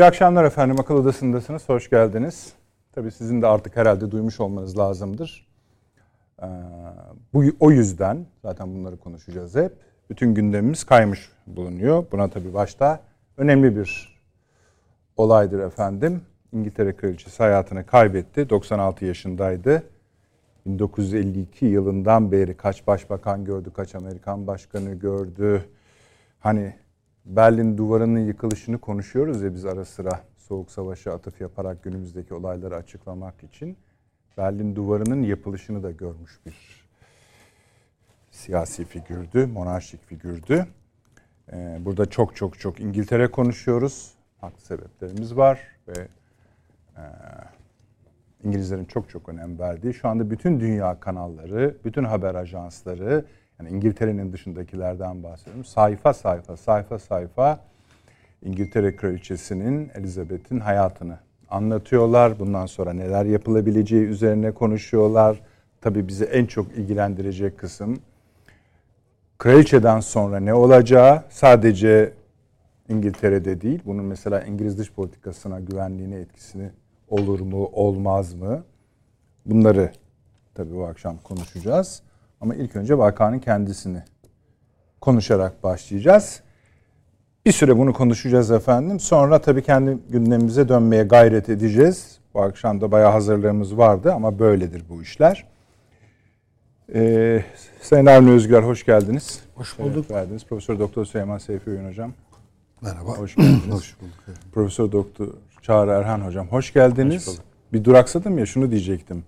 İyi akşamlar efendim. Akıl Odası'ndasınız. Hoş geldiniz. Tabii sizin de artık herhalde duymuş olmanız lazımdır. Ee, bu O yüzden zaten bunları konuşacağız hep. Bütün gündemimiz kaymış bulunuyor. Buna tabii başta önemli bir olaydır efendim. İngiltere Kraliçesi hayatını kaybetti. 96 yaşındaydı. 1952 yılından beri kaç başbakan gördü, kaç Amerikan başkanı gördü. Hani Berlin duvarının yıkılışını konuşuyoruz ya biz ara sıra Soğuk Savaş'a atıf yaparak günümüzdeki olayları açıklamak için. Berlin duvarının yapılışını da görmüş bir siyasi figürdü, monarşik figürdü. Ee, burada çok çok çok İngiltere konuşuyoruz. Haklı sebeplerimiz var ve e, İngilizlerin çok çok önem verdiği şu anda bütün dünya kanalları, bütün haber ajansları yani İngiltere'nin dışındakilerden bahsediyorum. Sayfa sayfa sayfa sayfa İngiltere Kraliçesi'nin Elizabeth'in hayatını anlatıyorlar. Bundan sonra neler yapılabileceği üzerine konuşuyorlar. Tabii bizi en çok ilgilendirecek kısım kraliçeden sonra ne olacağı sadece İngiltere'de değil. Bunun mesela İngiliz dış politikasına, güvenliğine etkisini olur mu, olmaz mı? Bunları tabii bu akşam konuşacağız. Ama ilk önce vakanın kendisini konuşarak başlayacağız. Bir süre bunu konuşacağız efendim. Sonra tabii kendi gündemimize dönmeye gayret edeceğiz. Bu akşam da bayağı hazırlığımız vardı ama böyledir bu işler. Ee, Sayın Avni Özgür hoş geldiniz. Hoş bulduk. Evet, verdiniz. Profesör Doktor Süleyman Seyfi Oyun hocam. Merhaba. Hoş geldiniz. hoş bulduk. Profesör Doktor Çağrı Erhan hocam hoş geldiniz. Hoş bir duraksadım ya şunu diyecektim.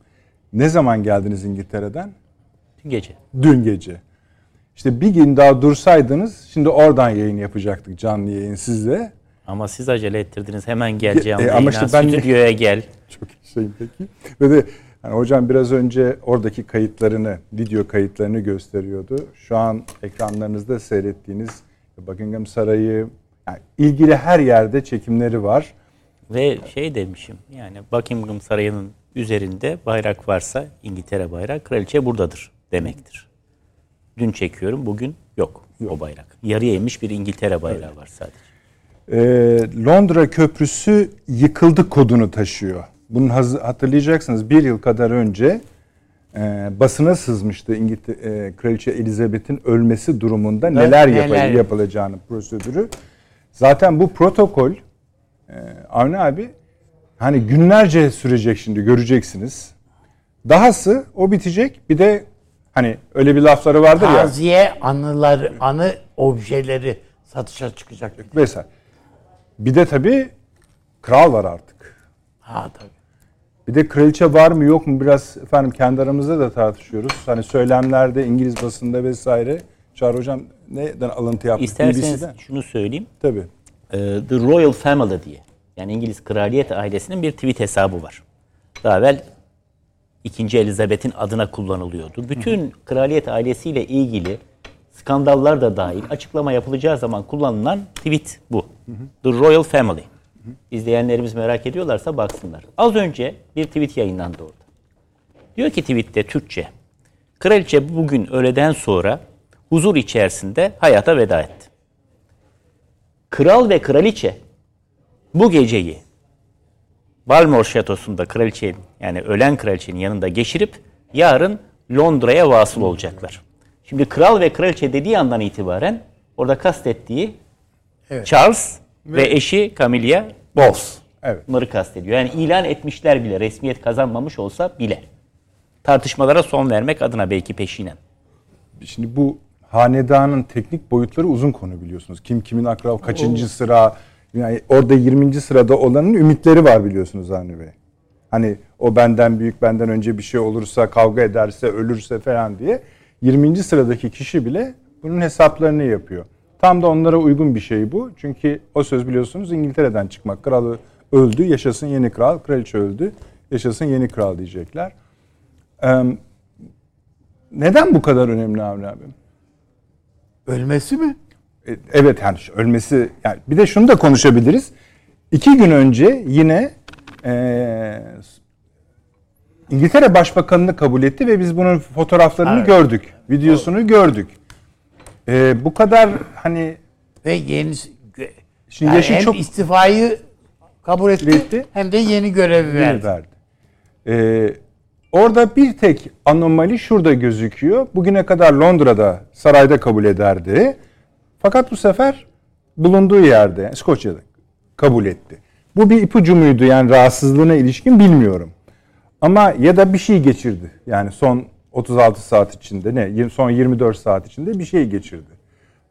Ne zaman geldiniz İngiltere'den? Dün gece. Dün gece. İşte bir gün daha dursaydınız şimdi oradan yayın yapacaktık canlı yayın sizle. Ama siz acele ettirdiniz hemen geleceğim. E, ama işte ben stüdyoya gel. Çok şeyim peki. Ve de yani hocam biraz önce oradaki kayıtlarını, video kayıtlarını gösteriyordu. Şu an ekranlarınızda seyrettiğiniz Buckingham Sarayı, yani ilgili her yerde çekimleri var. Ve şey demişim yani Buckingham Sarayı'nın üzerinde bayrak varsa İngiltere bayrağı kraliçe buradadır demektir. Dün çekiyorum bugün yok, yok. o bayrak. Yarıya inmiş bir İngiltere bayrağı evet. var sadece. Ee, Londra Köprüsü yıkıldı kodunu taşıyor. Bunun hatırlayacaksınız bir yıl kadar önce e, basına sızmıştı İngiltere e, Kraliçe Elizabeth'in ölmesi durumunda evet, neler, neler yapılacağını prosedürü. Zaten bu protokol e, Avni abi hani günlerce sürecek şimdi göreceksiniz. Dahası o bitecek. Bir de hani öyle bir lafları vardır Taziye ya. Taziye anıları, anı objeleri satışa çıkacak. Mesela. Bir de tabii kral var artık. Ha tabii. Bir de kraliçe var mı yok mu biraz efendim kendi aramızda da tartışıyoruz. Hani söylemlerde İngiliz basında vesaire. Çağrı hocam neden alıntı yaptı? İsterseniz BBC'den? şunu söyleyeyim. Tabii. Ee, The Royal Family diye. Yani İngiliz kraliyet ailesinin bir tweet hesabı var. Daha evvel 2. Elizabeth'in adına kullanılıyordu. Bütün kraliyet ailesiyle ilgili skandallar da dahil açıklama yapılacağı zaman kullanılan tweet bu. The Royal Family. İzleyenlerimiz merak ediyorlarsa baksınlar. Az önce bir tweet yayınlandı orada. Diyor ki tweette Türkçe. Kraliçe bugün öğleden sonra huzur içerisinde hayata veda etti. Kral ve kraliçe bu geceyi Balmor Şatosu'nda kraliçenin yani ölen kraliçenin yanında geçirip yarın Londra'ya vasıl olacaklar. Şimdi kral ve kraliçe dediği andan itibaren orada kastettiği evet. Charles ve, ve eşi Camilla Bowles. Evet. Bunları kastediyor. Yani ilan etmişler bile resmiyet kazanmamış olsa bile. Tartışmalara son vermek adına belki peşinen. Şimdi bu hanedanın teknik boyutları uzun konu biliyorsunuz. Kim kimin akrabı, kaçıncı sıra, yani orada 20. sırada olanın ümitleri var biliyorsunuz Avni Bey. Hani o benden büyük, benden önce bir şey olursa, kavga ederse, ölürse falan diye. 20. sıradaki kişi bile bunun hesaplarını yapıyor. Tam da onlara uygun bir şey bu. Çünkü o söz biliyorsunuz İngiltere'den çıkmak. Kralı öldü, yaşasın yeni kral. Kraliçe öldü, yaşasın yeni kral diyecekler. Ee, neden bu kadar önemli Avni abim? Ölmesi mi? E, evet yani ölmesi yani bir de şunu da konuşabiliriz. İki gün önce yine e, İngiltere Başbakanını kabul etti ve biz bunun fotoğraflarını evet. gördük, videosunu evet. gördük. E, bu kadar hani ve yeni şimdi yani yaşı hem çok istifayı kabul etti, Etti. hem de yeni görevi verdi. verdi. Ee, orada bir tek anomali şurada gözüküyor. Bugüne kadar Londra'da sarayda kabul ederdi. Fakat bu sefer bulunduğu yerde İskoçya'da kabul etti. Bu bir ipucu muydu yani rahatsızlığına ilişkin bilmiyorum. Ama ya da bir şey geçirdi. Yani son 36 saat içinde ne son 24 saat içinde bir şey geçirdi.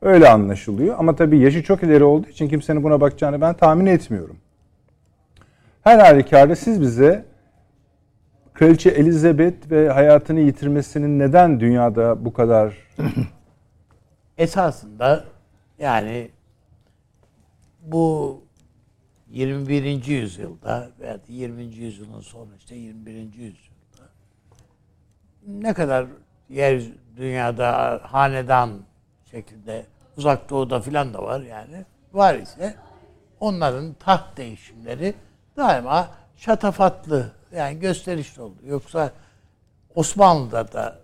Öyle anlaşılıyor ama tabii yaşı çok ileri olduğu için kimsenin buna bakacağını ben tahmin etmiyorum. Her halükarda siz bize Kraliçe Elizabeth ve hayatını yitirmesinin neden dünyada bu kadar Esasında yani bu 21. yüzyılda veya da 20. yüzyılın sonu işte 21. yüzyılda ne kadar yer dünyada hanedan şeklinde uzak doğuda filan da var yani var ise onların taht değişimleri daima şatafatlı yani gösterişli oldu. Yoksa Osmanlı'da da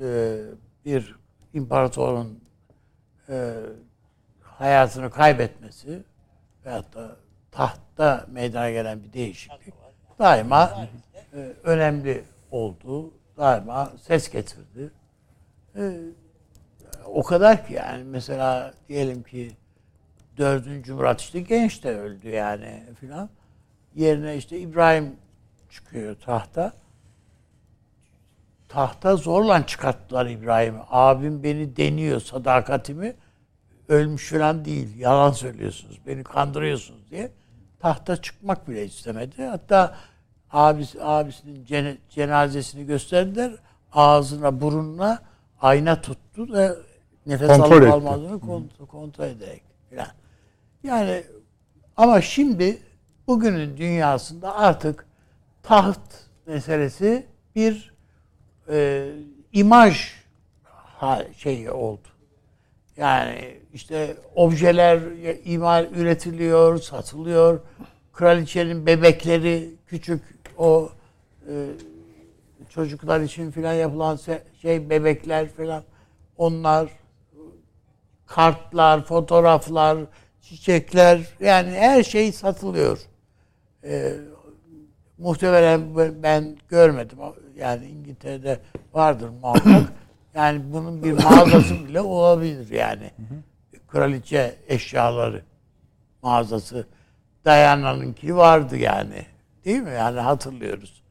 e, bir imparatorun e, hayatını kaybetmesi veyahut da tahtta meydana gelen bir değişiklik daima e, önemli oldu. Daima ses getirdi. E, o kadar ki yani mesela diyelim ki dördüncü Murat işte genç de öldü yani filan. Yerine işte İbrahim çıkıyor tahta. Tahta zorla çıkarttılar İbrahim'i. Abim beni deniyor sadakatimi. Ölmüş falan değil. Yalan söylüyorsunuz. Beni kandırıyorsunuz diye. Tahta çıkmak bile istemedi. Hatta abisi, abisinin cene- cenazesini gösterdiler. Ağzına, burnuna ayna tuttu ve nefes Kontrol alıp almadığını kontrol, kontrol ederek falan. Yani ama şimdi bugünün dünyasında artık taht meselesi bir e, imaj ha, şeyi oldu. Yani işte objeler imal üretiliyor, satılıyor. Kraliçenin bebekleri küçük o e, çocuklar için filan yapılan şey bebekler filan onlar kartlar, fotoğraflar, çiçekler yani her şey satılıyor. Ee, muhtemelen ben görmedim. Yani İngiltere'de vardır muhakkak. Yani bunun bir mağazası bile olabilir yani. Kraliçe eşyaları mağazası. Diana'nınki vardı yani. Değil mi? Yani hatırlıyoruz.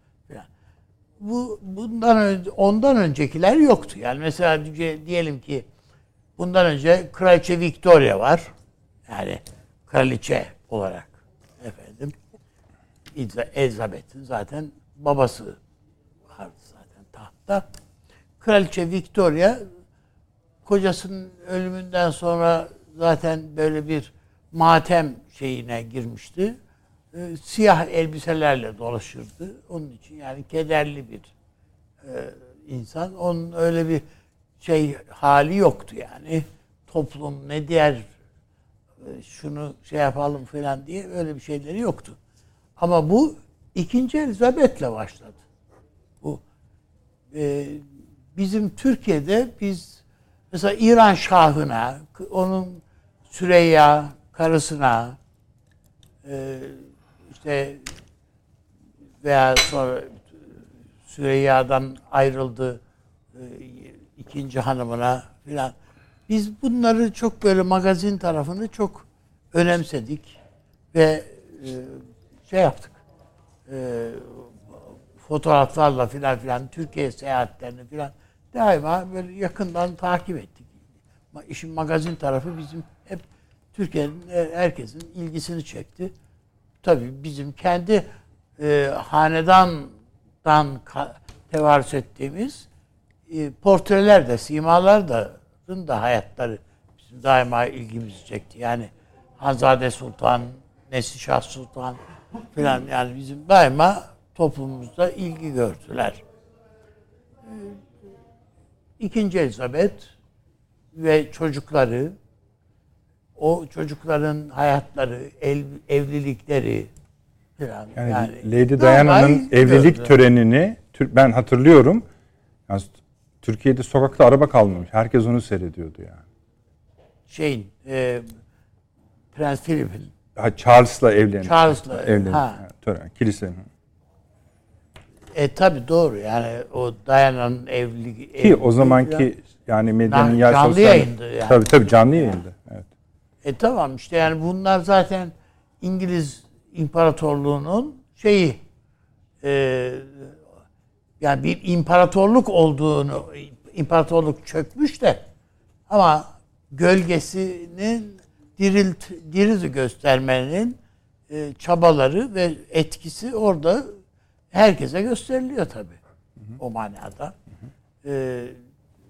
Bu bundan önce ondan öncekiler yoktu. Yani mesela diye- diyelim ki bundan önce Kraliçe Victoria var. Yani kraliçe olarak efendim. İza- Elizabeth'in zaten babası vardı zaten tahtta. Kraliçe Victoria kocasının ölümünden sonra zaten böyle bir matem şeyine girmişti. Ee, siyah elbiselerle dolaşırdı. Onun için yani kederli bir e, insan. Onun öyle bir şey hali yoktu yani. Toplum ne diğer e, şunu şey yapalım falan diye öyle bir şeyleri yoktu. Ama bu ikinci Elizabeth'le başladı. Bu e, bizim Türkiye'de biz mesela İran Şahı'na, onun Süreyya karısına e, işte veya sonra Süreyya'dan ayrıldı e, ikinci hanımına filan. Biz bunları çok böyle magazin tarafını çok önemsedik ve e, şey yaptık. Fotoğraflarla filan filan Türkiye seyahatlerini filan daima böyle yakından takip ettik. İşin magazin tarafı bizim hep Türkiye'nin e, herkesin ilgisini çekti. Tabii bizim kendi e, hanedandan tevarüs ettiğimiz e, portreler de, simalar da da hayatları bizim daima ilgimizi çekti. Yani Hanzade Sultan, Neslişah Sultan filan yani bizim daima toplumumuzda ilgi gördüler. İkinci Elizabeth ve çocukları o çocukların hayatları, ev, evlilikleri filan yani, yani, Lady Diana'nın evlilik gördüler. törenini ben hatırlıyorum. Yani Türkiye'de sokakta araba kalmamış. Herkes onu seyrediyordu yani. şeyin e, Prens Philip'in ha, Charles'la evlenmiş. Charles'la, evlenmiş. ha. Ha, tören, kilise. E tabi doğru yani o Diana'nın evliliği. Ki o zamanki yani medyanın yer canlı sosyal- yayındı yani. Tabii tabii canlı yayındı. Evet. E tamam işte yani bunlar zaten İngiliz İmparatorluğu'nun şeyi e, yani bir imparatorluk olduğunu imparatorluk çökmüş de ama gölgesinin dirilt dirizi göstermenin e, çabaları ve etkisi orada herkese gösteriliyor tabii. O manada. E,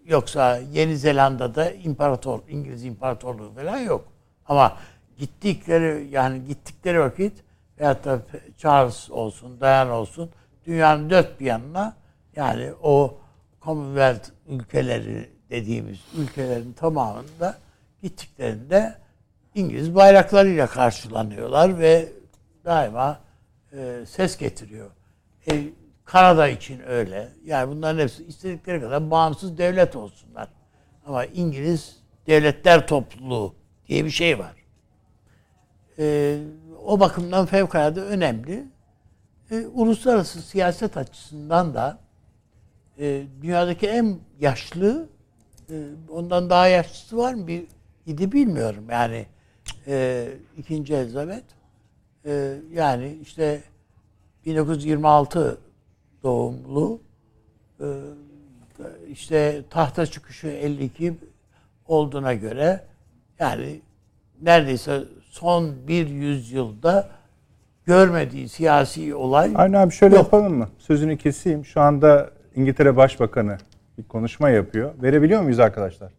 yoksa Yeni Zelanda'da imparator İngiliz imparatorluğu falan yok. Ama gittikleri yani gittikleri vakit veyahut da Charles olsun, Diana olsun dünyanın dört bir yanına yani o Commonwealth ülkeleri dediğimiz ülkelerin tamamında gittiklerinde İngiliz bayraklarıyla karşılanıyorlar ve daima e, ses getiriyor. E, Kanada için öyle. Yani bunların hepsi istedikleri kadar bağımsız devlet olsunlar. Ama İngiliz devletler topluluğu diye bir şey var. E, o bakımdan fevkalade önemli. E, uluslararası siyaset açısından da e, dünyadaki en yaşlı e, ondan daha yaşlısı var mı? Bir idi bilmiyorum. Yani e, ikinci Elizabeth e, yani işte 1926 doğumlu e, işte tahta çıkışı 52 olduğuna göre yani neredeyse son bir yüzyılda görmediği siyasi olay Aynen abi şöyle Yok. yapalım mı? Sözünü keseyim. Şu anda İngiltere Başbakanı bir konuşma yapıyor. Verebiliyor muyuz arkadaşlar?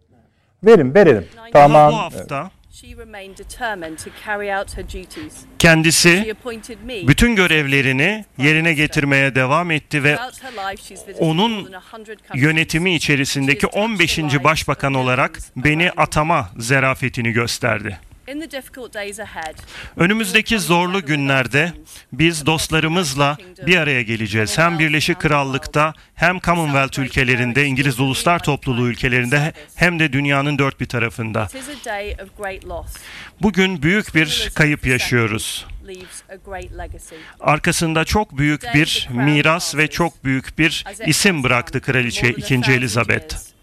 Verin, verelim. Tamam. Daha bu hafta She remained determined to carry out her duties. She kendisi appointed me. bütün görevlerini yerine getirmeye devam etti ve onun more than 100 countries. yönetimi içerisindeki 15. başbakan olarak beni atama zerafetini gösterdi. In the difficult days ahead, Önümüzdeki zorlu günlerde biz dostlarımızla bir araya geleceğiz. Hem Birleşik Krallık'ta hem Commonwealth ülkelerinde, İngiliz Uluslar Topluluğu ülkelerinde hem de dünyanın dört bir tarafında. it is a day of great loss. Bugün büyük bir kayıp yaşıyoruz. Leaves a great legacy. Arkasında çok büyük bir miras ve çok büyük bir isim bıraktı Kraliçe for more than a 2. thousand Elizabeth.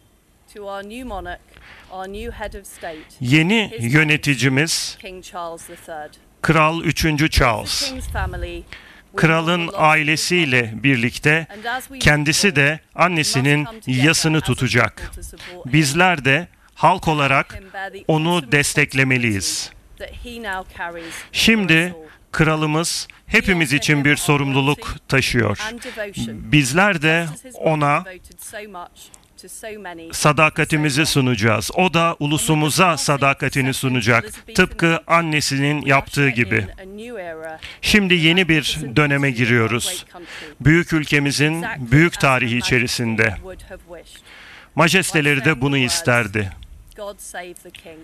Yeni yöneticimiz King Charles III. Kral 3. The Charles. Kralın ailesiyle birlikte kendisi de annesinin yasını tutacak. Bizler de halk olarak onu desteklemeliyiz. Şimdi kralımız hepimiz için bir sorumluluk taşıyor. Bizler de ona sadakatimizi sunacağız. O da ulusumuza sadakatini sunacak. Tıpkı annesinin yaptığı gibi. Şimdi yeni bir döneme giriyoruz. Büyük ülkemizin büyük tarihi içerisinde. Majesteleri de bunu isterdi. God save the king.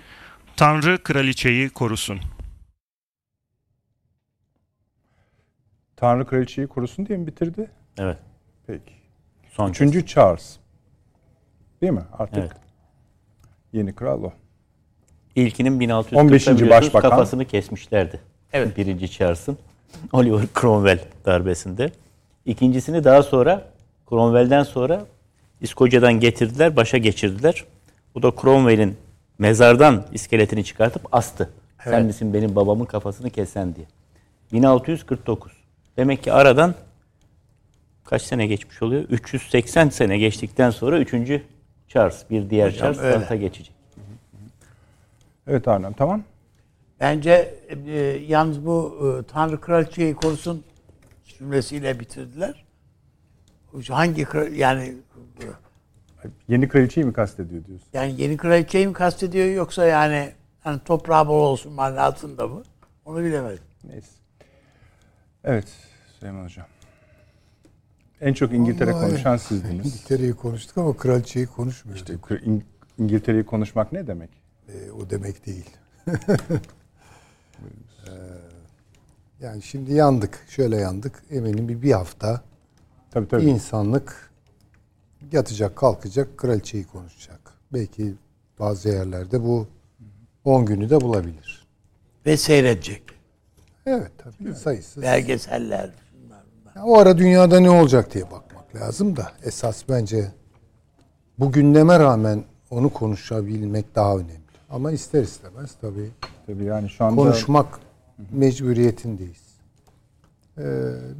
Tanrı kraliçeyi korusun. Tanrı kraliçeyi korusun diye mi bitirdi? Evet. Peki. Son Üçüncü Charles. Değil mi? Artık Evet. yeni kral o. İlkinin 1640'ta 15. biliyorsunuz başbakan. kafasını kesmişlerdi. Evet. Birinci Charles'ın Oliver Cromwell darbesinde. İkincisini daha sonra Cromwell'den sonra İskoçya'dan getirdiler, başa geçirdiler. Bu da Cromwell'in mezardan iskeletini çıkartıp astı. Sen Evet. misin benim babamın kafasını kesen diye. 1649. Demek ki aradan kaç sene geçmiş oluyor? 380 sene geçtikten sonra 3. Charles, bir diğer Hocam, Charles öyle. tahta geçecek. Evet Arnem tamam. Bence e, yalnız bu e, Tanrı kraliçeyi korusun cümlesiyle bitirdiler. Hangi kral- yani Yeni kraliçeyi mi kastediyor diyorsun? yani yeni kraliçeyi mi kastediyor yoksa yani hani toprağı bol olsun manasında mı? Onu bilemedim. Neyse. Evet Süleyman Hocam. En çok İngiltere Vallahi konuşan sizdiniz. İngiltere'yi konuştuk ama kraliçeyi konuşmuyoruz. İşte İng- İngiltere'yi konuşmak ne demek? Ee, o demek değil. Ee, yani şimdi yandık. Şöyle yandık. Eminim bir, bir hafta Tabii tabii. insanlık yatacak, kalkacak, kraliçeyi konuşacak. Belki bazı yerlerde bu 10 günü de bulabilir. Ve seyredecek. Evet tabii sayısız. Belgeseller. O ara dünyada ne olacak diye bakmak lazım da esas bence bu gündeme rağmen onu konuşabilmek daha önemli. Ama ister istemez tabii Tabii yani şu anda konuşmak mecburiyetindeyiz. Ee,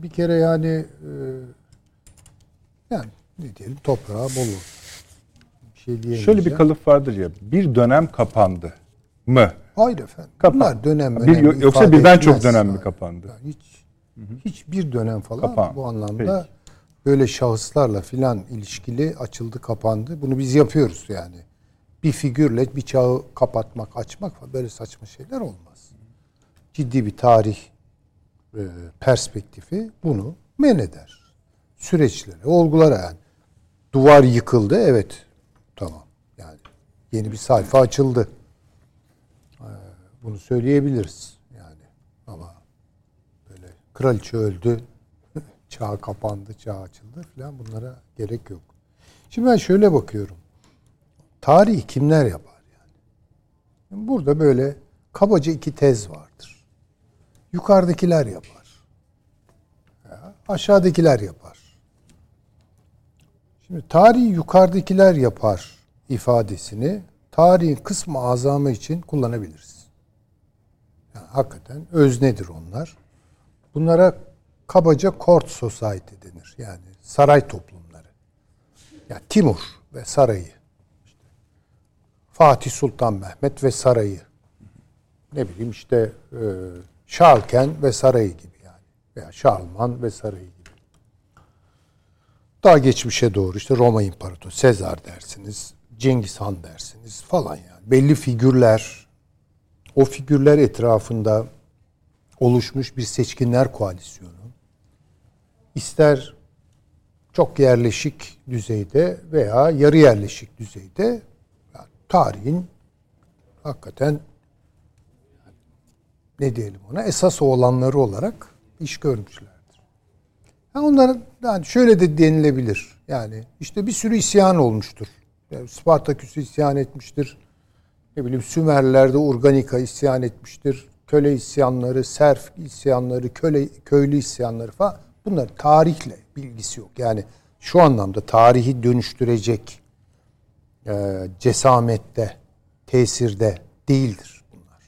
bir kere yani e, yani ne diyelim toprağa bol. Bir şey diyemeyeceğim. şöyle bir kalıp vardır ya. Bir dönem kapandı mı? Hayır efendim. Kapan. Bunlar dönem Bir- önemli yoksa birden çok dönem mi kapandı? Yani hiç hiçbir dönem falan Kapan. bu anlamda böyle şahıslarla filan ilişkili açıldı kapandı. Bunu biz yapıyoruz yani. Bir figürle bir çağı kapatmak, açmak falan böyle saçma şeyler olmaz. Ciddi bir tarih e, perspektifi bunu men eder. Süreçlere, olgulara yani. Duvar yıkıldı, evet. Tamam. Yani yeni bir sayfa açıldı. Ee, Bunu söyleyebiliriz yani. Ama kraliçe öldü, çağ kapandı, çağ açıldı falan bunlara gerek yok. Şimdi ben şöyle bakıyorum. Tarihi kimler yapar yani? Burada böyle kabaca iki tez vardır. Yukarıdakiler yapar. Ya, aşağıdakiler yapar. Şimdi tarihi yukarıdakiler yapar ifadesini tarihin kısmı azamı için kullanabiliriz. Yani hakikaten öznedir onlar. Bunlara kabaca court society denir. Yani saray toplumları. Ya Timur ve sarayı. Fatih Sultan Mehmet ve sarayı. Ne bileyim işte e, Şalken ve sarayı gibi yani. Veya Şarlman ve sarayı gibi. Daha geçmişe doğru işte Roma İmparatoru, Sezar dersiniz, Cengiz Han dersiniz falan yani. Belli figürler, o figürler etrafında oluşmuş bir seçkinler koalisyonu. İster çok yerleşik düzeyde veya yarı yerleşik düzeyde yani tarihin hakikaten ne diyelim ona esas olanları olarak iş görmüşlerdir. Ha onların yani şöyle de denilebilir. Yani işte bir sürü isyan olmuştur. Yani Spartaküs isyan etmiştir. Ne bileyim Sümerler'de Urganika isyan etmiştir. Köle isyanları, serf isyanları, köle köylü isyanları falan. Bunlar tarihle bilgisi yok. Yani şu anlamda tarihi dönüştürecek e, cesamette, tesirde değildir bunlar.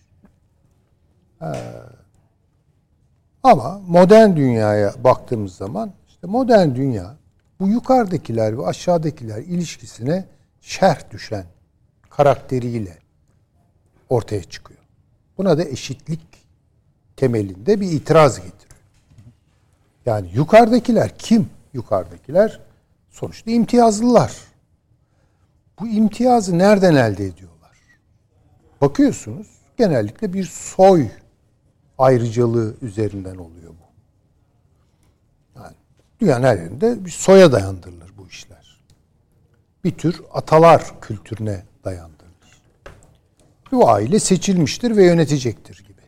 Ama modern dünyaya baktığımız zaman işte modern dünya bu yukarıdakiler ve aşağıdakiler ilişkisine şerh düşen karakteriyle ortaya çıkıyor. Buna da eşitlik temelinde bir itiraz getiriyor. Yani yukarıdakiler kim? Yukarıdakiler sonuçta imtiyazlılar. Bu imtiyazı nereden elde ediyorlar? Bakıyorsunuz genellikle bir soy ayrıcalığı üzerinden oluyor bu. Yani dünyanın her yerinde bir soya dayandırılır bu işler. Bir tür atalar kültürüne dayandırılır. Bu aile seçilmiştir ve yönetecektir gibi.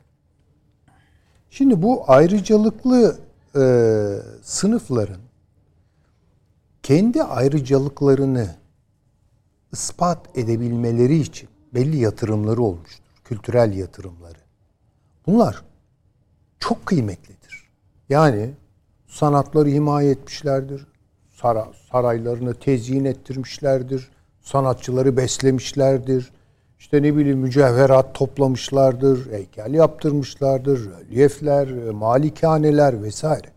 Şimdi bu ayrıcalıklı e, sınıfların kendi ayrıcalıklarını ispat edebilmeleri için belli yatırımları olmuştur. Kültürel yatırımları. Bunlar çok kıymetlidir. Yani sanatları himaye etmişlerdir. Sara, saraylarını tezyin ettirmişlerdir. Sanatçıları beslemişlerdir. İşte ne bileyim mücevherat toplamışlardır. Heykel yaptırmışlardır. Rölyefler, malikaneler vesaire.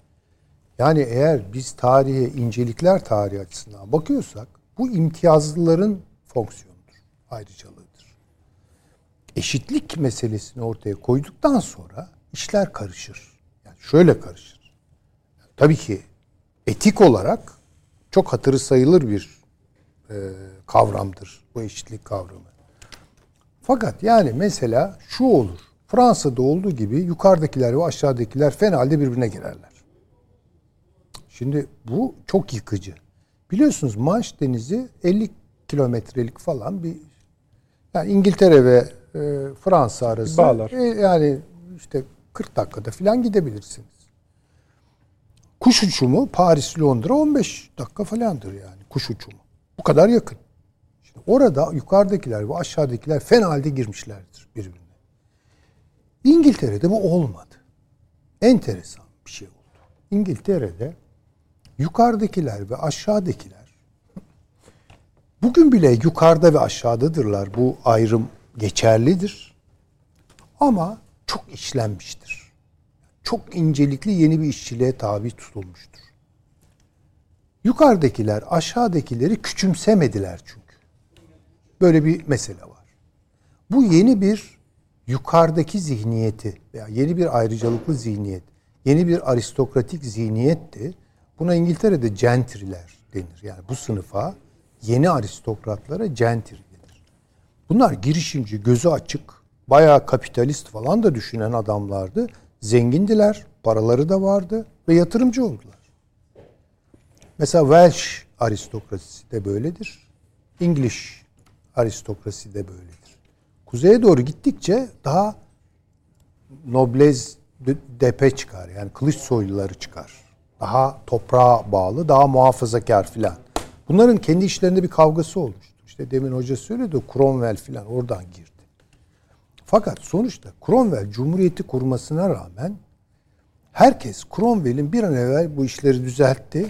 Yani eğer biz tarihe, incelikler tarihi açısından bakıyorsak bu imtiyazlıların fonksiyonudur, ayrıcalığıdır. Eşitlik meselesini ortaya koyduktan sonra işler karışır. Yani şöyle karışır. Tabii ki etik olarak çok hatırı sayılır bir e, kavramdır bu eşitlik kavramı. Fakat yani mesela şu olur. Fransa'da olduğu gibi yukarıdakiler ve aşağıdakiler fena halde birbirine girerler. Şimdi bu çok yıkıcı. Biliyorsunuz Manş Denizi 50 kilometrelik falan bir yani İngiltere ve e, Fransa arası Bağlar. e, yani işte 40 dakikada falan gidebilirsiniz. Kuş uçumu Paris Londra 15 dakika falandır yani kuş uçumu. Bu kadar yakın. Orada yukarıdakiler ve aşağıdakiler fena halde girmişlerdir birbirine. İngiltere'de bu olmadı. enteresan bir şey oldu. İngiltere'de yukarıdakiler ve aşağıdakiler bugün bile yukarıda ve aşağıdadırlar. Bu ayrım geçerlidir. Ama çok işlenmiştir. Çok incelikli yeni bir işçiliğe tabi tutulmuştur. Yukarıdakiler aşağıdakileri küçümsemediler çünkü. Böyle bir mesele var. Bu yeni bir yukarıdaki zihniyeti veya yeni bir ayrıcalıklı zihniyet, yeni bir aristokratik zihniyetti. Buna İngiltere'de gentry'ler denir. Yani bu sınıfa yeni aristokratlara gentry denir. Bunlar girişimci, gözü açık, bayağı kapitalist falan da düşünen adamlardı. Zengindiler, paraları da vardı ve yatırımcı oldular. Mesela Welsh aristokrasisi de böyledir. English aristokrasi de böyledir. Kuzeye doğru gittikçe daha noblez de- depe çıkar. Yani kılıç soyluları çıkar. Daha toprağa bağlı, daha muhafazakar filan. Bunların kendi işlerinde bir kavgası olmuştu. İşte demin hoca söyledi Cromwell filan oradan girdi. Fakat sonuçta Cromwell Cumhuriyeti kurmasına rağmen herkes Cromwell'in bir an evvel bu işleri düzeltti.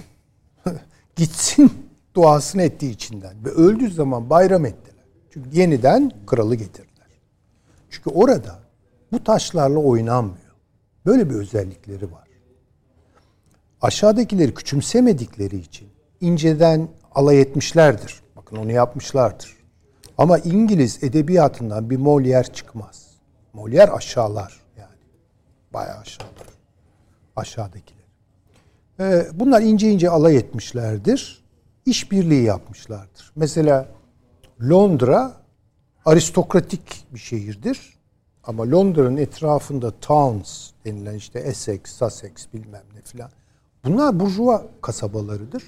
Gitsin duasını ettiği içinden. Ve öldüğü zaman bayram ettiler. Çünkü yeniden kralı getirdiler. Çünkü orada bu taşlarla oynanmıyor. Böyle bir özellikleri var. Aşağıdakileri küçümsemedikleri için inceden alay etmişlerdir. Bakın onu yapmışlardır. Ama İngiliz edebiyatından bir Molière çıkmaz. Molière aşağılar yani. Bayağı aşağılar. Aşağıdakiler. Ee, bunlar ince ince alay etmişlerdir. İşbirliği yapmışlardır. Mesela Londra aristokratik bir şehirdir. Ama Londra'nın etrafında towns denilen işte Essex, Sussex bilmem ne filan. Bunlar burjuva kasabalarıdır.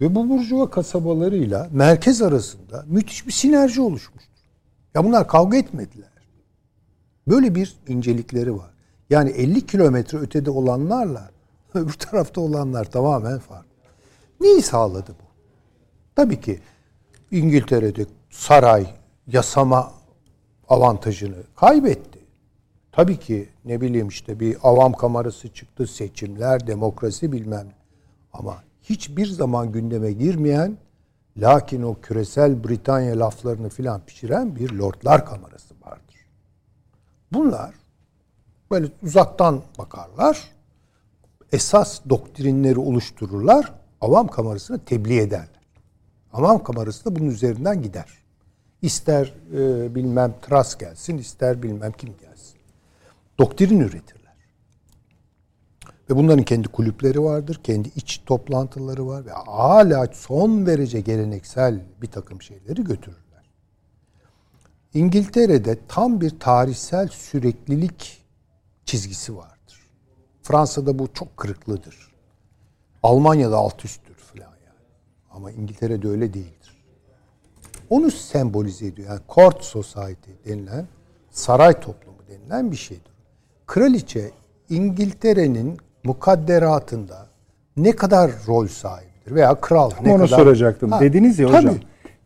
Ve bu burjuva kasabalarıyla merkez arasında müthiş bir sinerji oluşmuştur. Ya bunlar kavga etmediler. Böyle bir incelikleri var. Yani 50 kilometre ötede olanlarla öbür tarafta olanlar tamamen farklı. Neyi sağladı bu? Tabii ki İngiltere'de saray yasama avantajını kaybetti. Tabii ki ne bileyim işte bir avam kamerası çıktı, seçimler, demokrasi bilmem. Ama hiçbir zaman gündeme girmeyen lakin o küresel Britanya laflarını filan pişiren bir lordlar kamerası vardır. Bunlar böyle uzaktan bakarlar, esas doktrinleri oluştururlar, avam kamerasını tebliğ ederler. Avam kamerası da bunun üzerinden gider. İster e, bilmem Tras gelsin, ister bilmem kim gelsin. Doktrin üretirler. Ve bunların kendi kulüpleri vardır, kendi iç toplantıları var ve hala son derece geleneksel bir takım şeyleri götürürler. İngiltere'de tam bir tarihsel süreklilik çizgisi vardır. Fransa'da bu çok kırıklıdır. Almanya'da alt yani. Ama İngiltere'de öyle değildir. Onu sembolize ediyor. Yani court society denilen saray toplumu denilen bir şeydir. Kraliçe İngiltere'nin mukadderatında ne kadar rol sahibidir veya kral ne Onu kadar soracaktım. Ha, Dediniz ya tabii. hocam.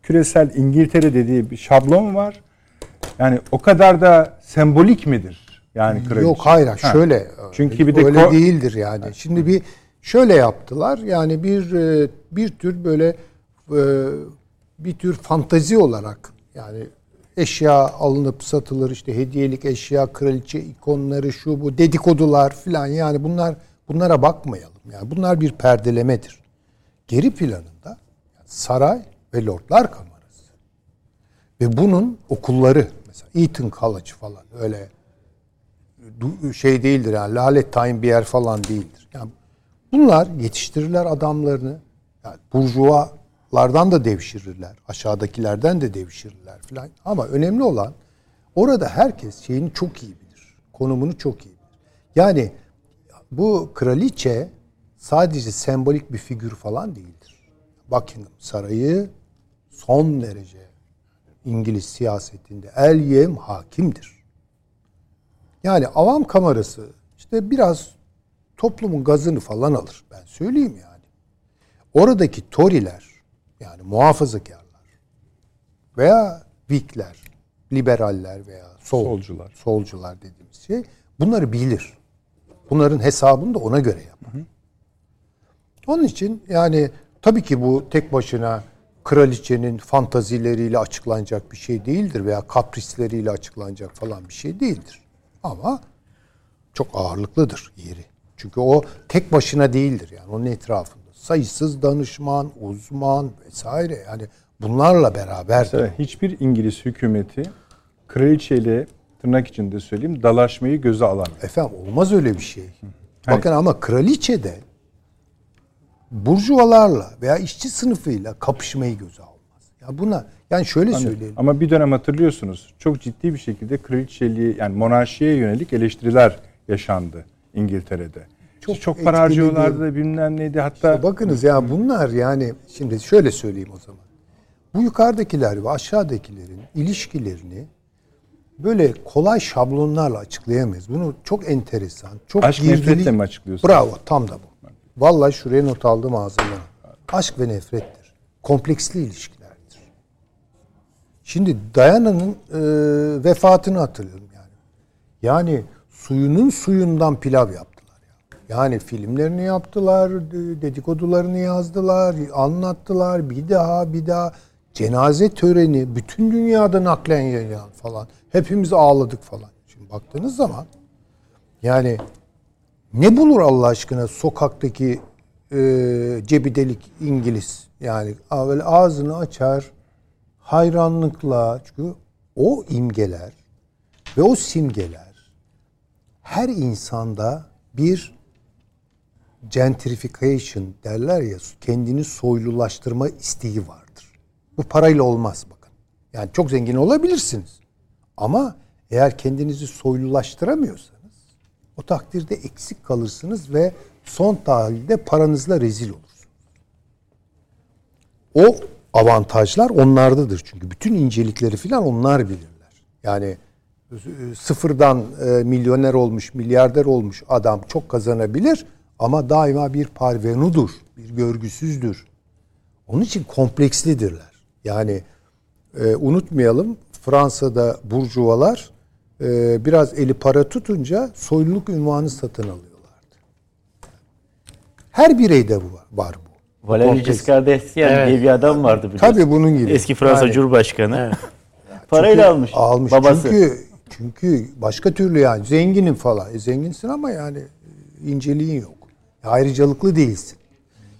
Küresel İngiltere dediği bir şablon var. Yani o kadar da sembolik midir? Yani kraliçe. Yok hayır Ha. şöyle. Çünkü bir de öyle değildir yani. Şimdi bir şöyle yaptılar. Yani bir e, bir tür böyle e, bir tür fantazi olarak yani eşya alınıp satılır işte hediyelik eşya kraliçe ikonları şu bu dedikodular filan yani bunlar bunlara bakmayalım. Yani bunlar bir perdelemedir. Geri planında saray ve lordlar kamerası ve bunun okulları mesela Eton College falan öyle şey değildir yani lalet tayin bir yer falan değildir. Yani bunlar yetiştirirler adamlarını. Yani burjuvalardan da devşirirler. Aşağıdakilerden de devşirirler falan. Ama önemli olan orada herkes şeyini çok iyi bilir. Konumunu çok iyi bilir. Yani bu kraliçe sadece sembolik bir figür falan değildir. Buckingham Sarayı son derece İngiliz siyasetinde el yem hakimdir. Yani avam kamerası işte biraz toplumun gazını falan alır. Ben söyleyeyim yani. Oradaki Tory'ler yani muhafazakarlar veya Whig'ler, liberaller veya sol, Solcular. solcular dediğimiz şey bunları bilir. Bunların hesabını da ona göre yapar. Onun için yani tabii ki bu tek başına kraliçenin fantazileriyle açıklanacak bir şey değildir veya kaprisleriyle açıklanacak falan bir şey değildir. Ama çok ağırlıklıdır yeri. Çünkü o tek başına değildir yani onun etrafında. Sayısız danışman, uzman vesaire yani bunlarla beraber Mesela hiçbir İngiliz hükümeti kraliçeyle tırnak içinde söyleyeyim dalaşmayı göze alamıyor. Efendim olmaz öyle bir şey. Bakın ama kraliçe de burjuvalarla veya işçi sınıfıyla kapışmayı göze almaz. Ya buna yani şöyle söyleyelim. Ama bir dönem hatırlıyorsunuz çok ciddi bir şekilde kraliçeliği yani monarşiye yönelik eleştiriler yaşandı İngiltere'de. Çok Çok, para harcıyorlardı da bilmem neydi hatta Bakınız ya bunlar yani şimdi şöyle söyleyeyim o zaman. Bu yukarıdakiler ve aşağıdakilerin ilişkilerini böyle kolay şablonlarla açıklayamayız. Bunu çok enteresan, çok Aşk girdili- nefretle mi açıklıyorsunuz? Bravo, tam da bu. Vallahi şuraya not aldım ağzımdan. Aşk ve nefrettir. Kompleksli ilişkilerdir. Şimdi Diana'nın e, vefatını hatırlıyorum yani. Yani suyunun suyundan pilav yaptılar ya. Yani filmlerini yaptılar, de- dedikodularını yazdılar, anlattılar bir daha bir daha cenaze töreni bütün dünyada naklen yayılan falan. Hepimiz ağladık falan. Şimdi baktığınız zaman yani ne bulur Allah aşkına sokaktaki e, cebi delik İngiliz yani böyle ağzını açar hayranlıkla çünkü o imgeler ve o simgeler her insanda bir gentrification derler ya kendini soylulaştırma isteği vardır. Bu parayla olmaz bakın. Yani çok zengin olabilirsiniz. Ama eğer kendinizi soylulaştıramıyorsanız o takdirde eksik kalırsınız ve son tahlilde paranızla rezil olursunuz. O avantajlar onlardadır çünkü bütün incelikleri filan onlar bilirler. Yani sıfırdan e, milyoner olmuş, milyarder olmuş adam çok kazanabilir ama daima bir parvenudur, bir görgüsüzdür. Onun için komplekslidirler. Yani e, unutmayalım Fransa'da burjuvalar e, biraz eli para tutunca soyluluk ünvanı satın alıyorlardı. Her bireyde bu var, var bu. Valéry. Giscard d'Estaing Evet. diye bir adam vardı biliyorsun. Tabii bunun gibi. Eski Fransa Yani- Cumhurbaşkanı. Parayla almış. Almış. Babası. Çünkü çünkü başka türlü yani zenginim falan. E, zenginsin ama yani e, inceliğin yok. Ayrıcalıklı değilsin.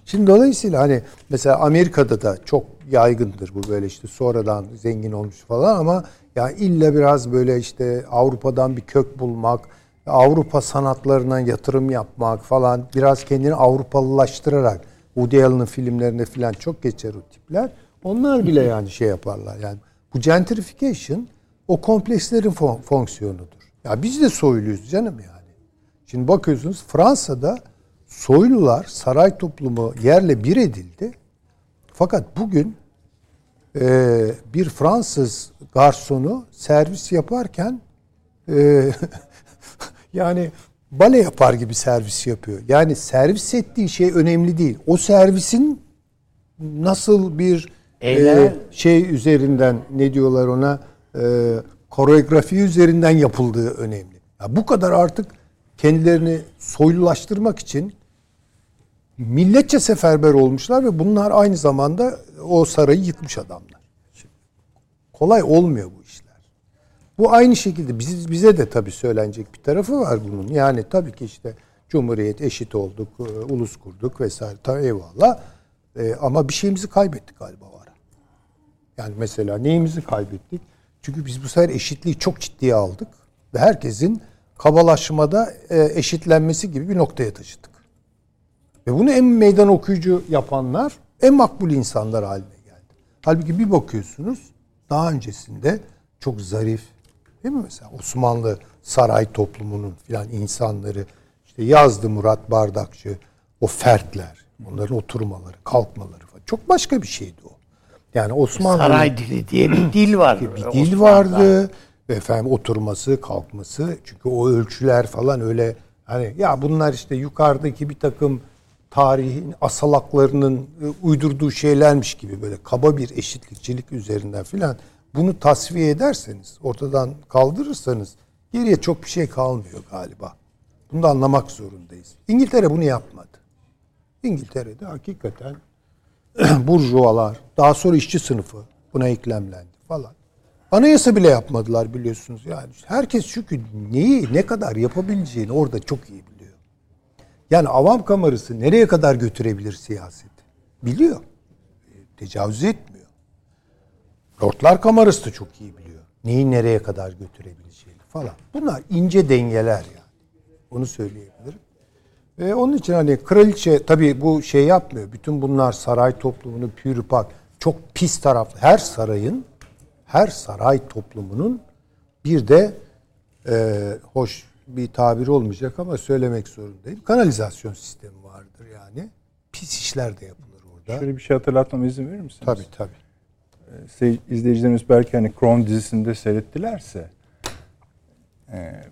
Şimdi dolayısıyla hani mesela Amerika'da da çok yaygındır bu böyle işte sonradan zengin olmuş falan ama ya illa biraz böyle işte Avrupa'dan bir kök bulmak, Avrupa sanatlarına yatırım yapmak falan biraz kendini Avrupalılaştırarak Woody Allen'ın filmlerinde falan çok geçer o tipler. Onlar bile yani şey yaparlar yani. Bu gentrification o komplekslerin fon- fonksiyonudur. Ya biz de soyluyuz canım yani. Şimdi bakıyorsunuz Fransa'da soylular saray toplumu yerle bir edildi. Fakat bugün e, bir Fransız garsonu servis yaparken e, yani bale yapar gibi servis yapıyor. Yani servis ettiği şey önemli değil. O servisin nasıl bir e, şey üzerinden ne diyorlar ona koreografi üzerinden yapıldığı önemli. Ya bu kadar artık kendilerini soylulaştırmak için milletçe seferber olmuşlar ve bunlar aynı zamanda o sarayı yıkmış adamlar. Şimdi, kolay olmuyor bu işler. Bu aynı şekilde biz, bize de tabii söylenecek bir tarafı var bunun. Yani tabii ki işte Cumhuriyet eşit olduk, e, ulus kurduk vesaire. Tabii eyvallah. E, ama bir şeyimizi kaybettik galiba var. Yani mesela neyimizi kaybettik? Çünkü biz bu sefer eşitliği çok ciddiye aldık ve herkesin kabalaşmada e, eşitlenmesi gibi bir noktaya taşıdık. Ve bunu en meydan okuyucu yapanlar en makbul insanlar haline geldi. Halbuki bir bakıyorsunuz daha öncesinde çok zarif değil mi mesela Osmanlı saray toplumunun filan insanları işte yazdı Murat Bardakçı o fertler onların oturmaları kalkmaları falan çok başka bir şeydi. Yani Osmanlı Saray dili diye bir dil var. bir dil Osmanlı'da. vardı. Efendim oturması, kalkması. Çünkü o ölçüler falan öyle hani ya bunlar işte yukarıdaki bir takım tarihin asalaklarının e, uydurduğu şeylermiş gibi böyle kaba bir eşitlikçilik üzerinden filan bunu tasfiye ederseniz, ortadan kaldırırsanız geriye çok bir şey kalmıyor galiba. Bunu da anlamak zorundayız. İngiltere bunu yapmadı. İngiltere'de hakikaten burjuvalar, daha sonra işçi sınıfı buna eklemlendi falan. Anayasa bile yapmadılar biliyorsunuz yani. Herkes çünkü neyi ne kadar yapabileceğini orada çok iyi biliyor. Yani avam kamerası nereye kadar götürebilir siyaseti? Biliyor. E, Tecavüz etmiyor. Lordlar kamerası da çok iyi biliyor. Neyi nereye kadar götürebileceğini falan. Bunlar ince dengeler yani. Onu söyleyebilirim. Ve onun için hani kraliçe tabii bu şey yapmıyor. Bütün bunlar saray toplumunu pürüpak çok pis taraflı. Her sarayın her saray toplumunun bir de e, hoş bir tabir olmayacak ama söylemek zorundayım. Kanalizasyon sistemi vardır yani. Pis işler de yapılır orada. Şöyle bir şey hatırlatmama izin verir misiniz? Tabii tabii. Sey- izleyicilerimiz belki hani Crown dizisinde seyrettilerse e,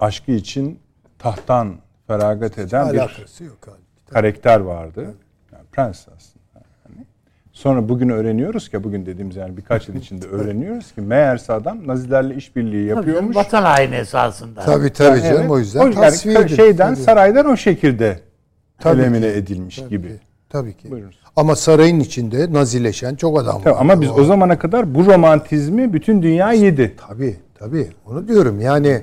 aşkı için tahttan feragat eden bir yok abi. karakter vardı. Yani prens aslında. Hani. Sonra bugün öğreniyoruz ki bugün dediğimiz yani birkaç yıl içinde öğreniyoruz ki meğerse adam Nazilerle işbirliği yapıyormuş. Vatan haini esasında. Tabii tabii Yani canım evet. o yüzden yani tasfiye edildi. şeyden Tabii. saraydan o şekilde Tabii elemine ki. edilmiş Tabii gibi. ki, Tabii ki. Buyurun. Ama sarayın içinde nazileşen çok adam var. Tabii, ama biz o zamana kadar bu romantizmi bütün dünya yedi. Tabii tabii. Onu diyorum yani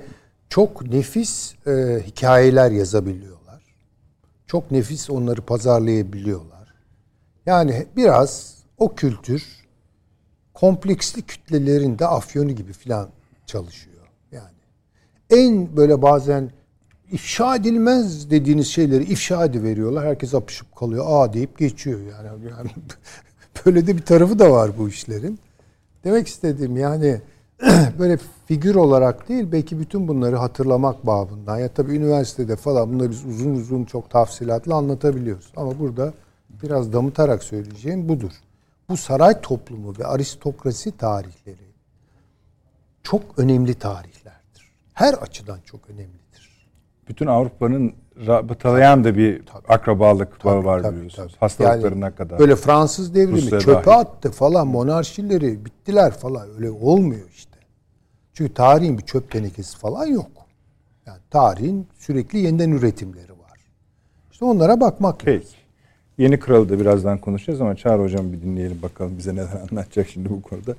çok nefis e, hikayeler yazabiliyorlar. Çok nefis onları pazarlayabiliyorlar. Yani biraz o kültür kompleksli kütlelerin de afyonu gibi filan çalışıyor. Yani en böyle bazen ifşa edilmez dediğiniz şeyleri ifşa ediveriyorlar. Herkes apışıp kalıyor. Aa deyip geçiyor yani. yani böyle de bir tarafı da var bu işlerin. Demek istediğim yani böyle figür olarak değil belki bütün bunları hatırlamak babından. Ya tabii üniversitede falan bunları biz uzun uzun çok tafsilatlı anlatabiliyoruz. Ama burada biraz damıtarak söyleyeceğim budur. Bu saray toplumu ve aristokrasi tarihleri çok önemli tarihlerdir. Her açıdan çok önemlidir. Bütün Avrupa'nın rabıtalayan da bir akrabalık bağı var Tabii, biliyorsunuz. tabii. Hastalıklarına Yani kadar. Böyle Fransız devrimi Rusya çöpe dahil. attı falan monarşileri bittiler falan öyle olmuyor işte. Çünkü tarihin bir çöp tenekesi falan yok. Yani tarihin sürekli yeniden üretimleri var. İşte onlara bakmak lazım. Peki. Yeni kralı da birazdan konuşacağız ama Çağrı Hocam bir dinleyelim bakalım bize neler anlatacak şimdi bu konuda.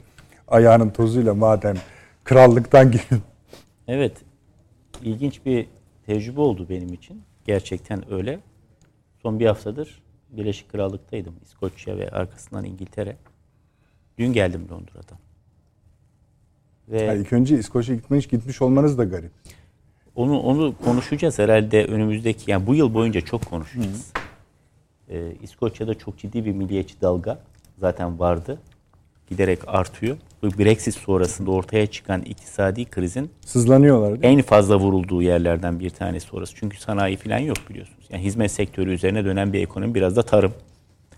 Ayağının tozuyla madem krallıktan gelin. Evet. ilginç bir tecrübe oldu benim için. Gerçekten öyle. Son bir haftadır Birleşik Krallık'taydım. İskoçya ve arkasından İngiltere. Dün geldim Londra'dan. Ve Yani ilk önce İskoçya gitmiş gitmiş olmanız da garip. onu onu konuşacağız herhalde önümüzdeki yani bu yıl boyunca çok konuşacağız. Ee, İskoçya'da çok ciddi bir milliyetçi dalga zaten vardı. Giderek artıyor. Bu Brexit sonrasında ortaya çıkan iktisadi krizin Sızlanıyorlar en fazla vurulduğu yerlerden bir tanesi orası. Çünkü sanayi falan yok biliyorsunuz. Yani hizmet sektörü üzerine dönen bir ekonomi biraz da tarım.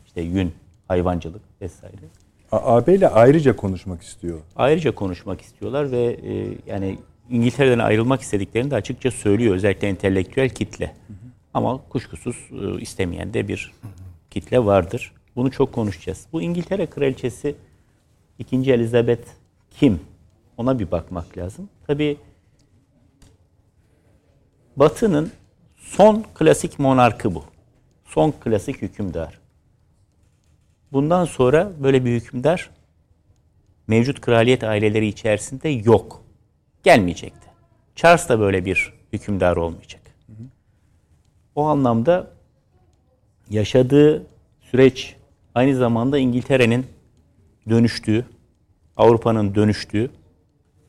İşte yün, hayvancılık vesaire. AB ile ayrıca konuşmak istiyor. Ayrıca konuşmak istiyorlar ve e, yani İngiltere'den ayrılmak istediklerini de açıkça söylüyor. Özellikle entelektüel kitle. Ama kuşkusuz e, istemeyen de bir kitle vardır. Bunu çok konuşacağız. Bu İngiltere kraliçesi 2. Elizabeth kim? Ona bir bakmak lazım. Tabii Batı'nın son klasik monarkı bu. Son klasik hükümdar. Bundan sonra böyle bir hükümdar mevcut kraliyet aileleri içerisinde yok. Gelmeyecekti. Charles da böyle bir hükümdar olmayacak. O anlamda yaşadığı süreç aynı zamanda İngiltere'nin dönüştüğü, Avrupa'nın dönüştüğü,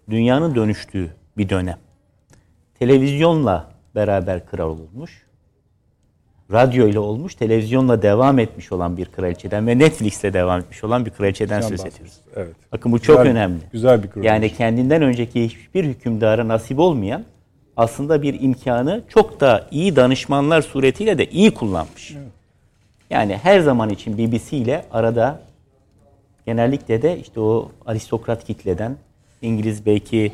dünyanın dönüştüğü bir dönem. Televizyonla beraber kral olmuş. Radyo ile olmuş, televizyonla devam etmiş olan bir kraliçeden ve Netflix'le devam etmiş olan bir kraliçeden söz ediyoruz. Evet. Bakın bu çok Güzel- önemli. Güzel bir kraliçe. Yani kendinden önceki hiçbir hükümdara nasip olmayan aslında bir imkanı çok da iyi danışmanlar suretiyle de iyi kullanmış. Yani her zaman için BBC ile arada genellikle de işte o aristokrat kitleden İngiliz belki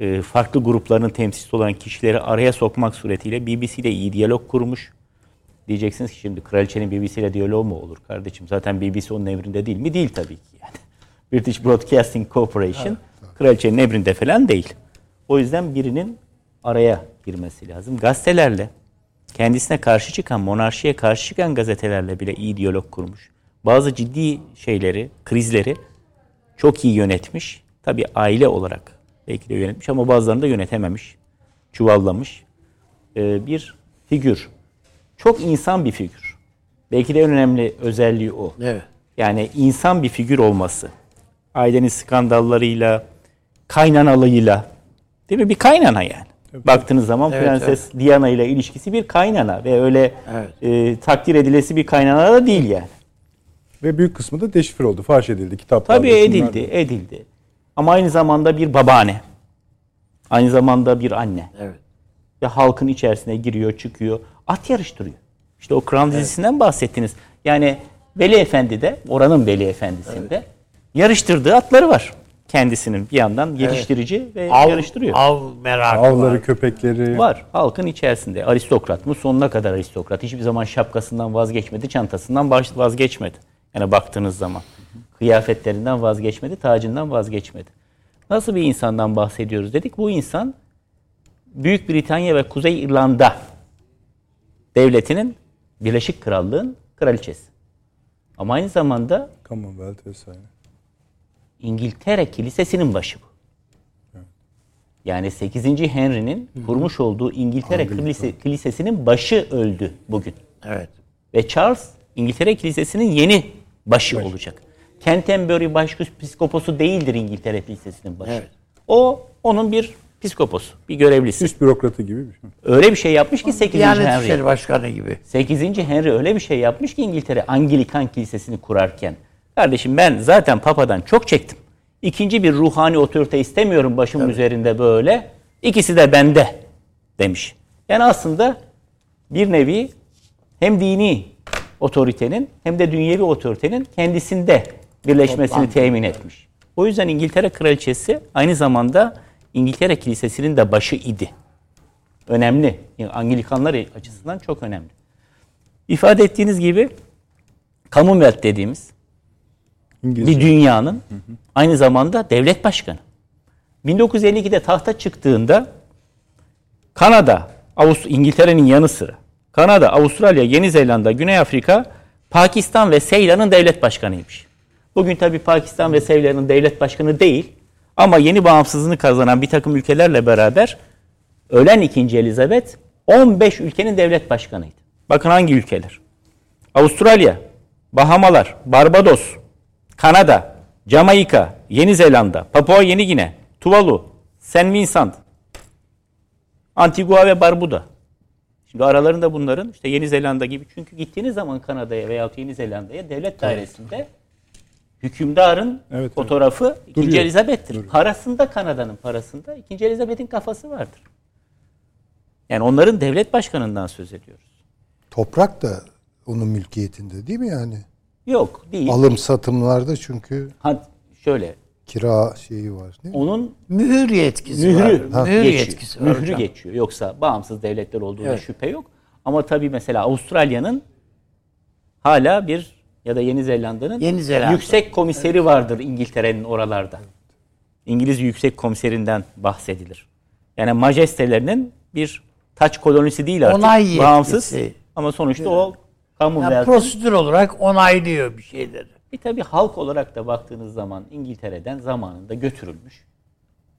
e, farklı grupların temsilcisi olan kişileri araya sokmak suretiyle BBC ile iyi diyalog kurmuş. Diyeceksiniz ki şimdi kraliçenin BBC ile diyaloğu mu olur kardeşim? Zaten BBC onun emrinde değil mi? Değil tabii ki yani. British Broadcasting Corporation kraliçenin emrinde falan değil. O yüzden birinin araya girmesi lazım. Gazetelerle, kendisine karşı çıkan, monarşiye karşı çıkan gazetelerle bile iyi diyalog kurmuş. Bazı ciddi şeyleri, krizleri çok iyi yönetmiş. Tabii aile olarak belki de yönetmiş ama bazılarını da yönetememiş. Çuvallamış. Ee, bir figür. Çok insan bir figür. Belki de en önemli özelliği o. Evet. Yani insan bir figür olması. Ailenin skandallarıyla, kaynanalığıyla. Değil mi? Bir kaynana yani. Baktığınız zaman Evet, Prenses Diana ile ilişkisi bir kaynana ve öyle Evet. e, takdir edilesi bir kaynana da değil yani. Ve büyük kısmı da deşifre oldu, faş edildi kitaplarda. Tabii edildi, edildi. Ama aynı zamanda bir babaanne. Aynı zamanda bir anne. Evet. Ve halkın içerisine giriyor, çıkıyor. At yarıştırıyor. İşte o Kral dizisinden bahsettiniz. Yani Veli Efendi de, oranın Veli Efendisi'nde yarıştırdığı atları var. Kendisinin bir yandan geliştirici ve Av, yarıştırıyor. av merakı Avları, var. köpekleri. Var. Halkın içerisinde. Aristokrat mı? Sonuna kadar aristokrat. Hiçbir zaman şapkasından vazgeçmedi, çantasından vazgeçmedi. Yani baktığınız zaman. Kıyafetlerinden vazgeçmedi, tacından vazgeçmedi. Nasıl bir insandan bahsediyoruz dedik. Bu insan Büyük Britanya ve Kuzey İrlanda devletinin Birleşik Krallığın kraliçesi. Ama aynı zamanda Commonwealth vesaire. İngiltere Kilisesi'nin başı bu. Yani 8. Henry'nin kurmuş olduğu İngiltere kilise, Kilisesi'nin başı öldü bugün. Evet. Ve Charles İngiltere Kilisesi'nin yeni başı olacak. Canterbury Başpiskoposu değildir İngiltere Kilisesi'nin başı. Evet. O onun bir piskoposu, bir görevlisi. Üst bürokratı gibi bir şey. Öyle bir şey yapmış ki 8. Diyanet Henry. İşleri Başkanı gibi. 8. Henry öyle bir şey yapmış ki İngiltere Anglikan Kilisesi'ni kurarken. Kardeşim ben zaten Papa'dan çok çektim. İkinci bir ruhani otorite istemiyorum başımın üzerinde böyle. İkisi de bende demiş. Yani aslında bir nevi hem dini otoritenin hem de dünyevi otoritenin kendisinde birleşmesini Toplantı. temin etmiş. O yüzden İngiltere Kraliçesi aynı zamanda İngiltere Kilisesi'nin de başı idi önemli. Yani Anglikanlar açısından çok önemli. İfade ettiğiniz gibi Commonwealth dediğimiz İngilizce. bir dünyanın aynı zamanda devlet başkanı. 1952'de tahta çıktığında Kanada, Avust İngiltere'nin yanı sıra Kanada, Avustralya, Yeni Zelanda, Güney Afrika, Pakistan ve Seylan'ın devlet başkanıymış. Bugün tabii Pakistan ve Seylan'ın devlet başkanı değil ama yeni bağımsızlığını kazanan bir takım ülkelerle beraber ölen 2. Elizabeth 15 ülkenin devlet başkanıydı. Bakın hangi ülkeler? Avustralya, Bahamalar, Barbados, Kanada, Jamaika, Yeni Zelanda, Papua Yeni Gine, Tuvalu, Saint Vincent, Antigua ve Barbuda. Şimdi aralarında bunların işte Yeni Zelanda gibi çünkü gittiğiniz zaman Kanada'ya veya Yeni Zelanda'ya devlet dairesinde hükümdarın evet. fotoğrafı 2. Duruyor. Elizabeth'tir. Duruyor. Parasında Kanada'nın parasında 2. Elizabeth'in kafası vardır. Yani onların devlet başkanından söz ediyoruz. Toprak da onun mülkiyetinde değil mi yani? Yok değil. Alım satımlarda çünkü Ha, şöyle kira şeyi var değil mi? onun Mühür yetkisi mührü, var. Mühür geçiyor. yetkisi var mührü hocam. geçiyor. Yoksa bağımsız devletler olduğunda Evet. şüphe yok. Ama tabii mesela Avustralya'nın hala bir ya da Yeni Zelanda'nın Yeni Zelanda. yüksek komiseri vardır İngiltere'nin oralarda. İngiliz yüksek komiserinden bahsedilir. Yani majestelerinin bir taç kolonisi değil artık. Onay yetkisi. bağımsız. Ama sonuçta o Yani Commonwealth'ın prosedür olarak onaylıyor bir şeyleri. bir tabii halk olarak da baktığınız zaman İngiltere'den zamanında götürülmüş.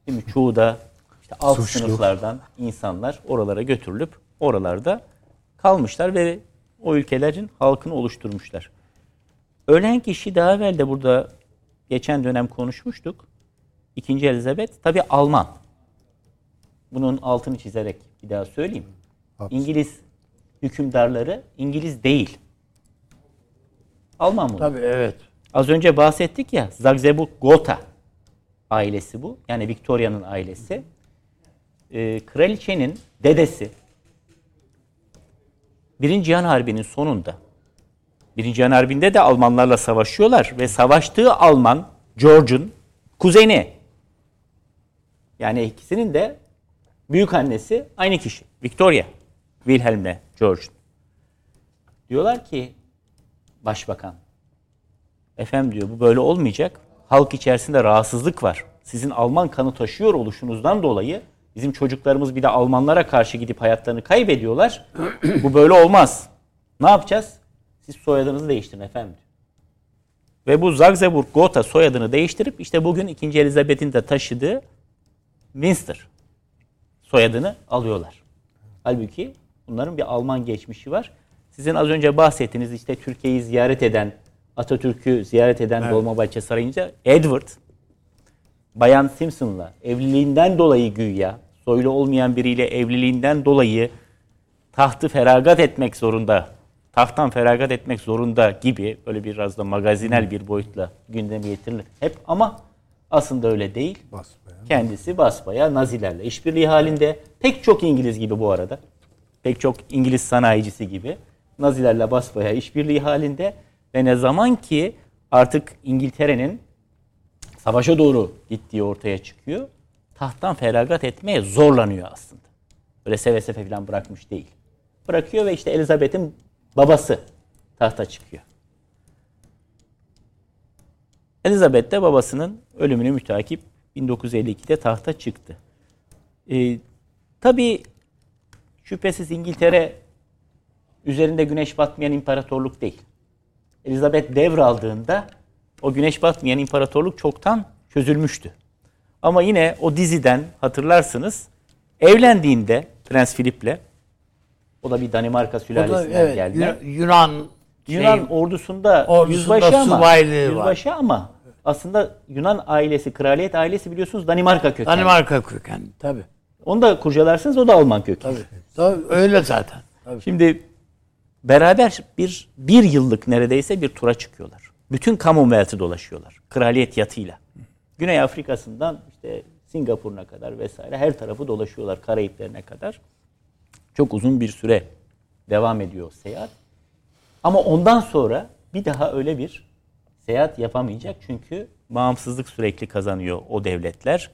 Mi? Çoğu da işte alt Suçlu. sınıflardan insanlar oralara götürülüp oralarda kalmışlar ve o ülkelerin halkını oluşturmuşlar. Ölen kişi daha evvel de burada geçen dönem konuşmuştuk. İkinci Elizabeth tabii Alman. Bunun altını çizerek bir daha söyleyeyim. İngiliz hükümdarları İngiliz değil. Alman bunlar. Tabii evet. Az önce bahsettik ya Zagzebuk Gotha ailesi bu. Yani Victoria'nın ailesi. Ee, kraliçenin dedesi Birinci Cihan Harbi'nin sonunda Birinci Cihan Harbi'nde de Almanlarla savaşıyorlar ve savaştığı Alman George'un kuzeni. Yani ikisinin de büyük annesi aynı kişi. Victoria. Wilhelm'le George. Diyorlar ki başbakan Efendim diyor bu böyle olmayacak. Halk içerisinde rahatsızlık var. Sizin Alman kanı taşıyor oluşunuzdan dolayı Bizim çocuklarımız bir de Almanlara karşı gidip hayatlarını kaybediyorlar. Bu böyle olmaz. Ne yapacağız? Siz soyadınızı değiştirin efendim. Ve bu Zagseburg Gotha soyadını değiştirip işte bugün 2. Elizabeth'in de taşıdığı Windsor soyadını alıyorlar. Halbuki bunların bir Alman geçmişi var. Sizin az önce bahsettiğiniz işte Türkiye'yi ziyaret eden, Atatürk'ü ziyaret eden evet. Dolmabahçe Sarayı'nca Edward, Bayan Simpson'la evliliğinden dolayı güya, soylu olmayan biriyle evliliğinden dolayı tahtı feragat etmek zorunda, tahttan feragat etmek zorunda gibi öyle biraz da magazinel bir boyutla gündeme getirilir. Hep ama aslında öyle değil. Basbaya. Kendisi basbaya Nazilerle işbirliği halinde pek çok İngiliz gibi bu arada. Pek çok İngiliz sanayicisi gibi Nazilerle basbaya işbirliği halinde ve ne zaman ki artık İngiltere'nin savaşa doğru gittiği ortaya çıkıyor. Tahttan feragat etmeye zorlanıyor aslında. Böyle seve seve falan bırakmış değil. Bırakıyor ve işte Elizabeth'in babası tahta çıkıyor. Elizabeth de babasının ölümünü mütakip 1952'de tahta çıktı. Ee, tabii şüphesiz İngiltere üzerinde güneş batmayan imparatorluk değil. Elizabeth devraldığında o güneş batmayan imparatorluk çoktan çözülmüştü. Ama yine o diziden hatırlarsınız evlendiğinde Prens Philip'le o da bir Danimarka sülalesinden evet, geldi. Yunan Yunan şey, ordusunda, ordusunda yüzbaşı ama yüzbaşı var. ama aslında Yunan ailesi, kraliyet ailesi biliyorsunuz Danimarka kökenli. Danimarka kökenli tabi. Onu da kurcalarsınız o da Alman kökenli. Tabii. tabii öyle zaten. Tabii. Şimdi beraber bir bir yıllık neredeyse bir tura çıkıyorlar. Bütün Commonwealth'ı dolaşıyorlar. Kraliyet yatıyla. Güney Afrika'sından işte Singapur'una kadar vesaire her tarafı dolaşıyorlar Karayiplerine kadar. Çok uzun bir süre devam ediyor seyahat. Ama ondan sonra bir daha öyle bir seyahat yapamayacak. Çünkü bağımsızlık sürekli kazanıyor o devletler.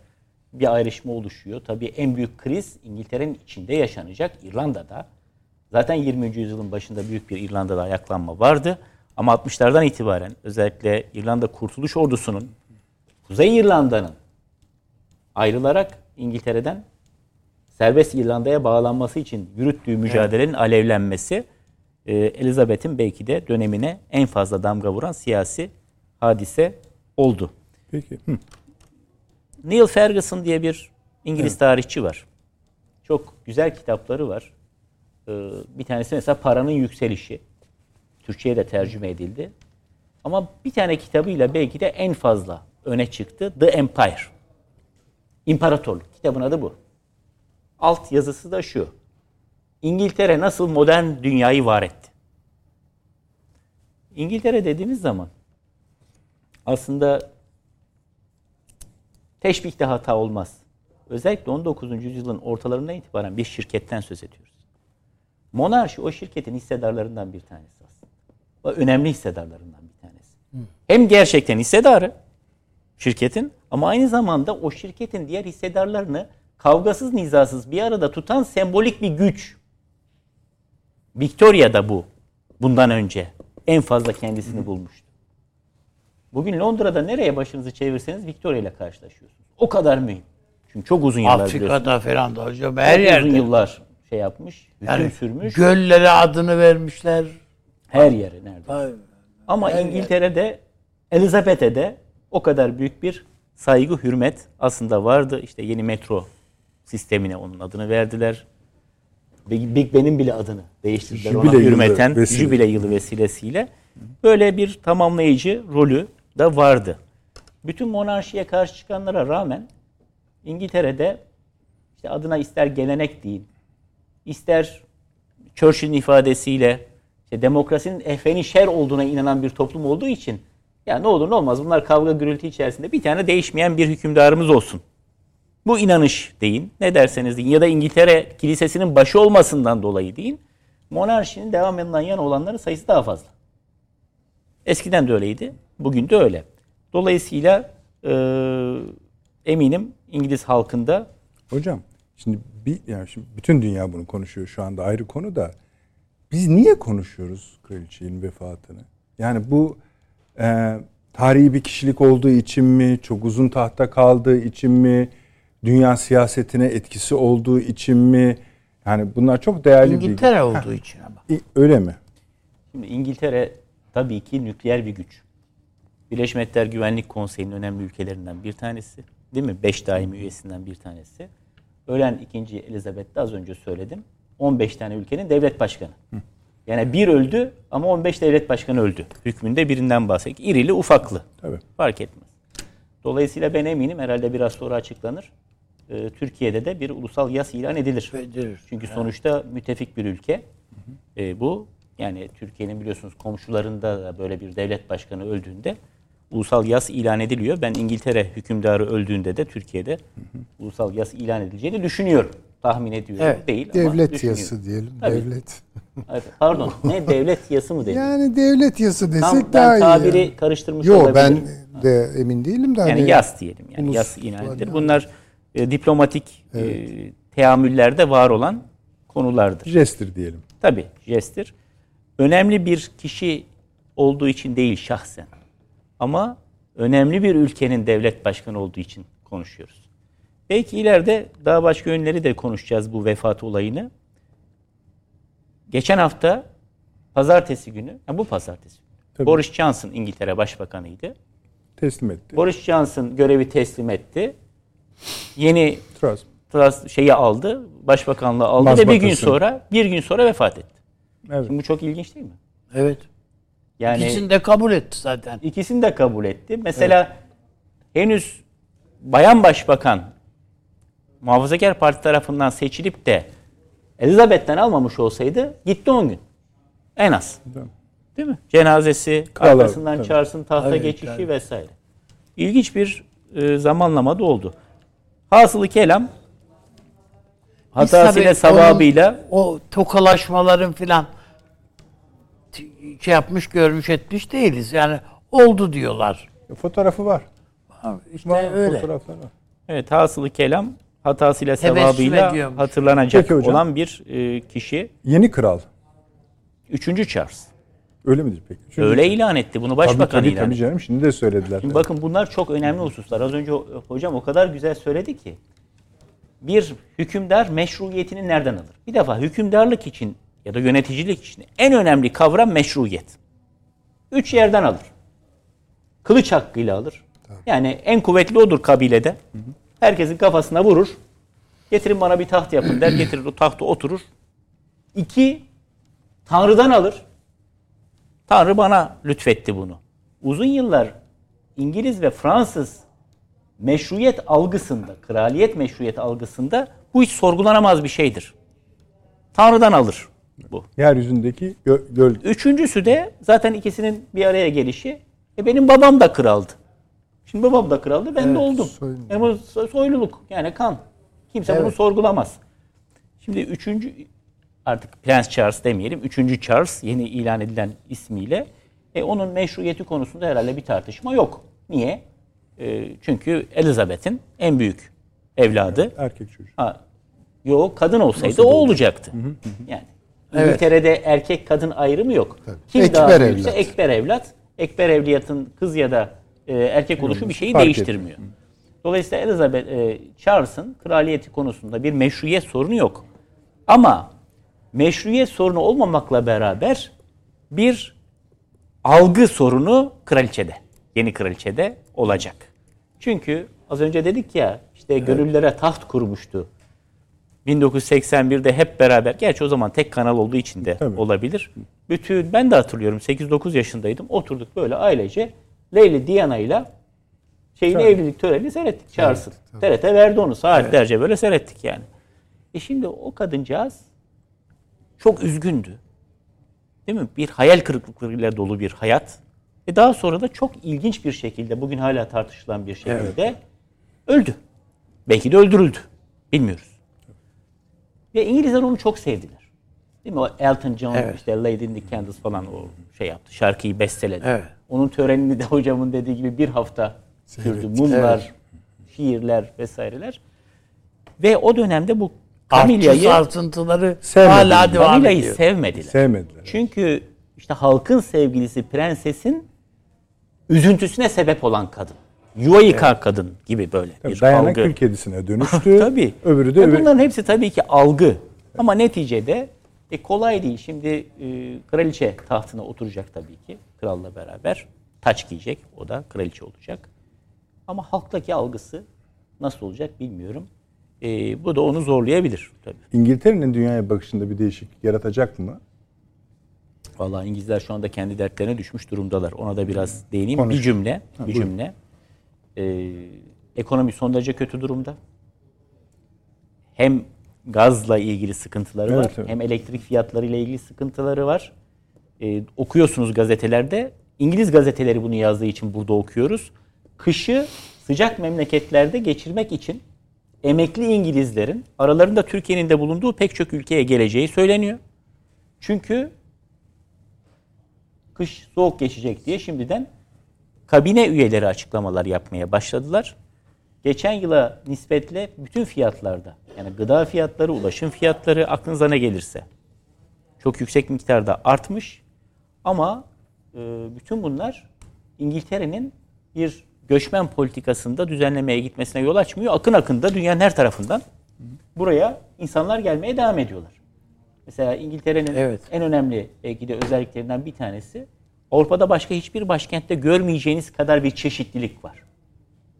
Bir ayrışma oluşuyor. Tabii en büyük kriz İngiltere'nin içinde yaşanacak İrlanda'da. Zaten 20. yüzyılın başında büyük bir İrlanda'da ayaklanma vardı. Ama 60'lardan itibaren özellikle İrlanda Kurtuluş Ordusu'nun Kuzey İrlanda'nın ayrılarak İngiltere'den serbest İrlanda'ya bağlanması için yürüttüğü mücadelenin alevlenmesi e, Elizabeth'in belki de dönemine en fazla damga vuran siyasi hadise oldu. Peki. Hı. Neil Ferguson diye bir İngiliz evet. tarihçi var. Çok güzel kitapları var. Ee, bir tanesi mesela Paranın Yükselişi. Türkçe'ye de tercüme edildi. Ama bir tane kitabıyla belki de en fazla öne çıktı. The Empire. İmparatorluk. Kitabın adı bu. Alt yazısı da şu. İngiltere nasıl modern dünyayı var etti? İngiltere dediğimiz zaman aslında teşbihte hata olmaz. Özellikle 19. yüzyılın ortalarından itibaren bir şirketten söz ediyoruz. Monarşi o şirketin hissedarlarından bir tanesi aslında. O önemli hissedarlarından bir tanesi. Hem gerçekten hissedarı şirketin ama aynı zamanda o şirketin diğer hissedarlarını kavgasız nizasız bir arada tutan sembolik bir güç. Victoria da bu. Bundan önce en fazla kendisini bulmuştu. Bugün Londra'da nereye başınızı çevirseniz Victoria ile karşılaşıyorsunuz. O kadar mühim. Çünkü çok uzun yıllar Afrika'da falan da hocam her çok yerde. uzun yıllar şey yapmış, yani sürmüş. Göllere adını vermişler. Her yere nerede. Ama her İngiltere'de yer. Elizabeth'e de o kadar büyük bir saygı, hürmet aslında vardı. İşte yeni metro sistemine onun adını verdiler. Big Ben'in bile adını değiştirdiler Jübile ona hürmeten vesile. Jübile yılı vesilesiyle. Böyle bir tamamlayıcı rolü de vardı. Bütün monarşiye karşı çıkanlara rağmen İngiltere'de işte adına ister gelenek değil, ister Churchill'in ifadesiyle işte demokrasinin efeni şer olduğuna inanan bir toplum olduğu için ya ne olur ne olmaz bunlar kavga gürültü içerisinde bir tane değişmeyen bir hükümdarımız olsun. Bu inanış deyin. Ne derseniz deyin. Ya da İngiltere kilisesinin başı olmasından dolayı deyin. Monarşinin devam edilen yan olanların sayısı daha fazla. Eskiden de öyleydi. Bugün de öyle. Dolayısıyla e, eminim İngiliz halkında Hocam şimdi bir yani şimdi bütün dünya bunu konuşuyor şu anda ayrı konu da biz niye konuşuyoruz kraliçenin vefatını? Yani bu e, tarihi bir kişilik olduğu için mi, çok uzun tahta kaldığı için mi, dünya siyasetine etkisi olduğu için mi? Yani bunlar çok değerli İngiltere bilgi. olduğu için ama. Ha, öyle mi? Şimdi İngiltere tabii ki nükleer bir güç. Birleşmiş Milletler Güvenlik Konseyi'nin önemli ülkelerinden bir tanesi. Değil mi? Beş daimi üyesinden bir tanesi. Ölen ikinci Elizabeth de az önce söyledim. 15 tane ülkenin devlet başkanı. Yani bir öldü ama 15 devlet başkanı öldü. Hükmünde birinden bahsettik. İrili ufaklı. Tabii. Fark etmez. Dolayısıyla ben eminim herhalde biraz sonra açıklanır. Ee, Türkiye'de de bir ulusal yas ilan edilir. Edilir. Çünkü sonuçta müttefik bir ülke. Ee, bu yani Türkiye'nin biliyorsunuz komşularında da böyle bir devlet başkanı öldüğünde ulusal yas ilan ediliyor. Ben İngiltere hükümdarı öldüğünde de Türkiye'de ulusal yas ilan edileceğini düşünüyorum. Tahmin ediyorum Evet. değil ama Devlet düşünüyorum. yası diyelim. Tabii. Devlet. Evet, Pardon ne devlet yası mı dedim? Yani devlet yası desek Tam daha ben iyi. tabiri yani. karıştırmış Yo olabilirim. ben de emin değilim de. Yani hani yas diyelim yani ulus- yas ilan edilir. yani- Bunlar e, diplomatik e, teamüllerde var olan konulardır. Jestir diyelim. Tabii jesttir. Önemli bir kişi olduğu için değil şahsen. Ama önemli bir ülkenin devlet başkanı olduğu için konuşuyoruz. Belki ileride daha başka yönleri de konuşacağız bu vefat olayını. Geçen hafta pazartesi günü, ha bu pazartesi günü. Tabii. Boris Johnson İngiltere Başbakanıydı. Teslim etti. Boris Johnson görevi teslim etti. Yeni Truss. Truss şeyi aldı, başbakanlığı aldı ve bir gün sonra bir gün sonra vefat etti. Evet. Şimdi bu çok ilginç değil mi? Evet. Yani İkisini de kabul etti zaten. ikisini de kabul etti. Mesela henüz bayan başbakan Muhafazakar Parti tarafından seçilip de Elizabeth'ten almamış olsaydı gitti 10 gün. En az. Değil mi? Değil mi? Cenazesi, Krallar, arkasından tabii. çağırsın, tahta Evet, geçişi tabii. vesaire. İlginç bir e, zamanlama da oldu. Hasılı kelam hatasıyla sevabıyla o tokalaşmaların filan şey yapmış görmüş etmiş değiliz. Yani oldu diyorlar. Fotoğrafı var. Ha, İşte Var, öyle. Fotoğrafları var. evet hasılı kelam hatasıyla sevabıyla hatırlanacak olan bir e, kişi Yeni kral. 3. Charles. Öyle midir peki? Çünkü- Öyle ilan etti. Bunu Tabii başbakan tabii, ilan tabii canım. Şimdi de söylediler. Şimdi bakın bunlar çok önemli hususlar. Az önce hocam o kadar güzel söyledi ki. Bir hükümdar meşruiyetini nereden alır? Bir defa hükümdarlık için ya da yöneticilik için en önemli kavram meşruiyet. Üç yerden alır. Kılıç hakkıyla alır. Yani en kuvvetli odur kabilede. Herkesin kafasına vurur. Getirin bana bir taht yapın der. Getirir o tahta oturur. İki, Tanrı'dan alır. Tanrı bana lütfetti bunu. Uzun yıllar İngiliz ve Fransız meşruiyet algısında, kraliyet meşruiyet algısında bu hiç sorgulanamaz bir şeydir. Tanrı'dan alır bu. Yeryüzündeki gö- göl Üçüncüsü de zaten ikisinin bir araya gelişi. E benim babam da kraldı. Şimdi babam da kraldı, ben de oldum. soylu. Yani bu so- soyluluk, yani kan. Kimse bunu Evet. sorgulamaz. Şimdi üçüncü, artık Prens Charles demeyelim, üçüncü Charles yeni ilan edilen ismiyle. E, onun meşruiyeti konusunda herhalde bir tartışma yok. Niye? E, çünkü Elizabeth'in en büyük evladı. erkek çocuğu. Ha, yok kadın olsaydı Nasıl o olacaktı. Yani İngiltere'de erkek kadın ayrımı yok. Kim Ekber daha büyükse evlat. ekber evlat. Ekber evliyatın kız ya da e, erkek oluşu bir şeyi Fark değiştirmiyor. Dolayısıyla Elizabeth e, Charles'ın kraliyeti konusunda bir meşruiyet sorunu yok. Ama meşruiyet sorunu olmamakla beraber bir algı sorunu kraliçede, yeni kraliçede olacak. Çünkü az önce dedik ya işte gönüllere taht kurmuştu. 1981'de hep beraber, gerçi o zaman tek kanal olduğu için de Tabii. olabilir. Bütün, ben de hatırlıyorum 8-9 yaşındaydım. Oturduk böyle ailece Leyli Diana ile şeyin Tabii. evlilik törenini seyrettik Charles'ın. TRT verdi onu saatlerce böyle seyrettik yani. E şimdi o kadıncağız çok üzgündü. Değil mi? Bir hayal kırıklıklarıyla dolu bir hayat. Ve daha sonra da çok ilginç bir şekilde, bugün hala tartışılan bir şekilde öldü. Belki de öldürüldü. Bilmiyoruz. Ve İngilizler onu çok sevdiler. Değil mi? O Elton John, Evet. işte Lady in the Candles falan o şey yaptı. Şarkıyı besteledi. Evet. Onun törenini de hocamın dediği gibi bir hafta sürdü. Mumlar, şiirler vesaireler. Ve o dönemde bu Kamilya'yı sarsıntıları Sevmediler. hala devam Kamilya'yı ediyor. sevmediler. Sevmediler. Çünkü işte halkın sevgilisi prensesin üzüntüsüne sebep olan kadın. yuva yıkar kadın gibi böyle Tabii bir Diana algı. kül kedisine dönüştü. Tabii. Öbürü de öbür- bunların hepsi tabii ki algı. Ama neticede e, kolay değil. Şimdi e, kraliçe tahtına oturacak tabii ki. Kralla beraber. Taç giyecek. O da kraliçe olacak. Ama halktaki algısı nasıl olacak bilmiyorum. E, bu da onu zorlayabilir tabii. İngiltere'nin dünyaya bakışında bir değişiklik yaratacak mı? Vallahi İngilizler şu anda kendi dertlerine düşmüş durumdalar. Ona da biraz değineyim. Konuş. Bir cümle, bir buyurun. cümle. Ee, ekonomi son derece kötü durumda. Hem gazla ilgili sıkıntıları Evet, var, evet. hem elektrik fiyatları ile ilgili sıkıntıları var. Ee, okuyorsunuz gazetelerde. İngiliz gazeteleri bunu yazdığı için burada okuyoruz. Kışı sıcak memleketlerde geçirmek için emekli İngilizlerin aralarında Türkiye'nin de bulunduğu pek çok ülkeye geleceği söyleniyor. Çünkü kış soğuk geçecek diye şimdiden kabine üyeleri açıklamalar yapmaya başladılar. Geçen yıla nispetle bütün fiyatlarda yani gıda fiyatları, ulaşım fiyatları aklınıza ne gelirse çok yüksek miktarda artmış. Ama e, bütün bunlar İngiltere'nin bir göçmen politikasında düzenlemeye gitmesine yol açmıyor. Akın akın da dünyanın her tarafından buraya insanlar gelmeye devam ediyorlar. Mesela İngiltere'nin Evet. en önemli belki de özelliklerinden bir tanesi Avrupa'da başka hiçbir başkentte görmeyeceğiniz kadar bir çeşitlilik var.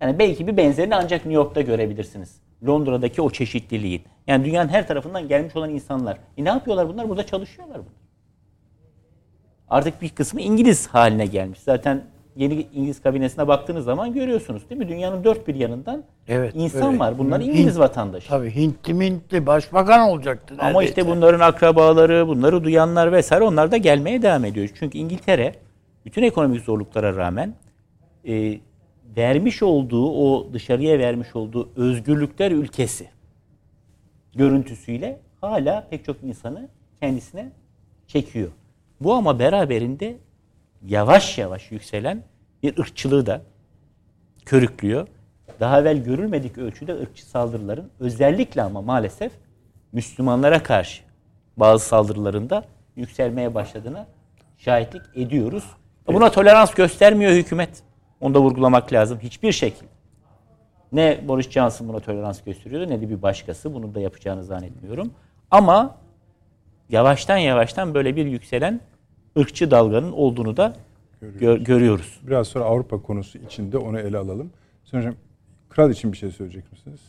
Yani belki bir benzerini ancak New York'ta görebilirsiniz. Londra'daki o çeşitliliğin. Yani dünyanın her tarafından gelmiş olan insanlar. E ne yapıyorlar bunlar? Burada çalışıyorlar bunlar. Artık bir kısmı İngiliz haline gelmiş. Zaten yeni İngiliz kabinesine baktığınız zaman görüyorsunuz değil mi? Dünyanın dört bir yanından Evet, insan öyle. var. Bunlar Hint- İngiliz vatandaşı. Tabii Hintli mintli başbakan olacaktı. Ama neredeyse. işte bunların akrabaları, bunları duyanlar vesaire onlar da gelmeye devam ediyor. Çünkü İngiltere bütün ekonomik zorluklara rağmen e, vermiş olduğu o dışarıya vermiş olduğu özgürlükler ülkesi görüntüsüyle hala pek çok insanı kendisine çekiyor. Bu ama beraberinde yavaş yavaş yükselen bir ırkçılığı da körüklüyor. Daha evvel görülmedik ölçüde ırkçı saldırıların özellikle ama maalesef Müslümanlara karşı bazı saldırılarında yükselmeye başladığına şahitlik ediyoruz. Buna tolerans göstermiyor hükümet. Onu da vurgulamak lazım. Hiçbir şekilde. Ne Boris Johnson buna tolerans gösteriyordu ne de bir başkası. Bunu da yapacağını zannetmiyorum. Ama yavaştan yavaştan böyle bir yükselen ırkçı dalganın olduğunu da gö- görüyoruz. Biraz sonra Avrupa konusu içinde onu ele alalım. Sayın Hocam, kral için bir şey söyleyecek misiniz?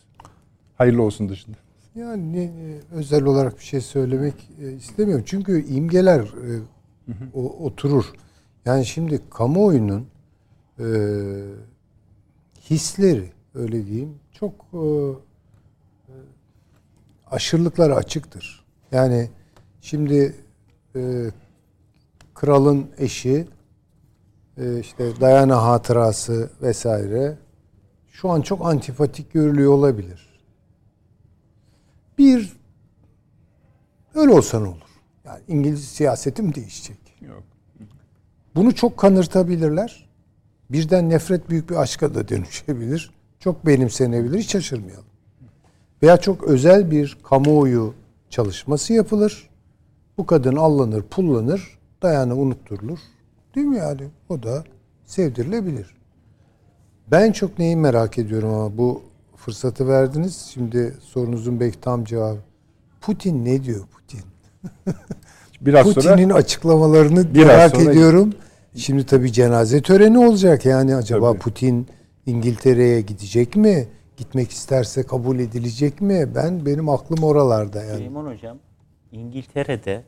Hayırlı olsun dışında. Yani e, özel olarak bir şey söylemek e, istemiyorum. Çünkü imgeler e, o- oturur. Yani şimdi kamuoyunun e, hisleri öyle diyeyim çok e, e, aşırılıklara açıktır. Yani şimdi e, kralın eşi e, işte Diana hatırası vesaire şu an çok antipatik görülüyor olabilir. Bir öyle olsa ne olur? Yani İngiliz siyaseti mi değişecek? Yok. Bunu çok kanırtabilirler. Birden nefret büyük bir aşka da dönüşebilir. Çok benimsenebilir. Hiç şaşırmayalım. Veya çok özel bir kamuoyu çalışması yapılır. Bu kadın allanır, pullanır, dayana unutturulur. Değil mi yani? O da sevdirilebilir. Ben çok neyi merak ediyorum ama bu fırsatı verdiniz. Şimdi sorunuzun belki tam cevabı. Putin ne diyor Putin? Biraz Putin'in sonra açıklamalarını Biraz merak sonra- ediyorum. Şimdi tabii cenaze töreni olacak. Yani acaba Tabii. Putin İngiltere'ye gidecek mi? Gitmek isterse kabul edilecek mi? Ben benim aklım oralarda yani. Süleyman Hocam İngiltere'de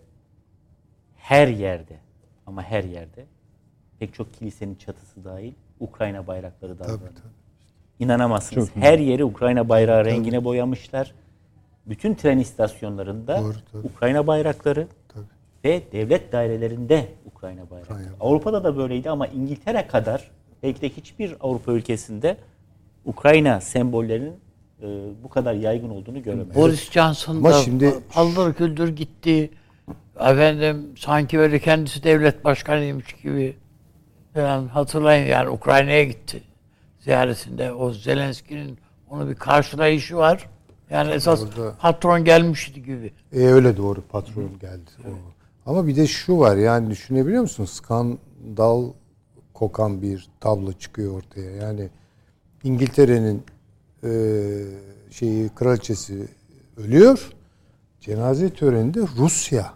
her yerde ama her yerde pek çok kilisenin çatısı dahil Ukrayna bayrakları dalgalanıyor. İnanamazsınız. Çok her yeri Ukrayna bayrağı rengine boyamışlar. Bütün tren istasyonlarında Doğru, tabii. Ukrayna bayrakları Tabii. ve devlet dairelerinde Ukrayna bayrakları. Ukrayna. Avrupa'da da böyleydi ama İngiltere kadar belki de hiçbir Avrupa ülkesinde Ukrayna sembollerinin e, bu kadar yaygın olduğunu göremedim. Boris Johnson da şimdi- paldır küldür gitti. Efendim sanki böyle kendisi devlet başkanıymış gibi falan hatırlayın yani Ukrayna'ya gitti ziyaretinde. O Zelenski'nin onu bir karşılayışı var. Yani esas Orada- patron gelmişti gibi. E öyle doğru patron geldi. O. Ama bir de şu var yani düşünebiliyor musun? Skandal kokan bir tablo çıkıyor ortaya. Yani İngiltere'nin e, şeyi kraliçesi ölüyor. Cenaze töreninde Rusya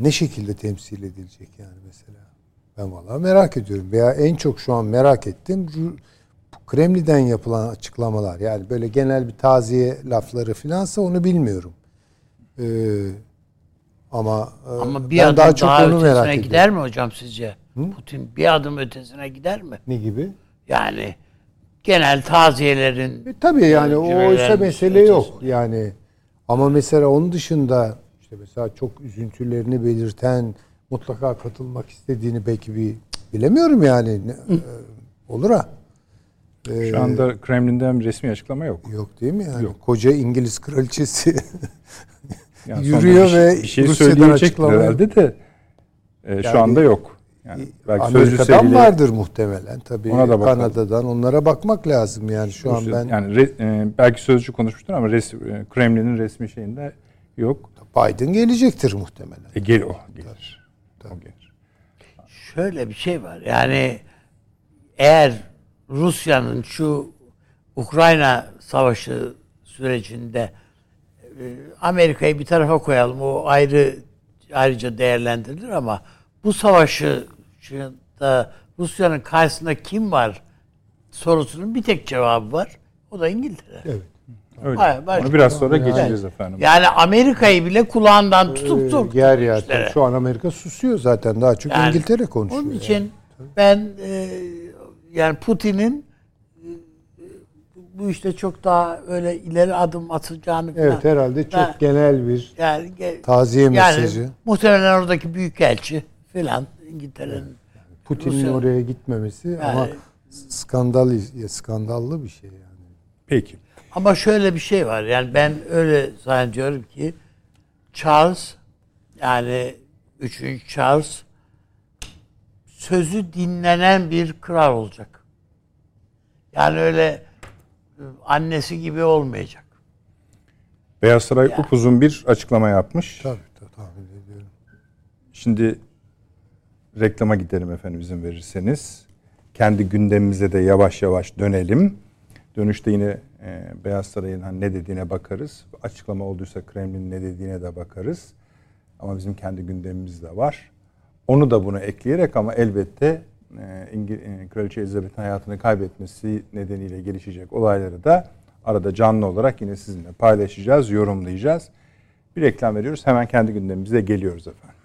ne şekilde temsil edilecek yani mesela? Ben vallahi merak ediyorum. Veya en çok şu an merak ettiğim Ru- Kremlin'den yapılan açıklamalar. Yani böyle genel bir taziye lafları filansa onu bilmiyorum. Ee, ama e, Ama bir ben adım daha çok daha onu merak ötesine ediyorum. gider mi hocam sizce? Putin bir adım ötesine gider mi? Ne gibi? Yani genel taziyelerin E, tabii yani o Cümlelerin oysa mesele yok. ötesinde. Yani ama mesela onun dışında işte mesela çok üzüntülerini belirten mutlaka katılmak istediğini belki bir bilemiyorum yani. Ne- e, olur ha. E, Şu anda Kremlin'den bir resmi açıklama yok. yok değil mi yani? Yok. Koca İngiliz kraliçesi Yani Yürüyor bir şey, ve bir şey Rusya'dan açıklama herhalde de e, Yani- şu anda yok. Yani belki Amerika'dan sözcüsüyle vardır muhtemelen tabii. Ona da bakalım. Kanada'dan onlara bakmak lazım yani şu an Rusya- ben yani re- e, belki sözcü konuşmuştur ama res, e, Kremlin'in resmi şeyinde yok. Biden gelecektir muhtemelen. E, gel o gelir. O gelir. şöyle bir şey var. Yani eğer Rusya'nın şu Ukrayna savaşı sürecinde e, Amerika'yı bir tarafa koyalım. O ayrı ayrıca değerlendirilir ama bu savaşı şu da Rusya'nın karşısında kim var sorusunun bir tek cevabı var. O da İngiltere. Evet. Öyle. Hayır, başka- Onu biraz sonra Yani- geçeceğiz efendim. Yani Amerika'yı bile kulağından tutup Ee, dur. yer yer. işlere. Şu an Amerika susuyor zaten. Daha çok Yani İngiltere konuşuyor. Onun yani. için ben e, yani Putin'in e, bu işte çok daha öyle ileri adım atacağını falan. Evet herhalde çok Ben- genel bir yani, taziye yani mesajı. muhtemelen oradaki büyükelçi filan İngiltere'nin Putin'in oraya gitmemesi ama skandal skandallı bir şey yani. Peki. Ama şöyle bir şey var yani ben öyle zannediyorum ki Charles yani 3. Charles sözü dinlenen bir kral olacak. Yani öyle e, annesi gibi olmayacak. Beyaz Saray upuzun bir açıklama yapmış. Tabii tabii tahmin ediyorum. Şimdi reklama gidelim efendim izin verirseniz. Kendi gündemimize de yavaş yavaş dönelim. Dönüşte yine e, Beyaz Saray'ın hani ne dediğine bakarız. Açıklama olduysa Kremlin ne dediğine de bakarız. Ama bizim kendi gündemimiz de var. Onu da bunu ekleyerek ama elbette e, İngil- e, Kraliçe Elizabeth'in hayatını kaybetmesi nedeniyle gelişecek olayları da arada canlı olarak yine sizinle paylaşacağız, yorumlayacağız. Bir reklam veriyoruz. Hemen kendi gündemimize geliyoruz efendim.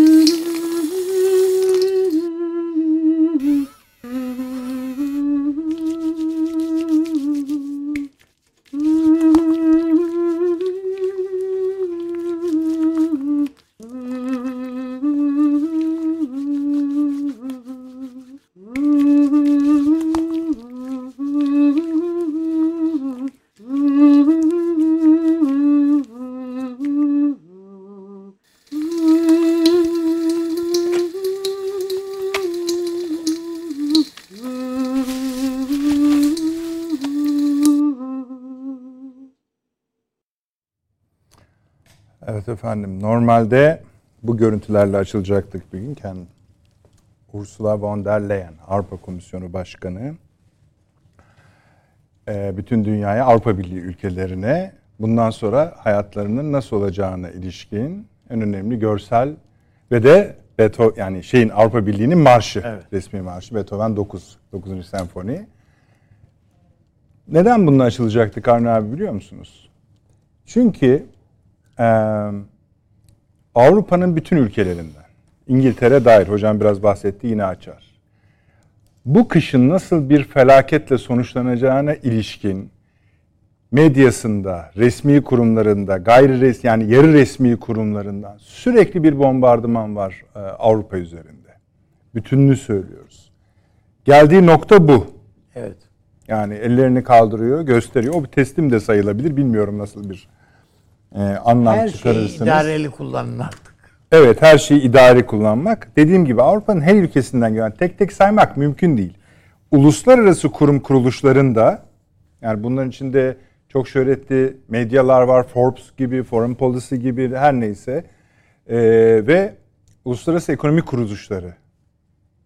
efendim. Normalde bu görüntülerle açılacaktık bugün. Kend- Ursula von der Leyen, Avrupa Komisyonu Başkanı, e, bütün dünyaya Avrupa Birliği ülkelerine bundan sonra hayatlarının nasıl olacağına ilişkin en önemli görsel ve de Beto yani şeyin Avrupa Birliği'nin marşı, resmi marşı Beethoven 9, 9. senfoni. Neden bununla açılacaktı Karni abi biliyor musunuz? Çünkü Avrupa'nın bütün ülkelerinden, İngiltere dair, hocam biraz bahsetti yine açar. Bu kışın nasıl bir felaketle sonuçlanacağına ilişkin medyasında, resmi kurumlarında, gayri res yani yarı resmi kurumlarından sürekli bir bombardıman var e, Avrupa üzerinde. Bütününü söylüyoruz. Geldiği nokta bu. Evet. Yani ellerini kaldırıyor, gösteriyor. O bir teslim de sayılabilir. Bilmiyorum nasıl bir e, anlam Her şeyi çıkarırsınız. idareli kullanın artık. Evet her şeyi idari kullanmak. Dediğim gibi Avrupa'nın her ülkesinden gelen tek tek saymak mümkün değil. Uluslararası kurum kuruluşların da yani bunların içinde çok şöhretli medyalar var. Forbes gibi, Foreign Policy gibi her neyse. Ee, ve uluslararası ekonomik kuruluşları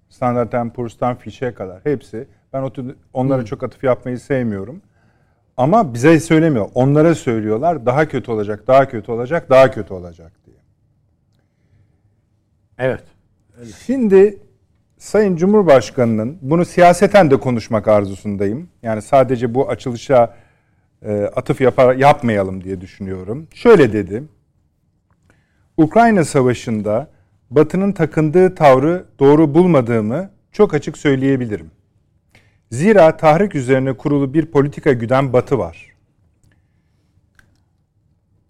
Standard Poor's'tan Fitch'e kadar hepsi. Ben onlara çok atıf yapmayı sevmiyorum. Ama bize söylemiyor. Onlara söylüyorlar. Daha kötü olacak, daha kötü olacak, daha kötü olacak diye. Evet. Şimdi Sayın Cumhurbaşkanı'nın bunu siyaseten de konuşmak arzusundayım. Yani sadece bu açılışa e, atıf yapar, yapmayalım diye düşünüyorum. Şöyle dedi. Ukrayna Savaşı'nda Batı'nın takındığı tavrı doğru bulmadığımı çok açık söyleyebilirim. Zira tahrik üzerine kurulu bir politika güden Batı var.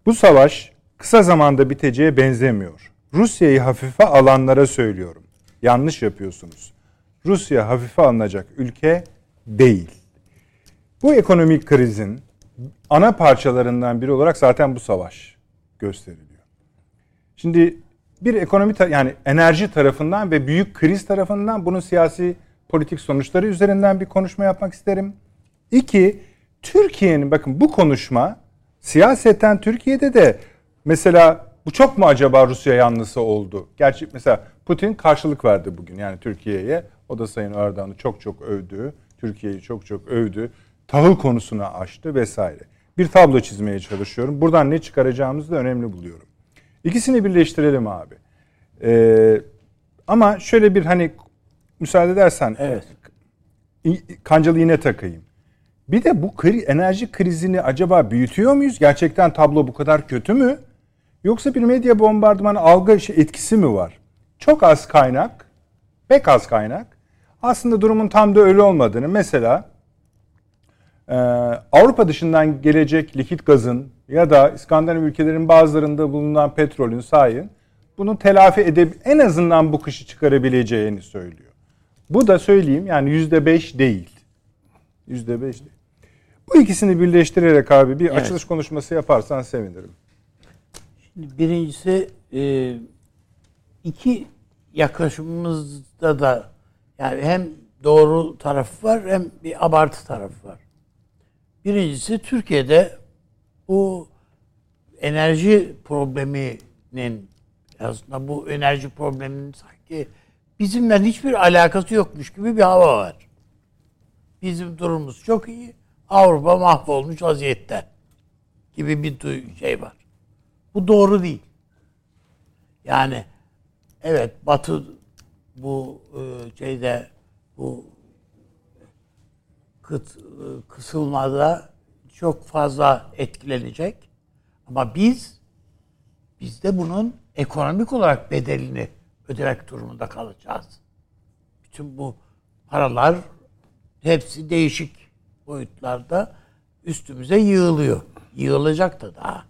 Bu savaş kısa zamanda biteceğe benzemiyor. Rusya'yı hafife alanlara söylüyorum. Yanlış yapıyorsunuz. Rusya hafife alınacak ülke değil. Bu ekonomik krizin ana parçalarından biri olarak zaten bu savaş gösteriliyor. Şimdi bir ekonomi yani enerji tarafından ve büyük kriz tarafından bunun siyasi politik sonuçları üzerinden bir konuşma yapmak isterim. İki, Türkiye'nin bakın bu konuşma siyaseten Türkiye'de de mesela bu çok mu acaba Rusya yanlısı oldu? Gerçi mesela Putin karşılık verdi bugün yani Türkiye'ye. O da Sayın Erdoğan'ı çok çok övdü. Türkiye'yi çok çok övdü. Tahıl konusuna açtı vesaire. Bir tablo çizmeye çalışıyorum. Buradan ne çıkaracağımızı da önemli buluyorum. İkisini birleştirelim abi. Ee, ama şöyle bir hani müsaade edersen Evet. Kancalı iğne takayım. Bir de bu kri, enerji krizini acaba büyütüyor muyuz? Gerçekten tablo bu kadar kötü mü? Yoksa bir medya bombardımanı algı şey- etkisi mi var? Çok az kaynak, pek az kaynak. Aslında durumun tam da öyle olmadığını mesela e, Avrupa dışından gelecek likit gazın ya da İskandinav ülkelerin bazılarında bulunan petrolün sayın bunu telafi edip en azından bu kışı çıkarabileceğini söylüyor. Bu da söyleyeyim yani yüzde beş değil. Yüzde beş değil. Bu ikisini birleştirerek abi bir Evet. açılış konuşması yaparsan sevinirim. Şimdi birincisi e, iki yaklaşımımızda da yani hem doğru tarafı var hem bir abartı tarafı var. Birincisi Türkiye'de bu enerji probleminin aslında bu enerji probleminin sanki bizimle hiçbir alakası yokmuş gibi bir hava var. Bizim durumumuz çok iyi. Avrupa mahvolmuş vaziyette gibi bir şey var. Bu doğru değil. Yani evet Batı bu e, şeyde bu kıt, e, kısılmada çok fazla etkilenecek. Ama biz biz de bunun ekonomik olarak bedelini ödemek durumunda kalacağız. Bütün bu paralar hepsi değişik boyutlarda üstümüze yığılıyor. Yığılacak da daha.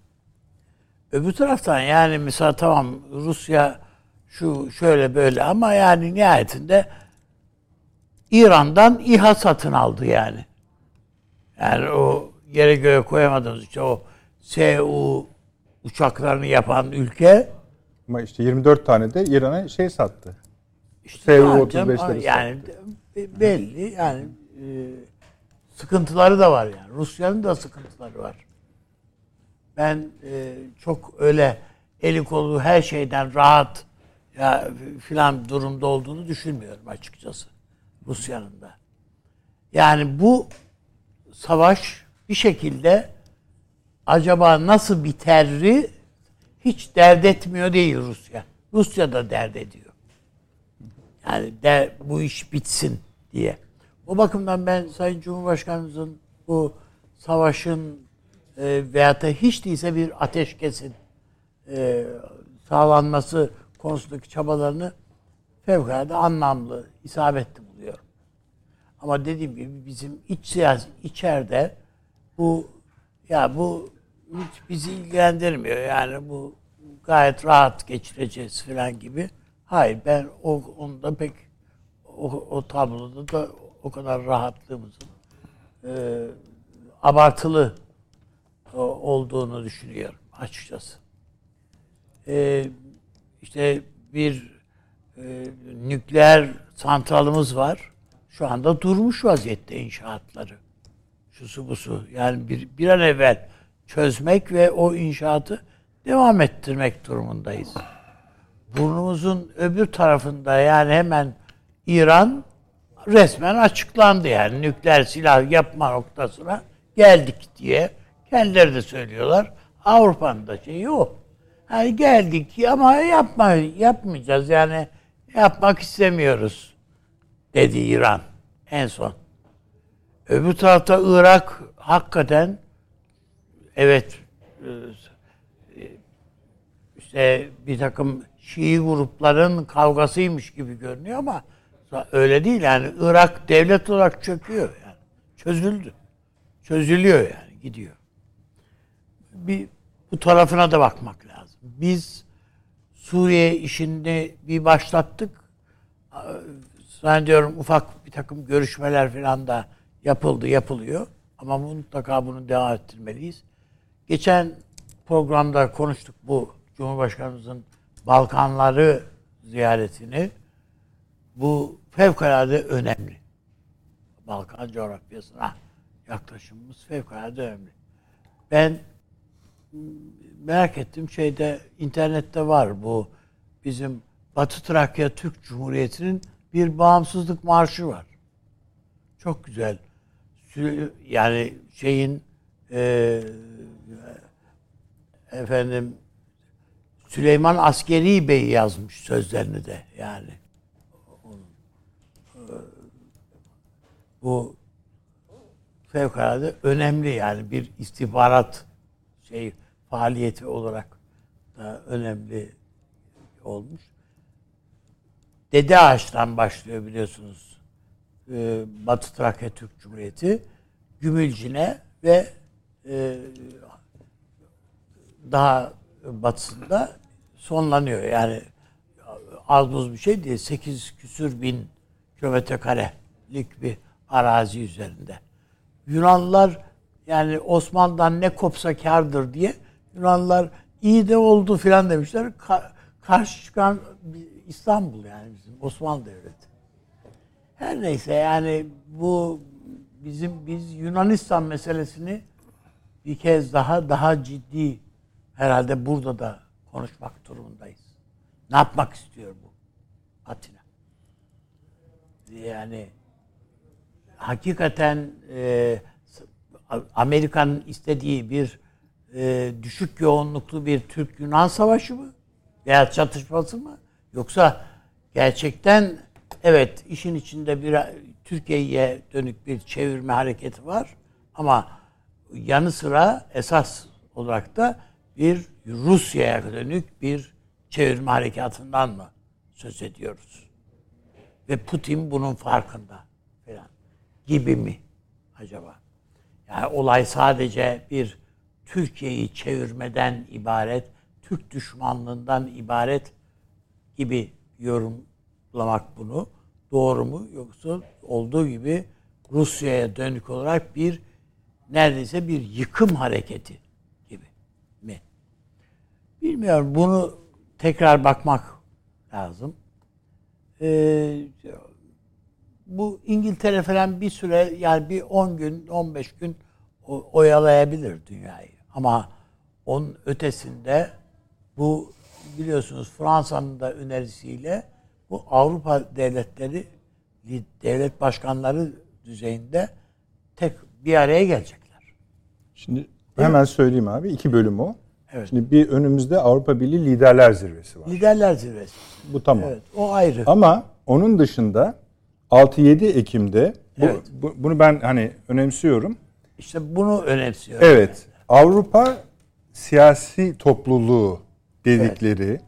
Öbür taraftan yani mesela tamam Rusya şu şöyle böyle ama yani nihayetinde İran'dan İHA satın aldı yani. Yani o yere göğe koyamadığımız işte o SU uçaklarını yapan ülke Ama işte 24 tane de İran'a şey sattı. işte SU-35'leri zaten yani be- belli yani e, sıkıntıları da var yani. Rusya'nın da sıkıntıları var. Ben e, çok öyle eli kolu her şeyden rahat ya filan durumda olduğunu düşünmüyorum açıkçası Rusya'nın da. Yani bu savaş bir şekilde acaba nasıl biterri hiç dert etmiyor değil Rusya. Rusya da dert ediyor. Yani de, bu iş bitsin diye. O bakımdan ben Sayın Cumhurbaşkanımızın bu savaşın e, veyahut da hiç değilse bir ateşkesin e, sağlanması konusundaki çabalarını fevkalade anlamlı, isabetli buluyorum. Ama dediğim gibi bizim iç siyasi içeride bu ya bu hiç bizi ilgilendirmiyor. Yani bu gayet rahat geçireceğiz falan gibi. Hayır ben o onda pek o, o tabloda da o kadar rahatlığımızın e, abartılı o- olduğunu düşünüyorum açıkçası. E, işte bir e, nükleer santralımız var. Şu anda durmuş vaziyette inşaatları. Şusu busu. Yani bir, bir an evvel çözmek ve o inşaatı devam ettirmek durumundayız. Burnumuzun öbür tarafında yani hemen İran resmen açıklandı yani nükleer silah yapma noktasına geldik diye kendileri de söylüyorlar. Avrupa'nın da şeyi o. Hani geldik ama yapma yapmayacağız yani yapmak istemiyoruz dedi İran en son. Öbür tarafta Irak hakikaten evet e, işte bir takım Şii grupların kavgasıymış gibi görünüyor ama öyle değil yani Irak devlet olarak çöküyor yani. Çözüldü. Çözülüyor yani gidiyor. Bir bu tarafına da bakmak lazım. Biz Suriye işini bir başlattık. Zannediyorum ufak bir takım görüşmeler falan da yapıldı, yapılıyor. Ama mutlaka bunu devam ettirmeliyiz. Geçen programda konuştuk bu Cumhurbaşkanımızın Balkanları ziyaretini. Bu fevkalade önemli. Balkan coğrafyasına yaklaşımımız fevkalade önemli. Ben merak ettim şeyde internette var bu bizim Batı Trakya Türk Cumhuriyeti'nin bir bağımsızlık marşı var. Çok güzel. Yani şeyin e, efendim Süleyman Askeri Bey yazmış sözlerini de yani. Bu fevkalade önemli yani bir istihbarat şey faaliyeti olarak da önemli olmuş. Dede Ağaç'tan başlıyor biliyorsunuz. Ee, Batı Trakya Türk Cumhuriyeti. Gümülcine ve e, daha batısında sonlanıyor. Yani az buz bir şey değil. 8 küsür bin kilometre karelik bir arazi üzerinde. Yunanlılar yani Osmanlı'dan ne kopsa kardır diye Yunanlılar iyi de oldu filan demişler. Ka- karşı çıkan İstanbul yani bizim Osmanlı Devleti. Her neyse yani bu bizim biz Yunanistan meselesini bir kez daha daha ciddi herhalde burada da konuşmak durumundayız. Ne yapmak istiyor bu Atina? Yani hakikaten e, Amerika'nın istediği bir e, düşük yoğunluklu bir Türk-Yunan savaşı mı? Veya çatışması mı? Yoksa gerçekten evet işin içinde bir Türkiye'ye dönük bir çevirme hareketi var ama yanı sıra esas olarak da bir Rusya'ya dönük bir çevirme harekatından mı söz ediyoruz? Ve Putin bunun farkında falan gibi mi acaba? Yani olay sadece bir Türkiye'yi çevirmeden ibaret, Türk düşmanlığından ibaret gibi yorumlamak bunu doğru mu yoksa olduğu gibi Rusya'ya dönük olarak bir neredeyse bir yıkım hareketi? Bilmiyorum. Bunu tekrar bakmak lazım. Ee, bu İngiltere falan bir süre yani bir 10 gün 15 gün oyalayabilir dünyayı. Ama onun ötesinde bu biliyorsunuz Fransa'nın da önerisiyle bu Avrupa devletleri devlet başkanları düzeyinde tek bir araya gelecekler. Şimdi hemen söyleyeyim abi iki bölüm o. Evet. Şimdi bir önümüzde Avrupa Birliği Liderler Zirvesi var. Liderler Zirvesi. Bu tamam. Evet, o ayrı. Ama onun dışında 6-7 Ekim'de bu, Evet. bu- bunu ben hani önemsiyorum. İşte bunu önemsiyorum. Evet. Avrupa siyasi topluluğu dedikleri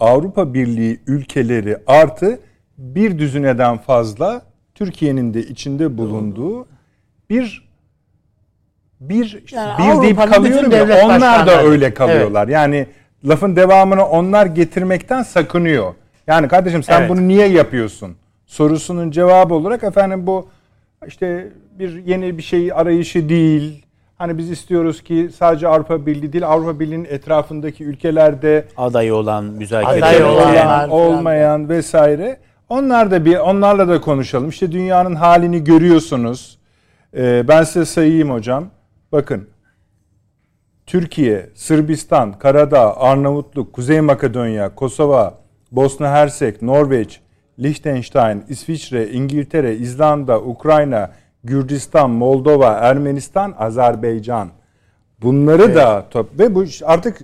Avrupa Birliği ülkeleri artı bir düzineden fazla Türkiye'nin de içinde bulunduğu bir bir işte Yani bir deyip Avrupa'nın kalıyorum ya onlar da öyle kalıyorlar. Yani lafın devamını onlar getirmekten sakınıyor. Yani kardeşim sen Evet. bunu niye yapıyorsun? Sorusunun cevabı olarak efendim bu işte bir yeni bir şey arayışı değil. Hani biz istiyoruz ki sadece Avrupa Birliği değil Avrupa Birliği'nin etrafındaki ülkelerde Adayı olan, müzakere Aday olan, olmayan vesaire. Onlar da bir onlarla da konuşalım. İşte dünyanın halini görüyorsunuz. Ee, ben size sayayım hocam. Bakın. Türkiye, Sırbistan, Karadağ, Arnavutluk, Kuzey Makedonya, Kosova, Bosna Hersek, Norveç, Liechtenstein, İsviçre, İngiltere, İzlanda, Ukrayna, Gürcistan, Moldova, Ermenistan, Azerbaycan. Bunları da top ve bu artık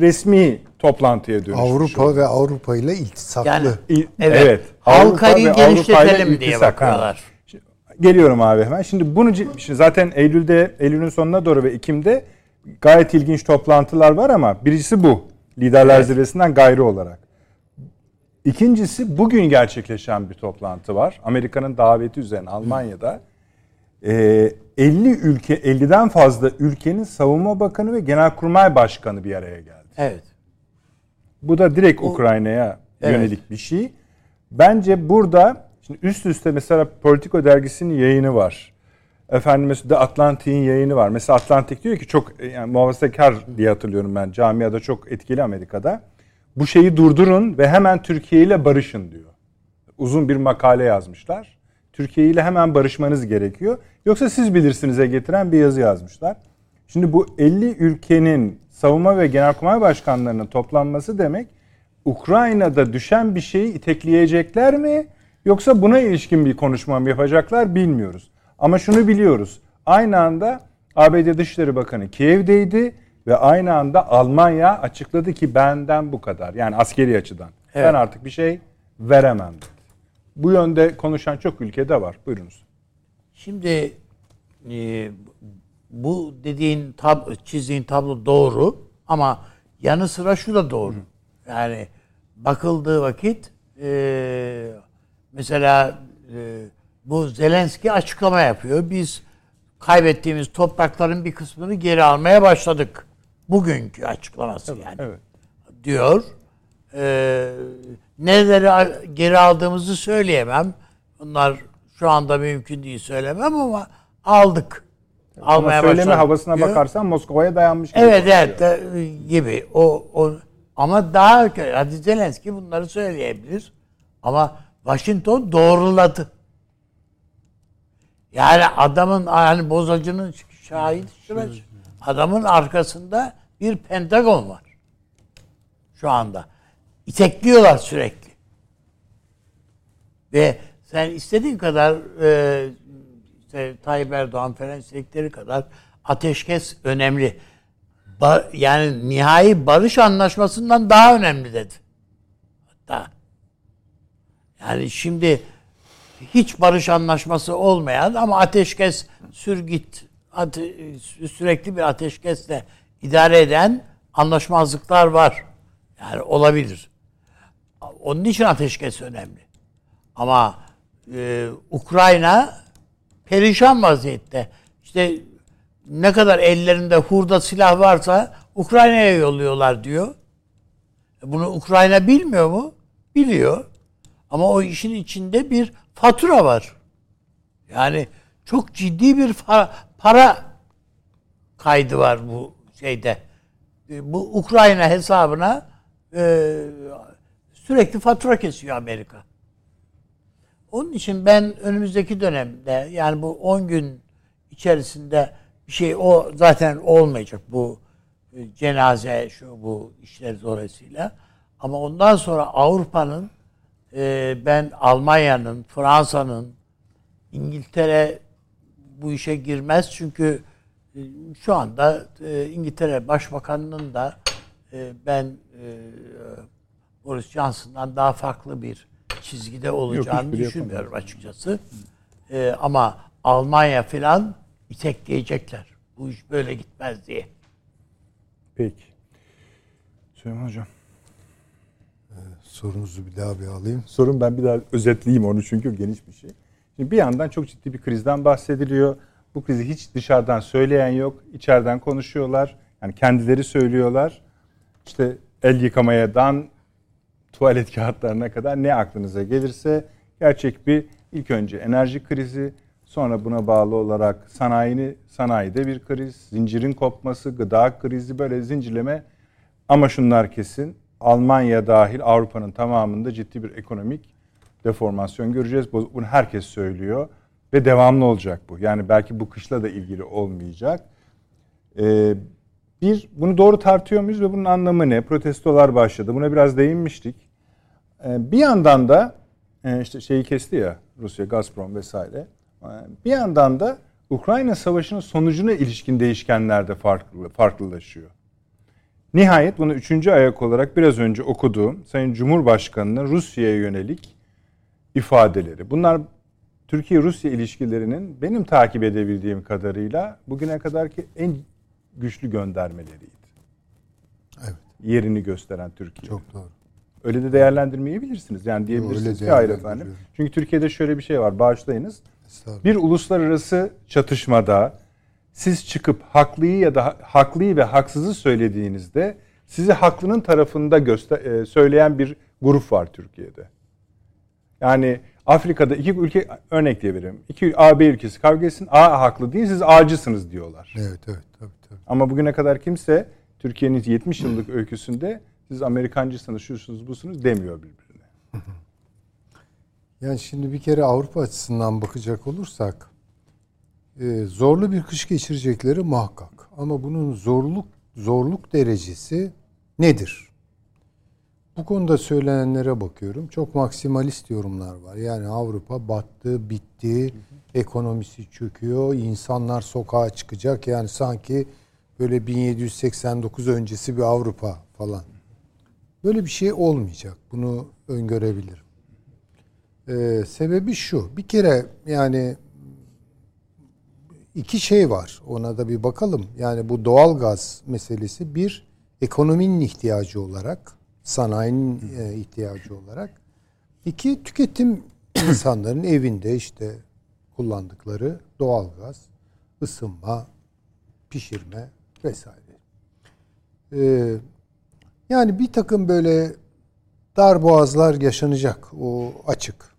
resmi toplantıya dönüşmüş. Avrupa oldu. ve Avrupa ile iltisaklı. Yani İ- evet. Avrupa Halkayı genişletelim diye bakıyorlar. Geliyorum abi hemen. Şimdi bunu şimdi zaten Eylül'de Eylül'ün sonuna doğru ve Ekim'de gayet ilginç toplantılar var ama birincisi bu. Liderler Zirvesi'nden gayrı olarak. İkincisi bugün gerçekleşen bir toplantı var. Amerika'nın daveti üzerine Almanya'da. Ee, 50 ülke 50'den fazla ülkenin savunma bakanı ve genelkurmay başkanı bir araya geldi. Evet. Bu da direkt Ukrayna'ya Evet. yönelik bir şey. Bence burada şimdi üst üste mesela Politico dergisinin yayını var. Efendim mesela The Atlantic'in yayını var. Mesela Atlantic diyor ki çok e, yani muhafazakar diye hatırlıyorum ben. Camiada çok etkili Amerika'da. Bu şeyi durdurun ve hemen Türkiye ile barışın diyor. Uzun bir makale yazmışlar. Türkiye ile hemen barışmanız gerekiyor. Yoksa siz bilirsiniz'e getiren bir yazı yazmışlar. Şimdi bu 50 ülkenin savunma ve genelkurmay başkanlarının toplanması demek Ukrayna'da düşen bir şeyi itekleyecekler mi? Yoksa buna ilişkin bir konuşma mı yapacaklar bilmiyoruz. Ama şunu biliyoruz. Aynı anda ABD Dışişleri Bakanı Kiev'deydi ve aynı anda Almanya açıkladı ki benden bu kadar. Yani askeri açıdan. Ben Evet. artık bir şey veremem dedi. Bu yönde konuşan çok ülkede var. Buyurunuz. Şimdi e, bu dediğin tab çizdiğin tablo doğru ama yanı sıra şu da doğru. Yani bakıldığı vakit e, mesela e, bu Zelenski açıklama yapıyor. Biz kaybettiğimiz toprakların bir kısmını geri almaya başladık. Bugünkü açıklaması yani Evet. diyor. Nereleri a- geri aldığımızı söyleyemem. Bunlar şu anda mümkün değil söylemem ama aldık. Ama Almaya söyleme başladık havasına diyor. bakarsan Moskova'ya dayanmış gibi. Evet evet de- gibi. O, o ama daha. Hadi Zelenski bunları söyleyebilir. Ama Washington doğruladı. Yani adamın yani bozacının şahit şurası. Adamın arkasında bir Pentagon var. Şu anda. İtekliyorlar sürekli. Ve sen istediğin kadar e, işte Tayyip Erdoğan falan istedikleri kadar ateşkes önemli. Ba- yani nihai barış anlaşmasından daha önemli dedi. Yani şimdi hiç barış anlaşması olmayan ama ateşkes sür git ate- sürekli bir ateşkesle idare eden anlaşmazlıklar var. Yani olabilir. Onun için ateşkes önemli. Ama e, Ukrayna perişan vaziyette. İşte ne kadar ellerinde hurda silah varsa Ukrayna'ya yolluyorlar diyor. Bunu Ukrayna bilmiyor mu? Biliyor. Ama o işin içinde bir fatura var. Yani çok ciddi bir para kaydı var bu şeyde. E, Bu Ukrayna hesabına e, sürekli fatura kesiyor Amerika. Onun için ben önümüzdeki dönemde yani bu 10 gün içerisinde bir şey o zaten olmayacak bu e, cenaze şu bu işler dolayısıyla. Ama ondan sonra Avrupa'nın e, ben Almanya'nın, Fransa'nın, İngiltere bu işe girmez çünkü e, şu anda e, İngiltere Başbakanı'nın da e, ben e, Boris Johnson'dan daha farklı bir çizgide olacağını hiçbiri düşünmüyorum açıkçası. E, ama Almanya filan itekleyecekler. Bu iş böyle gitmez diye. Peki. Süleyman Hocam. Sorunuzu bir daha bir alayım. Sorun ben bir daha özetleyeyim onu çünkü geniş bir şey. Şimdi bir yandan çok ciddi bir krizden bahsediliyor. Bu krizi hiç dışarıdan söyleyen yok. İçeriden konuşuyorlar. Yani kendileri söylüyorlar. İşte el yıkamayadan tuvalet kağıtlarına kadar ne aklınıza gelirse gerçek bir ilk önce enerji krizi, sonra buna bağlı olarak sanayini sanayide bir kriz, zincirin kopması, gıda krizi böyle zincirleme ama şunlar kesin. Almanya dahil Avrupa'nın tamamında ciddi bir ekonomik deformasyon göreceğiz. Bu- Bunu herkes söylüyor ve devamlı olacak bu. Yani belki bu kışla da ilgili olmayacak. Ee, bir, bunu doğru tartıyor muyuz ve bunun anlamı ne? Protestolar başladı. Buna biraz değinmiştik. Ee, bir yandan da e, işte şeyi kesti ya Rusya, Gazprom vesaire. E, Bir yandan da Ukrayna Savaşı'nın sonucuna ilişkin değişkenler de farklı, farklılaşıyor. Nihayet bunu üçüncü ayak olarak biraz önce okuduğum Sayın Cumhurbaşkanı'nın Rusya'ya yönelik ifadeleri. Bunlar Türkiye-Rusya ilişkilerinin benim takip edebildiğim kadarıyla bugüne kadarki en güçlü göndermeleriydi. Evet. Yerini gösteren Türkiye. Çok doğru. Öyle de değerlendirmeyebilirsiniz. Yani diyebilirsiniz öyle ki hayır efendim. Çünkü Türkiye'de şöyle bir şey var. Bağışlayınız. Bir uluslararası çatışmada siz çıkıp haklıyı ya da haklıyı ve haksızı söylediğinizde sizi haklının tarafında göster e, söyleyen bir grup var Türkiye'de. Yani Afrika'da iki ülke örnek diye vereyim. İki AB ülkesi kavga etsin. A haklı değil siz A'cısınız diyorlar. Evet evet tabii tabii. Ama bugüne kadar kimse Türkiye'nin 70 yıllık öyküsünde siz Amerikancısınız, şusunuz, busunuz demiyor birbirine. Yani şimdi bir kere Avrupa açısından bakacak olursak e, zorlu bir kış geçirecekleri muhakkak. Ama bunun zorluk zorluk derecesi nedir? Bu konuda söylenenlere bakıyorum. Çok maksimalist yorumlar var. Yani Avrupa battı, bitti, ekonomisi çöküyor, insanlar sokağa çıkacak. Yani sanki böyle 1789 öncesi bir Avrupa falan. Böyle bir şey olmayacak. Bunu öngörebilirim. Ee, sebebi şu. Bir kere yani iki şey var. Ona da bir bakalım. Yani bu doğal gaz meselesi bir ekonominin ihtiyacı olarak, sanayinin e, ihtiyacı olarak. İki tüketim insanların evinde işte kullandıkları doğal gaz, ısınma, pişirme vesaire. Ee, yani bir takım böyle dar boğazlar yaşanacak. O açık.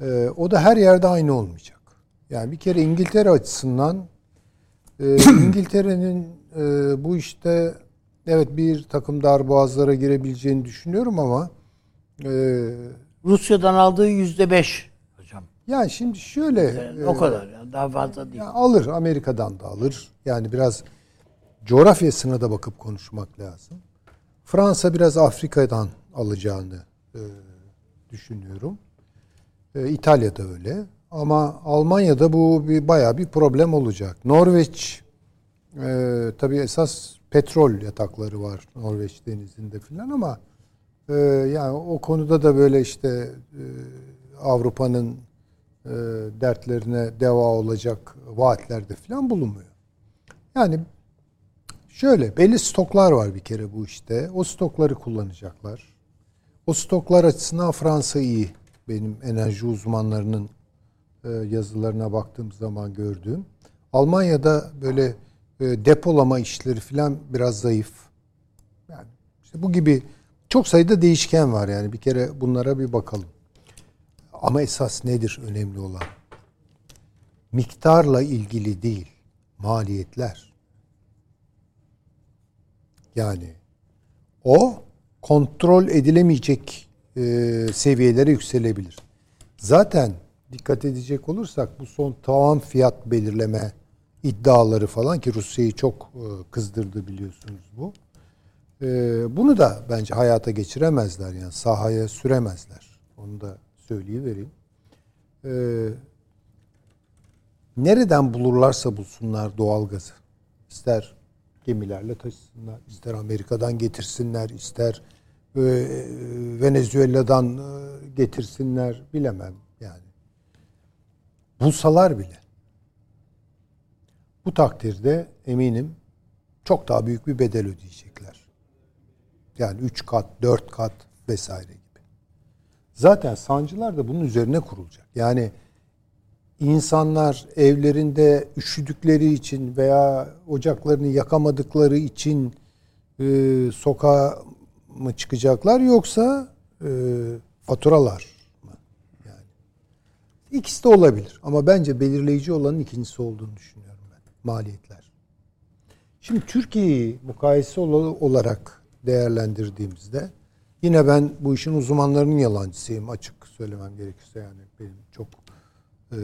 Ee, o da her yerde aynı olmayacak. Yani bir kere İngiltere açısından e, İngiltere'nin e, bu işte evet bir takım dar boğazlara girebileceğini düşünüyorum ama e, Rusya'dan aldığı yüzde beş hocam. yani şimdi şöyle Yani e, o kadar yani daha fazla değil. ya alır Amerika'dan da alır. Yani biraz coğrafyasına da bakıp konuşmak lazım. Fransa biraz Afrika'dan alacağını e, düşünüyorum. E, İtalya'da öyle. Ama Almanya'da bu bir bayağı bir problem olacak. Norveç e, tabii esas petrol yatakları var Norveç denizinde filan ama e, yani o konuda da böyle işte e, Avrupa'nın e, dertlerine deva olacak vaatlerde filan bulunmuyor. Yani şöyle belli stoklar var bir kere bu işte. O stokları kullanacaklar. O stoklar açısından Fransa iyi. Benim enerji uzmanlarının yazılarına baktığım zaman gördüğüm. Almanya'da böyle e, depolama işleri filan biraz zayıf. Yani işte bu gibi çok sayıda değişken var yani bir kere bunlara bir bakalım. Ama esas nedir önemli olan? Miktarla ilgili değil, maliyetler. Yani o kontrol edilemeyecek e, seviyelere yükselebilir. Zaten dikkat edecek olursak bu son tavan fiyat belirleme iddiaları falan ki Rusya'yı çok e, kızdırdı biliyorsunuz bu. E, bunu da bence hayata geçiremezler yani sahaya süremezler. Onu da söyleyivereyim. E, nereden bulurlarsa bulsunlar doğalgazı. İster gemilerle taşısınlar, ister Amerika'dan getirsinler, ister Venezuela'dan getirsinler bilemem. Bulsalar bile bu takdirde eminim çok daha büyük bir bedel ödeyecekler. Yani üç kat, dört kat vesaire gibi. Zaten sancılar da bunun üzerine kurulacak. Yani insanlar evlerinde üşüdükleri için veya ocaklarını yakamadıkları için e, sokağa mı çıkacaklar yoksa e, faturalar ikisi de olabilir ama bence belirleyici olanın ikincisi olduğunu düşünüyorum ben. Maliyetler. Şimdi Türkiye'yi mukayese ol- olarak değerlendirdiğimizde yine ben bu işin uzmanlarının yalancısıyım açık söylemem gerekirse yani benim çok e,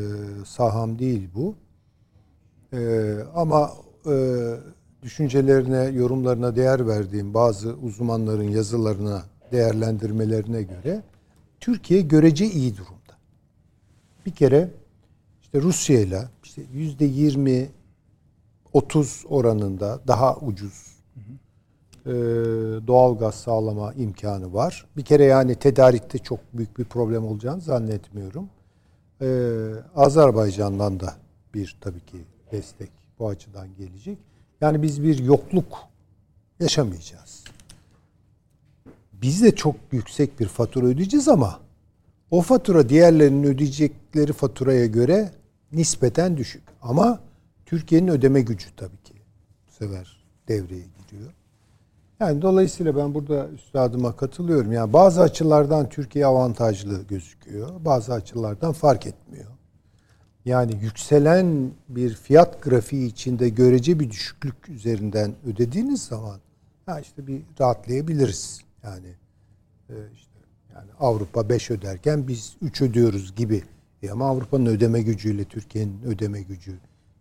saham değil bu. E, ama e, düşüncelerine, yorumlarına değer verdiğim bazı uzmanların yazılarına, değerlendirmelerine göre Türkiye görece iyi durumda. Bir kere işte Rusya ile işte yüzde 20 30 oranında daha ucuz e, doğal gaz sağlama imkanı var. Bir kere yani tedarikte çok büyük bir problem olacağını zannetmiyorum. E, Azerbaycan'dan da bir tabii ki destek bu açıdan gelecek. Yani biz bir yokluk yaşamayacağız. Biz de çok yüksek bir fatura ödeyeceğiz ama o fatura diğerlerinin ödeyecekleri faturaya göre nispeten düşük. Ama Türkiye'nin ödeme gücü tabii ki bu sefer devreye giriyor. Yani dolayısıyla ben burada üstadıma katılıyorum. Yani bazı açılardan Türkiye avantajlı gözüküyor. Bazı açılardan fark etmiyor. Yani yükselen bir fiyat grafiği içinde görece bir düşüklük üzerinden ödediğiniz zaman ha işte bir rahatlayabiliriz. Yani e, işte yani Avrupa 5 öderken biz 3 ödüyoruz gibi. E ama Avrupa'nın ödeme gücüyle Türkiye'nin ödeme gücü,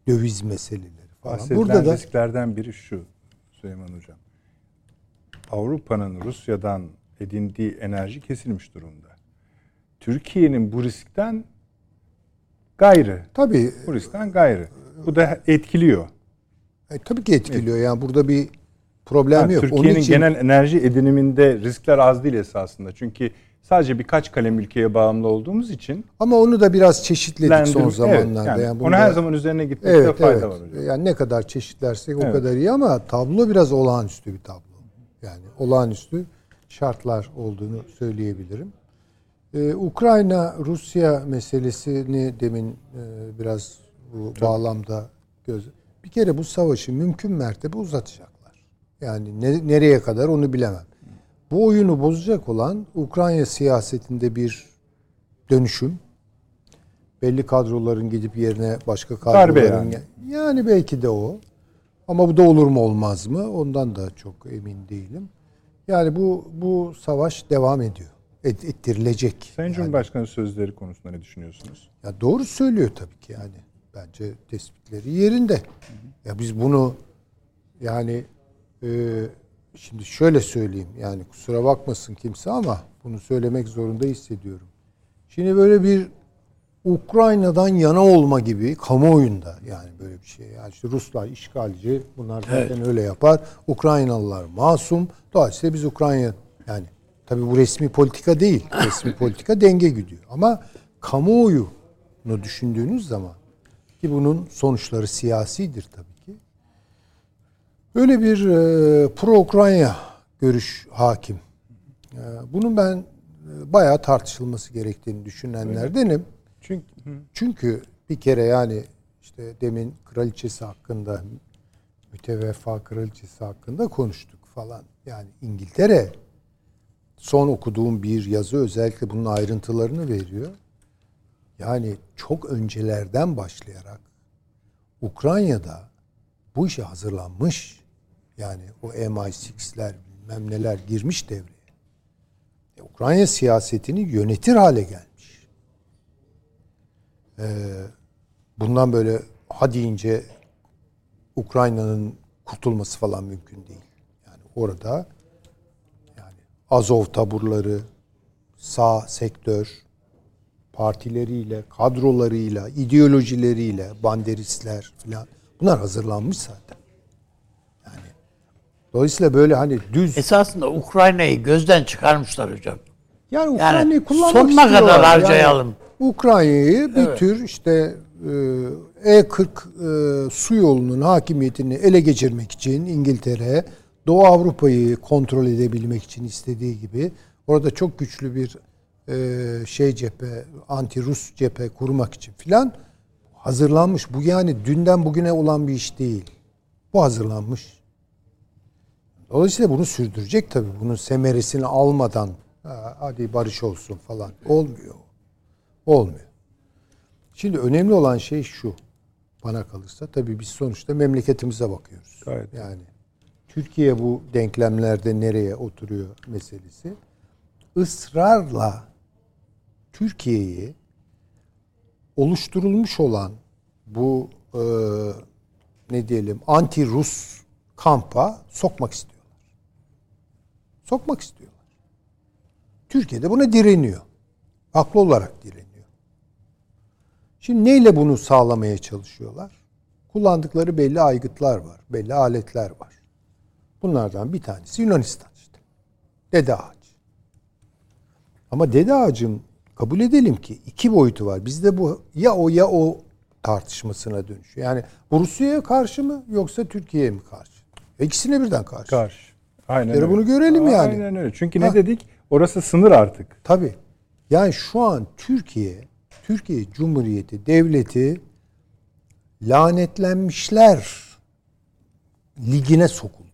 döviz meseleleri falan. Bahsedilen Burada da risklerden biri şu Süleyman Hocam. Avrupa'nın Rusya'dan edindiği enerji kesilmiş durumda. Türkiye'nin bu riskten gayrı. tabii Bu riskten gayrı. Bu da etkiliyor. e, tabii ki etkiliyor. Yani burada bir problem Yani yok. Onun Türkiye'nin için genel enerji ediniminde riskler az değil esasında. Çünkü sadece birkaç kalem ülkeye bağımlı olduğumuz için ama onu da biraz çeşitledik son lendir- zamanlarda. Evet, yani yani onu bunda- her zaman üzerine gitmekte Evet, fayda evet. var hocam. Yani ne kadar çeşitlersek o Evet. kadar iyi ama tablo biraz olağanüstü bir tablo. Yani olağanüstü şartlar olduğunu söyleyebilirim. Ee, Ukrayna Rusya meselesini demin e, biraz bu bağlamda göz bir kere bu savaşı mümkün mertebe uzatacaklar. Yani ne- nereye kadar onu bilemem. Bu oyunu bozacak olan Ukrayna siyasetinde bir dönüşüm. Belli kadroların gidip yerine başka kadroların yani. yani belki de o. Ama bu da olur mu olmaz mı? Ondan da çok emin değilim. Yani bu bu savaş devam ediyor. Et, ettirilecek. Sayın Yani- Cumhurbaşkanı sözleri konusunda ne düşünüyorsunuz? ya doğru söylüyor tabii ki yani. Bence tespitleri yerinde. Ya biz bunu yani e, şimdi şöyle söyleyeyim yani kusura bakmasın kimse ama bunu söylemek zorunda hissediyorum. Şimdi böyle bir Ukrayna'dan yana olma gibi kamuoyunda yani böyle bir şey. Yani işte Ruslar işgalci bunlar zaten öyle yapar. Ukraynalılar masum. Dolayısıyla biz Ukrayna yani tabii bu resmi politika değil. Resmi politika denge gidiyor. Ama kamuoyunu düşündüğünüz zaman ki bunun sonuçları siyasidir tabii. Böyle bir e, pro-Ukrayna görüş hakim. E, bunun ben e, bayağı tartışılması gerektiğini düşünenlerdenim. Çünkü Çünkü bir kere yani işte demin kraliçesi hakkında müteveffa kraliçesi hakkında konuştuk falan. Yani İngiltere son okuduğum bir yazı özellikle bunun ayrıntılarını veriyor. Yani çok öncelerden başlayarak Ukrayna'da bu işe hazırlanmış. Yani o MI6'ler bilmem neler girmiş devreye. E, Ukrayna siyasetini yönetir hale gelmiş. Ee, bundan böyle ha deyince Ukrayna'nın kurtulması falan mümkün değil. Yani orada yani Azov taburları, sağ sektör partileriyle, kadrolarıyla, ideolojileriyle, banderistler falan bunlar hazırlanmış zaten. Yani dolayısıyla böyle hani düz Esasında Ukrayna'yı gözden çıkarmışlar hocam. Yani Ukrayna'yı kullanmak sonuna kadar istiyorlar. harcayalım. Yani Ukrayna'yı bir tür işte e, E40 e, su yolunun hakimiyetini ele geçirmek için İngiltere, Doğu Avrupa'yı kontrol edebilmek için istediği gibi orada çok güçlü bir e, şey cephe, anti-Rus cephe kurmak için filan hazırlanmış. Bu yani dünden bugüne olan bir iş değil. Bu hazırlanmış. Dolayısıyla bunu sürdürecek tabii. Bunun semeresini almadan "Ha, hadi barış olsun falan. Olmuyor. Olmuyor. Şimdi önemli olan şey şu. Bana kalırsa tabii biz sonuçta memleketimize bakıyoruz. Gayet. Yani Türkiye bu denklemlerde nereye oturuyor meselesi. Israrla Türkiye'yi oluşturulmuş olan bu e, ne diyelim anti-Rus kampa sokmak istiyorlar. Sokmak istiyorlar. Türkiye de buna direniyor. Haklı olarak direniyor. Şimdi neyle bunu sağlamaya çalışıyorlar? Kullandıkları belli aygıtlar var, belli aletler var. Bunlardan bir tanesi Yunanistan işte. Dede ağacı. Ama dede ağacın kabul edelim ki iki boyutu var. Bizde bu ya o ya o tartışmasına dönüşüyor. Yani Rusya'ya karşı mı yoksa Türkiye'ye mi karşı? İkisine birden karşı. Karşı. Aynen öyle. bunu görelim yani. Aynen öyle. Çünkü Ha. ne dedik? Orası sınır artık. Tabii. Yani şu an Türkiye, Türkiye Cumhuriyeti Devleti lanetlenmişler ligine sokuldu.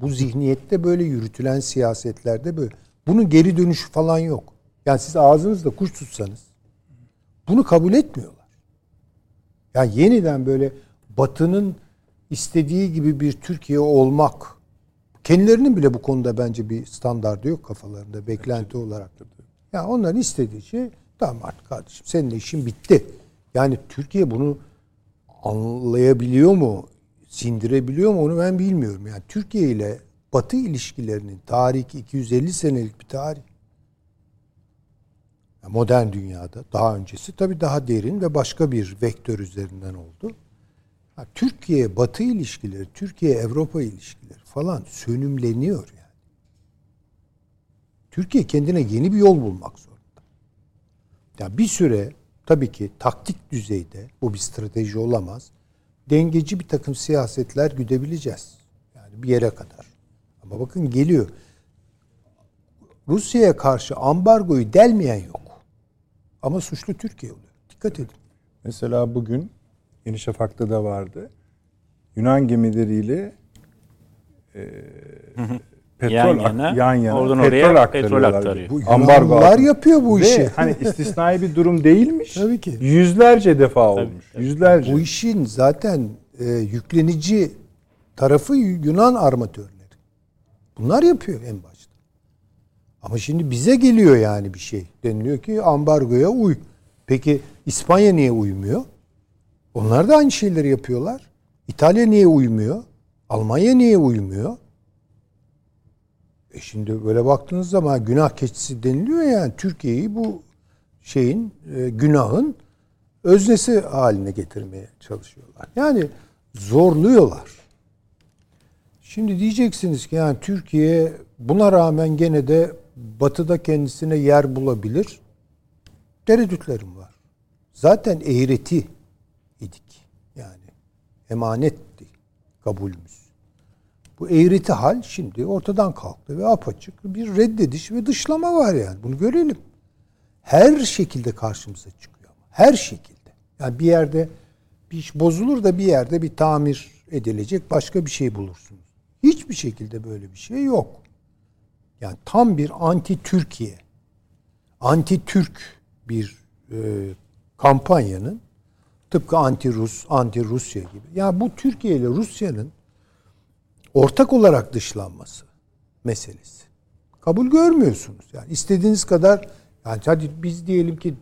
Bu zihniyette böyle yürütülen siyasetlerde böyle. Bunun geri dönüşü falan yok. Yani siz ağzınızda kuş tutsanız bunu kabul etmiyorlar. Yani yeniden böyle Batı'nın istediği gibi bir Türkiye olmak kendilerinin bile bu konuda bence bir standardı yok kafalarında beklenti olarak. Yani onların istediği şey tamam artık kardeşim seninle işin bitti. Yani Türkiye bunu anlayabiliyor mu, sindirebiliyor mu onu ben bilmiyorum. Yani Türkiye ile Batı ilişkilerinin tarihi 250 senelik bir tarih. Yani modern dünyada daha öncesi tabii daha derin ve başka bir vektör üzerinden oldu. Ha, Türkiye Batı ilişkileri, Türkiye Avrupa ilişkileri falan sönümleniyor yani. Türkiye kendine yeni bir yol bulmak zorunda. Ya bir süre tabii ki taktik düzeyde bu bir strateji olamaz. Dengeci bir takım siyasetler güdebileceğiz. Yani bir yere kadar. Ama bakın geliyor. Rusya'ya karşı ambargoyu delmeyen yok. Ama suçlu Türkiye oluyor. Dikkat edin. Mesela bugün Yeni Şafak'ta da vardı. Yunan gemileriyle e, petrol Yan yana, yan yana oradan petrol oraya petrol aktarıyor. Bu yapıyor bu Ve işi. hani istisnai bir durum değilmiş. Tabii ki. Yüzlerce defa olmuş. Yüzlerce. Bu işin zaten e, yüklenici tarafı Yunan armatörleri. Bunlar yapıyor en başta. Ama şimdi bize geliyor yani bir şey. Deniliyor ki ambargoya uy. Peki İspanya niye uymuyor? Onlar da aynı şeyleri yapıyorlar. İtalya niye uymuyor? Almanya niye uymuyor? E şimdi böyle baktığınız zaman günah keçisi deniliyor yani Türkiye'yi bu şeyin e, günahın öznesi haline getirmeye çalışıyorlar. Yani zorluyorlar. Şimdi diyeceksiniz ki yani Türkiye buna rağmen gene de batıda kendisine yer bulabilir. Tereddütlerim var. Zaten eğreti idik. Yani emanetti kabulümüz. Bu eğreti hal şimdi ortadan kalktı ve apaçık bir reddediş ve dışlama var yani. Bunu görelim. Her şekilde karşımıza çıkıyor. Her şekilde. Yani bir yerde bir iş bozulur da bir yerde bir tamir edilecek başka bir şey bulursunuz. Hiçbir şekilde böyle bir şey yok. Yani tam bir anti Türkiye, anti Türk bir e, kampanyanın tıpkı anti Rus, anti Rusya gibi. Yani bu Türkiye ile Rusya'nın ortak olarak dışlanması meselesi. Kabul görmüyorsunuz. Yani istediğiniz kadar yani hadi biz diyelim ki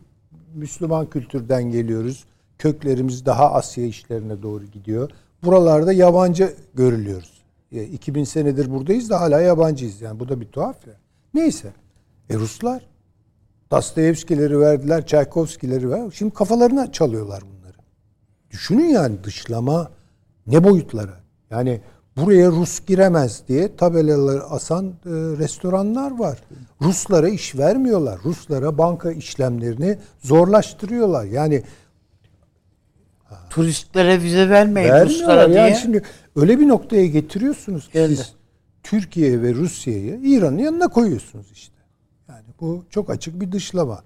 Müslüman kültürden geliyoruz. Köklerimiz daha Asya işlerine doğru gidiyor. Buralarda yabancı görülüyoruz. E, 2000 senedir buradayız da hala yabancıyız. Yani bu da bir tuhaf ya. Neyse. E Ruslar Dostoyevskileri verdiler, Çaykovskileri ver. Şimdi kafalarına çalıyorlar bunları. Düşünün yani dışlama ne boyutlara. Yani buraya Rus giremez diye tabelaları asan e, restoranlar var. Ruslara iş vermiyorlar. Ruslara banka işlemlerini zorlaştırıyorlar. Yani Turistlere vize vermeyin. Ruslara diye. Yani şimdi öyle bir noktaya getiriyorsunuz ki Geldi. siz Türkiye ve Rusya'yı İran'ın yanına koyuyorsunuz işte. Yani bu çok açık bir dışlama.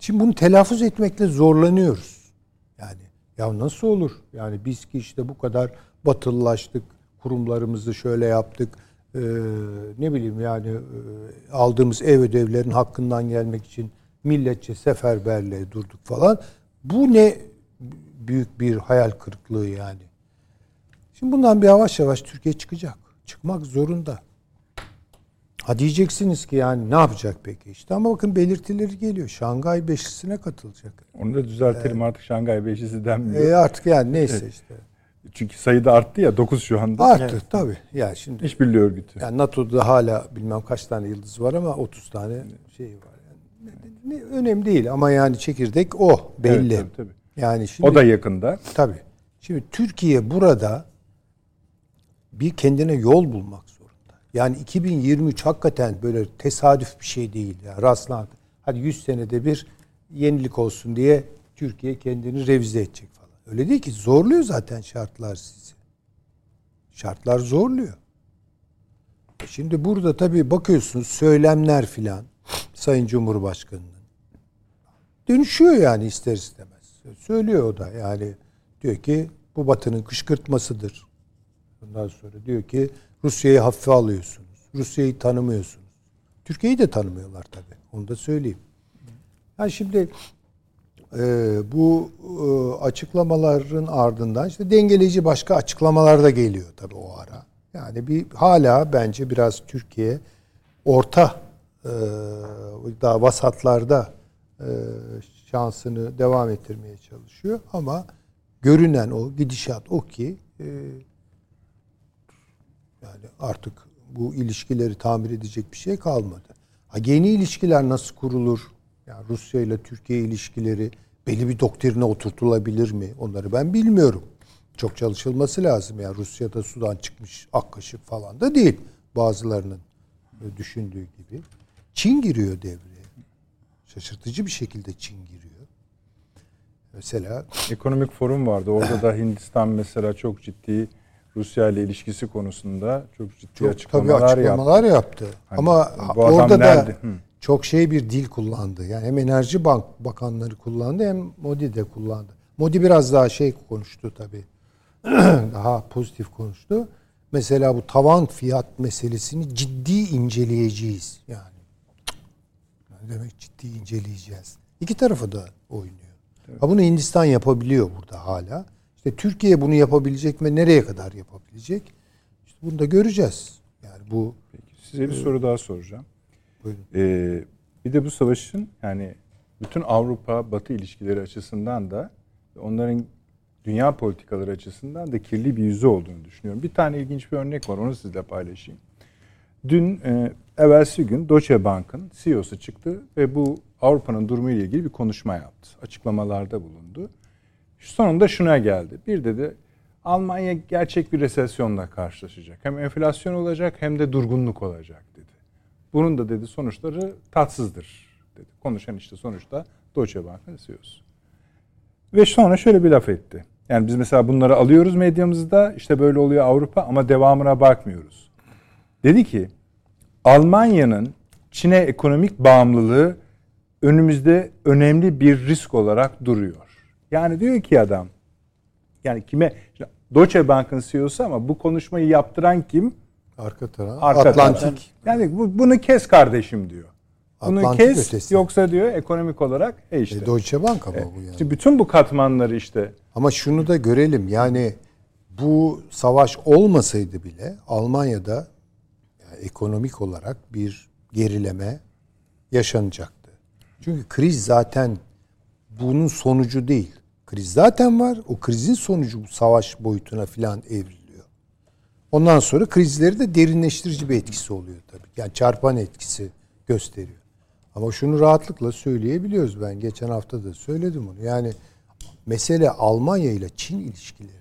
Şimdi bunu telaffuz etmekle zorlanıyoruz. Yani ya nasıl olur? Yani biz ki işte bu kadar batılılaştık, kurumlarımızı şöyle yaptık. Ee, ne bileyim yani e, aldığımız ev ödevlerin hakkından gelmek için milletçe seferberliğe durduk falan. Bu ne büyük bir hayal kırıklığı yani. Şimdi bundan bir yavaş yavaş Türkiye çıkacak. Çıkmak zorunda. Ha diyeceksiniz ki yani ne yapacak peki işte ama bakın belirtileri geliyor. Şangay Beşlisi'ne katılacak. Onu da düzeltelim artık Şangay Beşisi denmiyor. E artık yani neyse işte. Çünkü sayı da arttı ya 9 şu anda. Arttı tabii. Ya şimdi İşbirliği örgütü. yani NATO'da hala bilmem kaç tane yıldız var ama 30 tane şey var. Yani Ne, önemli değil ama yani çekirdek o belli. Evet, tabii, tabii. Yani şimdi O da yakında. Tabii. Şimdi Türkiye burada bir kendine yol bulmak zorunda. Yani 2023 hakikaten böyle tesadüf bir şey değil. Yani rastlantı. Hadi 100 senede bir yenilik olsun diye Türkiye kendini revize edecek. Öyle değil ki zorluyor zaten şartlar sizi. Şartlar zorluyor. E Şimdi burada tabii bakıyorsunuz söylemler filan Sayın Cumhurbaşkanı'nın dönüşüyor yani ister istemez. Söylüyor o da yani diyor ki bu Batı'nın kışkırtmasıdır. Ondan sonra diyor ki Rusya'yı hafife alıyorsunuz. Rusya'yı tanımıyorsunuz. Türkiye'yi de tanımıyorlar tabii. Onu da söyleyeyim. Yani şimdi e, bu e, açıklamaların ardından işte dengeleyici başka açıklamalar da geliyor tabii o ara. Yani bir hala bence biraz Türkiye orta e, daha vasatlarda e, şansını devam ettirmeye çalışıyor ama görünen o gidişat o ki e, yani artık bu ilişkileri tamir edecek bir şey kalmadı. Ha, yeni ilişkiler nasıl kurulur? Yani Rusya ile Türkiye ilişkileri belli bir doktrine oturtulabilir mi? Onları ben bilmiyorum. Çok çalışılması lazım. Yani Rusya'da sudan çıkmış ak kaşık falan da değil. Bazılarının düşündüğü gibi. Çin giriyor devreye. Şaşırtıcı bir şekilde Çin giriyor. Mesela Ekonomik forum vardı. Orada da Hindistan mesela çok ciddi Rusya ile ilişkisi konusunda çok ciddi çok açıklamalar, tabii açıklamalar yaptı. Hani Ama orada nerede? da Hı. Çok şey bir dil kullandı. Yani hem enerji bank bakanları kullandı hem Modi de kullandı. Modi biraz daha şey konuştu tabii. daha pozitif konuştu. Mesela bu tavan fiyat meselesini ciddi inceleyeceğiz yani. Ne demek ciddi inceleyeceğiz. İki tarafı da oynuyor. Ha bunu Hindistan yapabiliyor burada hala. İşte Türkiye bunu yapabilecek mi? Nereye kadar yapabilecek? İşte bunu da göreceğiz. Yani bu Size bir soru daha soracağım. Buyurun. Ee, bir de bu savaşın yani bütün Avrupa Batı ilişkileri açısından da onların dünya politikaları açısından da kirli bir yüzü olduğunu düşünüyorum. Bir tane ilginç bir örnek var. Onu sizle paylaşayım. Dün e, evvelsi gün Deutsche Bank'ın CEO'su çıktı ve bu Avrupa'nın durumu ile ilgili bir konuşma yaptı. Açıklamalarda bulundu. Sonunda şuna geldi. Bir dedi Almanya gerçek bir resesyonla karşılaşacak. Hem enflasyon olacak hem de durgunluk olacak dedi. Bunun da dedi sonuçları tatsızdır dedi. Konuşan işte sonuçta Deutsche Bank'ın CEO'su. Ve sonra şöyle bir laf etti. Yani biz mesela bunları alıyoruz medyamızda işte böyle oluyor Avrupa ama devamına bakmıyoruz. Dedi ki Almanya'nın Çin'e ekonomik bağımlılığı önümüzde önemli bir risk olarak duruyor. Yani diyor ki adam yani kime Deutsche Bank'ın CEO'su ama bu konuşmayı yaptıran kim? Arka taraf Arka Atlantik. taraf. Yani bu, bunu kes kardeşim diyor. Bunu Atlantik kes ötesi. yoksa diyor ekonomik olarak e işte. E, Deutsche Bank ama bu yani. İşte bütün bu katmanları işte Ama şunu da görelim yani bu savaş olmasaydı bile Almanya'da yani ekonomik olarak bir gerileme yaşanacaktı. Çünkü kriz zaten bunun sonucu değil. Kriz zaten var. O krizin sonucu bu savaş boyutuna filan evriliyor. Ondan sonra krizleri de derinleştirici bir etkisi oluyor tabii. Yani çarpan etkisi gösteriyor. Ama şunu rahatlıkla söyleyebiliyoruz ben. Geçen hafta da söyledim onu. Yani mesele Almanya ile Çin ilişkilerini,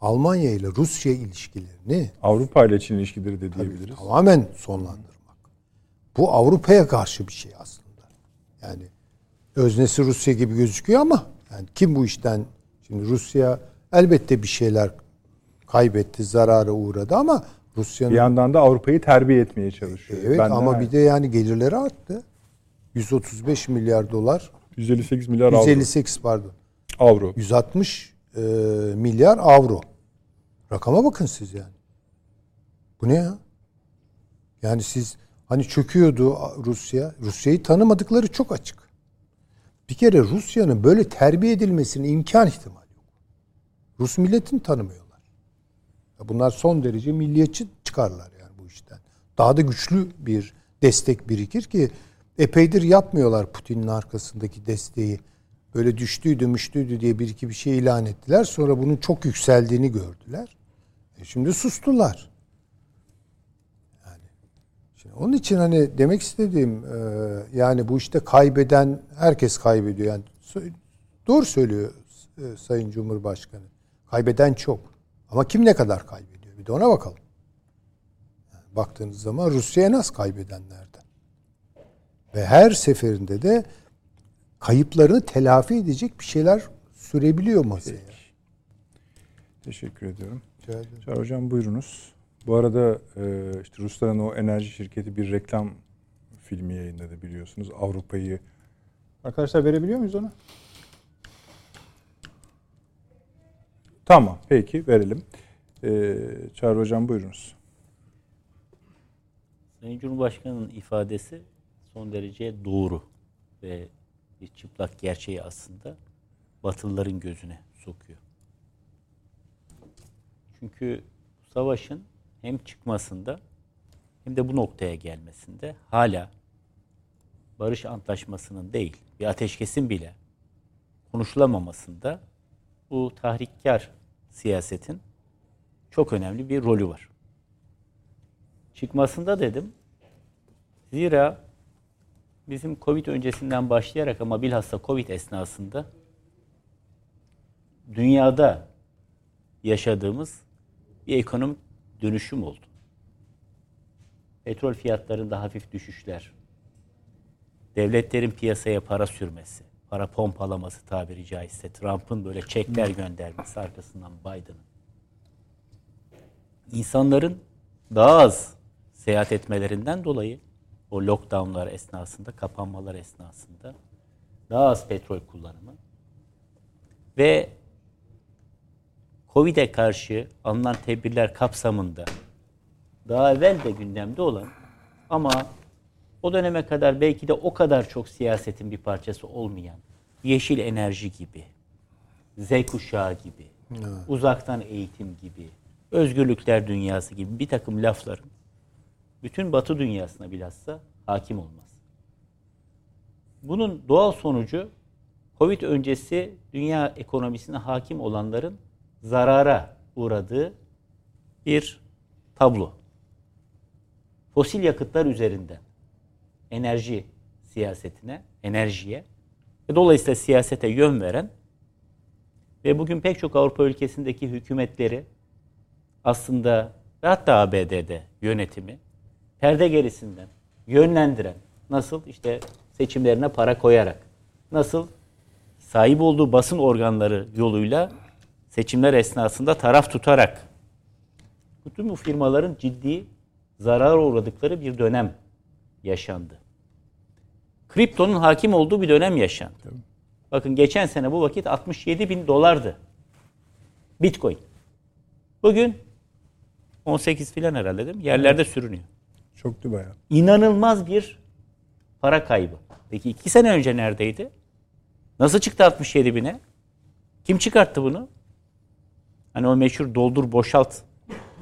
Almanya ile Rusya ilişkilerini Avrupa ile Çin ilişkileri de diyebiliriz. tamamen sonlandırmak. Bu Avrupa'ya karşı bir şey aslında. Yani öznesi Rusya gibi gözüküyor ama yani kim bu işten şimdi Rusya elbette bir şeyler kaybetti, zarara uğradı ama Bir Rusya'nın yandan da Avrupa'yı terbiye etmeye çalışıyor. evet Ben de- ama bir de yani gelirleri arttı. 135 milyar dolar, 158 milyar avro. 158 pardon. avro. 160 e, milyar avro. Rakama bakın siz yani. Bu ne ya? Yani siz hani çöküyordu Rusya. Rusya'yı tanımadıkları çok açık. Bir kere Rusya'nın böyle terbiye edilmesinin imkan ihtimali yok. Rus milletini tanımıyorlar. Bunlar son derece milliyetçi çıkarlar yani bu işten. Daha da güçlü bir destek birikir ki epeydir yapmıyorlar Putin'in arkasındaki desteği. Böyle düştüydü müştüydü diye bir iki bir şey ilan ettiler. Sonra bunun çok yükseldiğini gördüler. E şimdi sustular. için. Onun için hani demek istediğim e, yani bu işte kaybeden herkes kaybediyor. Yani doğru söylüyor e, Sayın Cumhurbaşkanı. Kaybeden çok. Ama kim ne kadar kaybediyor? Bir de ona bakalım. Yani baktığınız zaman Rusya en az kaybedenlerden. Ve her seferinde de kayıplarını telafi edecek bir şeyler sürebiliyor masaya. Teşekkür ediyorum. Rica ederim. Çağrı Hocam buyurunuz. Bu arada e, işte Rusların o enerji şirketi bir reklam filmi yayınladı biliyorsunuz. Avrupa'yı Arkadaşlar verebiliyor muyuz onu? Tamam peki verelim. E, Çağrı Hocam buyurunuz. Sayın Cumhurbaşkanı'nın ifadesi son derece doğru ve bir çıplak gerçeği aslında Batılıların gözüne sokuyor. Çünkü savaşın hem çıkmasında hem de bu noktaya gelmesinde hala barış antlaşmasının değil, bir ateşkesin bile konuşulamamasında bu tahrikkar siyasetin çok önemli bir rolü var. Çıkmasında dedim. Zira bizim Covid öncesinden başlayarak ama bilhassa Covid esnasında dünyada yaşadığımız bir ekonomik dönüşüm oldu. Petrol fiyatlarında hafif düşüşler, devletlerin piyasaya para sürmesi, para pompalaması tabiri caizse, Trump'ın böyle çekler göndermesi arkasından Biden'ın. İnsanların daha az seyahat etmelerinden dolayı o lockdownlar esnasında, kapanmalar esnasında daha az petrol kullanımı ve Covid'e karşı alınan tedbirler kapsamında daha evvel de gündemde olan ama o döneme kadar belki de o kadar çok siyasetin bir parçası olmayan yeşil enerji gibi, Z kuşağı gibi, uzaktan eğitim gibi, özgürlükler dünyası gibi bir takım lafların bütün Batı dünyasına bilhassa hakim olmaz. Bunun doğal sonucu Covid öncesi dünya ekonomisine hakim olanların zarara uğradığı bir tablo. Fosil yakıtlar üzerinden enerji siyasetine, enerjiye ve dolayısıyla siyasete yön veren ve bugün pek çok Avrupa ülkesindeki hükümetleri aslında ve hatta ABD'de yönetimi perde gerisinden yönlendiren nasıl işte seçimlerine para koyarak nasıl sahip olduğu basın organları yoluyla seçimler esnasında taraf tutarak bütün bu firmaların ciddi zarar uğradıkları bir dönem yaşandı. Kriptonun hakim olduğu bir dönem yaşandı. Bakın geçen sene bu vakit 67 bin dolardı. Bitcoin. Bugün 18 filan herhalde değil mi? Yerlerde sürünüyor. Çoktu bayağı. İnanılmaz bir para kaybı. Peki iki sene önce neredeydi? Nasıl çıktı 67 bine? Kim çıkarttı bunu? Hani o meşhur doldur boşalt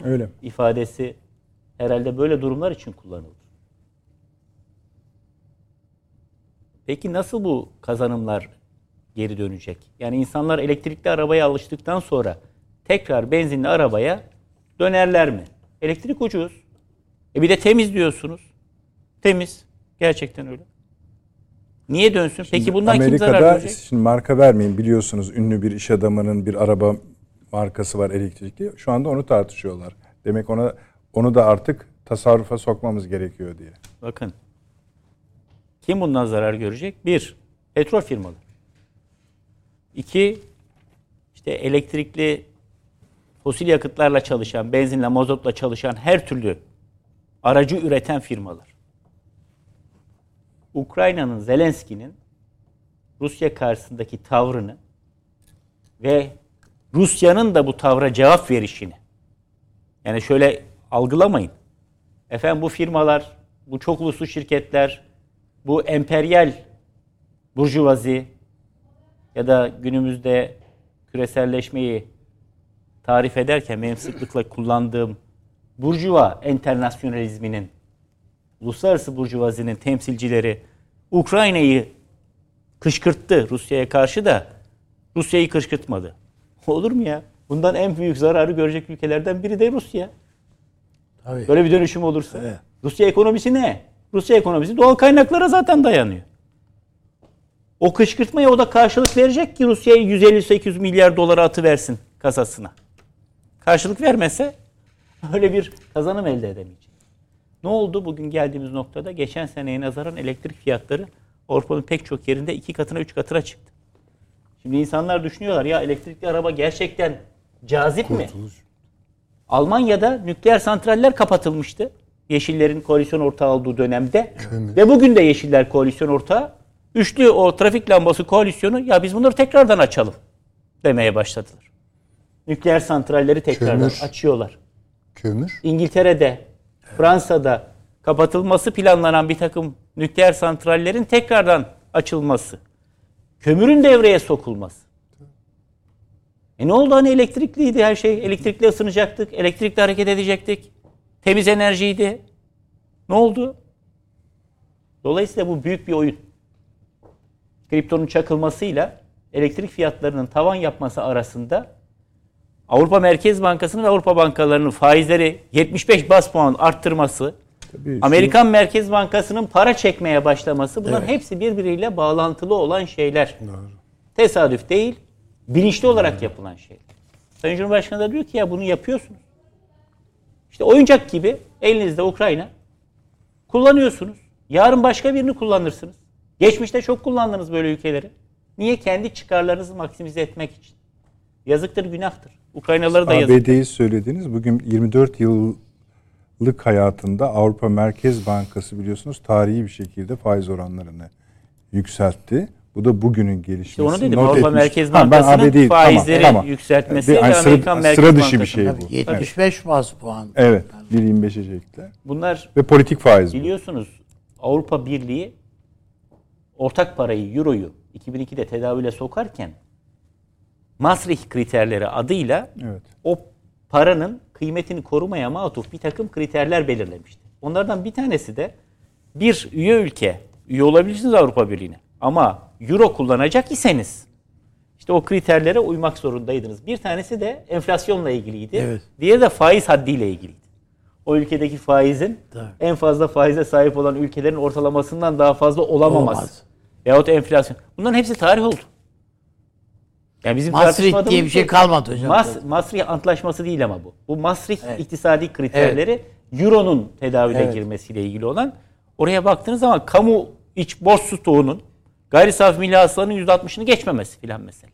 Öyle. ifadesi herhalde böyle durumlar için kullanıldı. Peki nasıl bu kazanımlar geri dönecek? Yani insanlar elektrikli arabaya alıştıktan sonra tekrar benzinli arabaya dönerler mi? Elektrik ucuz. E bir de temiz diyorsunuz. Temiz. Gerçekten öyle. Niye dönsün? Peki bundan kim zarar Amerika'da görecek? şimdi marka vermeyin biliyorsunuz ünlü bir iş adamının bir araba markası var elektrikli. Şu anda onu tartışıyorlar. Demek ona onu da artık tasarrufa sokmamız gerekiyor diye. Bakın. Kim bundan zarar görecek? Bir, petrol firmaları. İki, işte elektrikli fosil yakıtlarla çalışan, benzinle, mazotla çalışan her türlü aracı üreten firmalar. Ukrayna'nın Zelenski'nin Rusya karşısındaki tavrını ve Rusya'nın da bu tavra cevap verişini yani şöyle algılamayın. Efendim bu firmalar, bu çok uluslu şirketler, bu emperyal burjuvazi ya da günümüzde küreselleşmeyi tarif ederken benim sıklıkla kullandığım burjuva enternasyonalizminin, uluslararası burjuvazinin temsilcileri Ukrayna'yı kışkırttı Rusya'ya karşı da Rusya'yı kışkırtmadı. Olur mu ya? Bundan en büyük zararı görecek ülkelerden biri de Rusya. Tabii. Böyle bir dönüşüm olursa. Rusya ekonomisi ne? Rusya ekonomisi doğal kaynaklara zaten dayanıyor. O kışkırtmaya o da karşılık verecek ki Rusya'ya 150-800 milyar dolara atı versin kasasına. Karşılık vermese öyle bir kazanım elde edemeyecek. Ne oldu bugün geldiğimiz noktada? Geçen seneye nazaran elektrik fiyatları Avrupa'nın pek çok yerinde iki katına üç katına çıktı. Şimdi insanlar düşünüyorlar ya elektrikli araba gerçekten cazip mi? Almanya'da nükleer santraller kapatılmıştı. Yeşillerin koalisyon ortağı olduğu dönemde. Ve bugün de Yeşiller koalisyon ortağı. Üçlü o trafik lambası koalisyonu ya biz bunları tekrardan açalım demeye başladılar. Nükleer santralleri tekrardan Kömür. açıyorlar. Kömür. İngiltere'de, Fransa'da kapatılması planlanan bir takım nükleer santrallerin tekrardan açılması. Kömürün devreye sokulması. E ne oldu hani elektrikliydi her şey. Elektrikle ısınacaktık, elektrikle hareket edecektik. Temiz enerjiydi. Ne oldu? Dolayısıyla bu büyük bir oyun. Kriptonun çakılmasıyla elektrik fiyatlarının tavan yapması arasında Avrupa Merkez Bankası'nın ve Avrupa bankalarının faizleri 75 bas puan arttırması, Tabii Amerikan Merkez Bankası'nın para çekmeye başlaması bunların hepsi birbiriyle bağlantılı olan şeyler. Tesadüf değil, bilinçli olarak yapılan şeyler. Sayın Cumhurbaşkanı da diyor ki ya bunu yapıyorsunuz. İşte oyuncak gibi elinizde Ukrayna kullanıyorsunuz. Yarın başka birini kullanırsınız. Geçmişte çok kullandınız böyle ülkeleri. Niye? Kendi çıkarlarınızı maksimize etmek için. Yazıktır, günahtır. Ukraynalıları da yazık. ABD'yi söylediniz. Bugün 24 yıllık hayatında Avrupa Merkez Bankası biliyorsunuz tarihi bir şekilde faiz oranlarını yükseltti. Bu da bugünün gelişmesi. İşte onu dedim. Not Avrupa etmiş. Merkez Ha, ben Bankası'nın ABD'yi faizleri yükseltmesi Bir- ve hani sıra, Amerikan Merkez sıra dışı bir Bankası'nın- şey bu. Tabii 75 bas puan. Evet. 1.25'e çektiler. Bunlar Ve politik faiz bu. biliyorsunuz Avrupa Birliği ortak parayı, euroyu 2002'de tedavüle sokarken Maastricht kriterleri adıyla Evet. o paranın kıymetini korumaya matuf bir takım kriterler belirlemişti. Onlardan bir tanesi de bir üye ülke, üye olabilirsiniz Avrupa Birliği'ne ama euro kullanacak iseniz işte o kriterlere uymak zorundaydınız. Bir tanesi de enflasyonla ilgiliydi. Evet. Diğeri de faiz haddiyle ilgiliydi. O ülkedeki faizin Tabii. en fazla faize sahip olan ülkelerin ortalamasından daha fazla olamaması. Olmaz. Veyahut enflasyon. Bunların hepsi tarih oldu. Yani bizim Maastricht diye bir şey bu. kalmadı hocam. Mas, Maastricht Antlaşması değil ama bu. Bu Maastricht Evet. iktisadi kriterleri Euro'nun tedavüle Evet. girmesiyle ilgili olan. Oraya baktığınız zaman kamu iç borç stoğunun gayri safi milli hasılanın %60'ını geçmemesi filan mesela.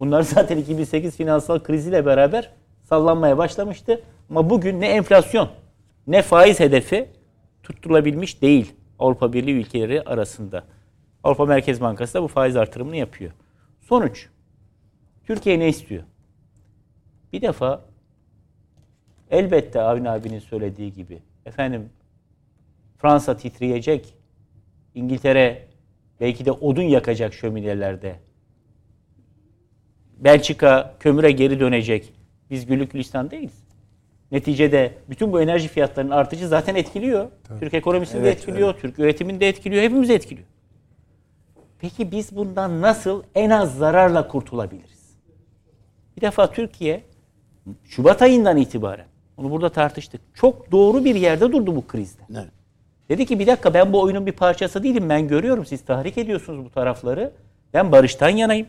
Bunlar zaten 2008 finansal kriziyle beraber sallanmaya başlamıştı. Ama bugün ne enflasyon ne faiz hedefi tutturulabilmiş değil Avrupa Birliği ülkeleri arasında. Avrupa Merkez Bankası da bu faiz artırımını yapıyor. Sonuç, Türkiye ne istiyor? Bir defa elbette Avni abinin söylediği gibi efendim Fransa titreyecek, İngiltere belki de odun yakacak şöminelerde. Belçika kömüre geri dönecek. Biz güllük gülistan değiliz. Neticede bütün bu enerji fiyatlarının artışı zaten etkiliyor. Türk ekonomisini de Evet, etkiliyor, Türk üretimini de etkiliyor, hepimizi etkiliyor. Peki biz bundan nasıl en az zararla kurtulabiliriz? Bir defa Türkiye Şubat ayından itibaren, onu burada tartıştık, çok doğru bir yerde durdu bu krizde. Evet. Dedi ki bir dakika ben bu oyunun bir parçası değilim. Ben görüyorum siz tahrik ediyorsunuz bu tarafları. Ben barıştan yanayım.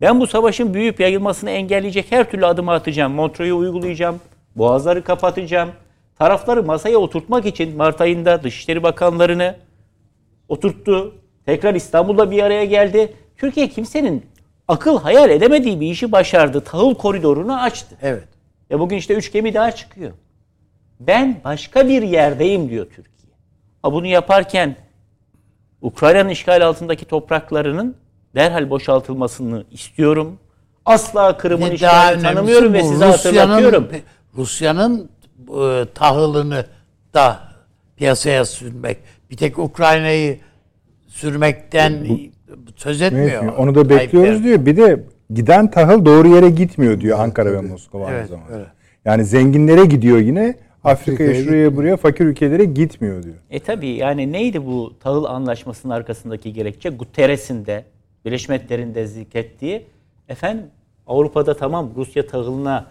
Ben bu savaşın büyüyüp yayılmasını engelleyecek her türlü adımı atacağım. Montreux'u uygulayacağım. Boğazları kapatacağım. Tarafları masaya oturtmak için Mart ayında Dışişleri Bakanlarını oturttu. Tekrar İstanbul'da bir araya geldi. Türkiye kimsenin akıl hayal edemediği bir işi başardı. Tahıl koridorunu açtı. Evet. Ya bugün işte üç gemi daha çıkıyor. Ben başka bir yerdeyim diyor Türkiye. Ha bunu yaparken Ukrayna'nın işgal altındaki topraklarının derhal boşaltılmasını istiyorum. Asla Kırım'ın işgalini tanımıyorum ve bu, size hatırlatıyorum. Rusya'nın e, tahılını da piyasaya sürmek. Bir tek Ukrayna'yı sürmekten söz etmiyor. Evet, onu da bekliyoruz Tayyip diyor. Bir de giden tahıl doğru yere gitmiyor diyor Ankara ve Moskova aynı Evet, zamanda. evet. Yani zenginlere gidiyor yine. Afrika'ya, Afrika'ya şuraya, buraya, fakir ülkelere gitmiyor diyor. E tabi yani neydi bu tahıl anlaşmasının arkasındaki gerekçe? Guterres'in de Birleşmiş Milletler'in de zikrettiği efendim Avrupa'da tamam Rusya tahılına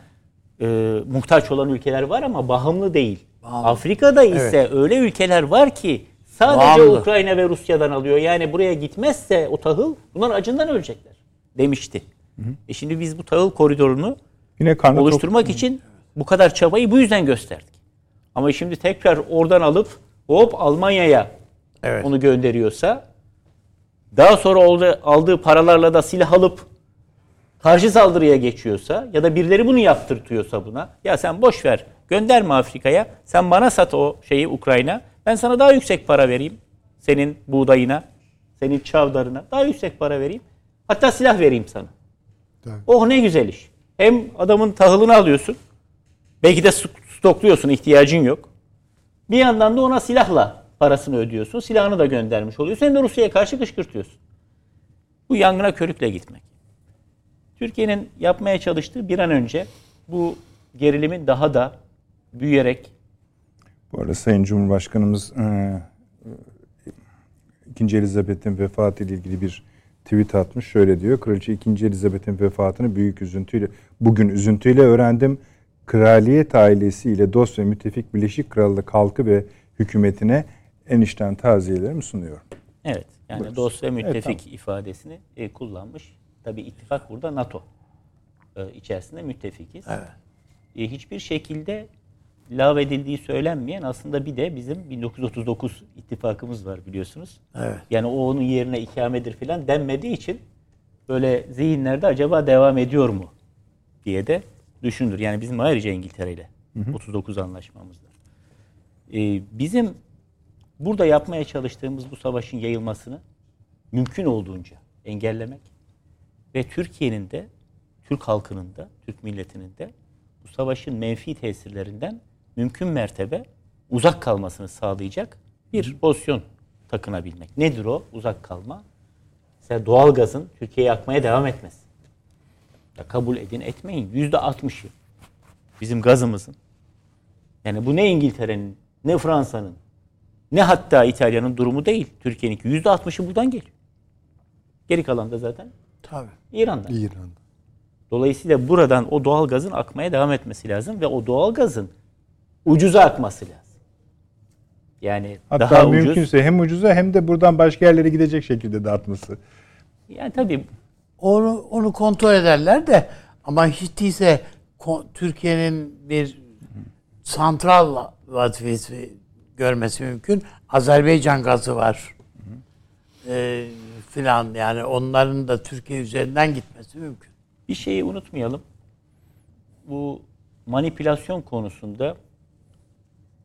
e, muhtaç olan ülkeler var ama bağımlı değil. Afrika'da ise öyle ülkeler var ki sadece Bağımlı. Ukrayna ve Rusya'dan alıyor. Yani buraya gitmezse o tahıl bunlar acından ölecekler demişti. E şimdi biz bu tahıl koridorunu Yine oluşturmak için bu kadar çabayı bu yüzden gösterdik. Ama şimdi tekrar oradan alıp hop Almanya'ya Evet. onu gönderiyorsa daha sonra aldığı paralarla da silah alıp karşı saldırıya geçiyorsa ya da birileri bunu yaptırtıyorsa buna ya sen boş ver gönderme Afrika'ya sen bana sat o şeyi Ukrayna ben sana daha yüksek para vereyim senin buğdayına senin çavdarına daha yüksek para vereyim hatta silah vereyim sana. Tabii. Oh ne güzel iş. Hem adamın tahılını alıyorsun belki de stokluyorsun ihtiyacın yok. Bir yandan da ona silahla parasını ödüyorsun. Silahını da göndermiş oluyorsun. Sen de Rusya'ya karşı kışkırtıyorsun. Bu yangına körükle gitmek. Türkiye'nin yapmaya çalıştığı bir an önce bu gerilimin daha da büyüyerek Bu arada Sayın Cumhurbaşkanımız e, İkinci Elizabeth'in vefatı ile ilgili bir tweet atmış. Şöyle diyor. Kraliçe 2. Elizabeth'in vefatını büyük üzüntüyle bugün üzüntüyle öğrendim. Kraliyet ailesiyle dost ve müttefik Birleşik Krallık halkı ve hükümetine en içten taziyelerimi sunuyorum. evet yani Buyurun. dost ve müttefik Evet, ifadesini e, kullanmış. Tabii ittifak burada NATO e, içerisinde müttefikiz. Evet. E, hiçbir şekilde lağvedildiği söylenmeyen aslında bir de bizim 1939 ittifakımız var biliyorsunuz. Evet. Yani o onun yerine ikamedir falan denmediği için böyle zihinlerde acaba devam ediyor mu diye de düşünülür. Yani bizim ayrıca İngiltere ile 39 anlaşmamız var. Ee, bizim burada yapmaya çalıştığımız bu savaşın yayılmasını mümkün olduğunca engellemek ve Türkiye'nin de Türk halkının da Türk milletinin de bu savaşın menfi tesirlerinden mümkün mertebe uzak kalmasını sağlayacak bir pozisyon takınabilmek. Nedir o uzak kalma? Mesela doğalgazın Türkiye'ye yakmaya devam etmesi. Ya kabul edin etmeyin. Yüzde altmışı bizim gazımızın. Yani bu ne İngiltere'nin, ne Fransa'nın, ne hatta İtalya'nın durumu değil. Türkiye'ninki yüzde altmışı buradan geliyor. Geri kalan da zaten Tabii. İran'dan. İran'da. Dolayısıyla buradan o doğal gazın akmaya devam etmesi lazım ve o doğal gazın ucuza akması lazım. Yani Hatta daha ucuz. mümkünse hem ucuza hem de buradan başka yerlere gidecek şekilde dağıtması. Yani tabii Onu onu kontrol ederler de ama hiç değilse Türkiye'nin bir santral vazifesi görmesi mümkün. Azerbaycan gazı var. Ee, filan yani onların da Türkiye üzerinden gitmesi mümkün. bir şeyi unutmayalım. Bu manipülasyon konusunda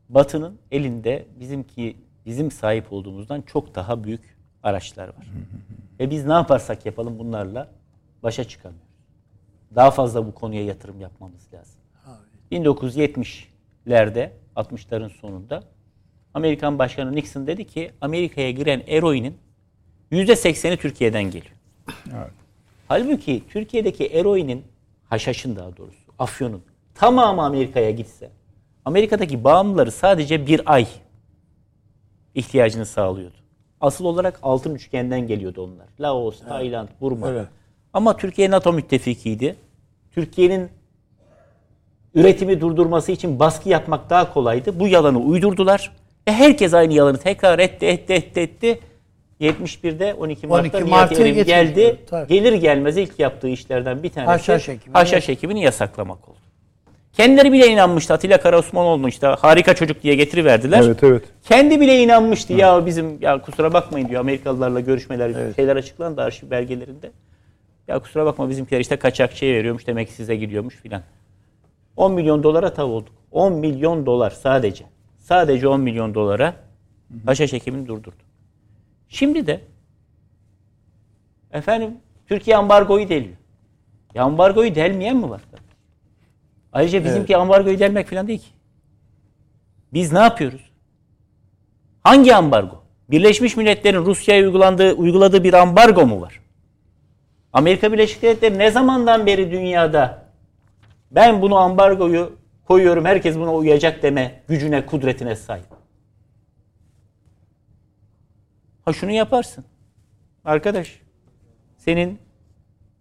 Batı'nın elinde bizimki bizim sahip olduğumuzdan çok daha büyük araçlar var. Ve biz ne yaparsak yapalım bunlarla başa çıkamıyoruz. Daha fazla bu konuya yatırım yapmamız lazım. 1970'lerde 60'ların sonunda Amerikan Başkanı Nixon dedi ki Amerika'ya giren eroinin %80'i Türkiye'den geliyor. Halbuki Türkiye'deki eroinin, haşhaşın daha doğrusu, afyonun tamamı Amerika'ya gitse, Amerika'daki bağımlıları sadece bir ay ihtiyacını sağlıyordu. Asıl olarak altın üçgenden geliyordu onlar. Laos, Tayland, Burma. Evet. Ama Türkiye NATO müttefikiydi. Türkiye'nin üretimi durdurması için baskı yapmak daha kolaydı. Bu yalanı uydurdular. Ve herkes aynı yalanı tekrar etti, etti, etti, etti. 71'de 12 Mart'ta 12 Nihat Mart'ı Erim getirdi. geldi. Tabii. Gelir gelmez ilk yaptığı işlerden bir tanesi Haşhaş ekibini- haşhaş ekibini yasaklamak oldu. Kendileri bile inanmıştı. Atilla Karaosmanoğlu'nu işte harika çocuk diye getiriverdiler. Evet evet. Kendi bile inanmıştı ya bizim ya kusura bakmayın diyor Amerikalılarla görüşmeler şeyler açıklandı arşiv belgelerinde. Ya kusura bakma bizimkiler işte kaçakçıya veriyormuş demek size gidiyormuş filan. 10 milyon dolara tav olduk. 10 milyon dolar sadece. Sadece 10 milyon dolara haşhaş ekibini durdurdu. Şimdi de efendim Türkiye ambargoyu deliyor. Ya ambargoyu delmeyen mi var? Ayrıca bizimki ambargoyu delmek falan değil ki. Biz ne yapıyoruz? Hangi ambargo? Birleşmiş Milletler'in Rusya'ya uygulandığı, uyguladığı bir ambargo mu var? Amerika Birleşik Devletleri ne zamandan beri dünyada ben bunu ambargoyu koyuyorum herkes buna uyacak deme gücüne, kudretine sahip. Ha şunu yaparsın. Arkadaş senin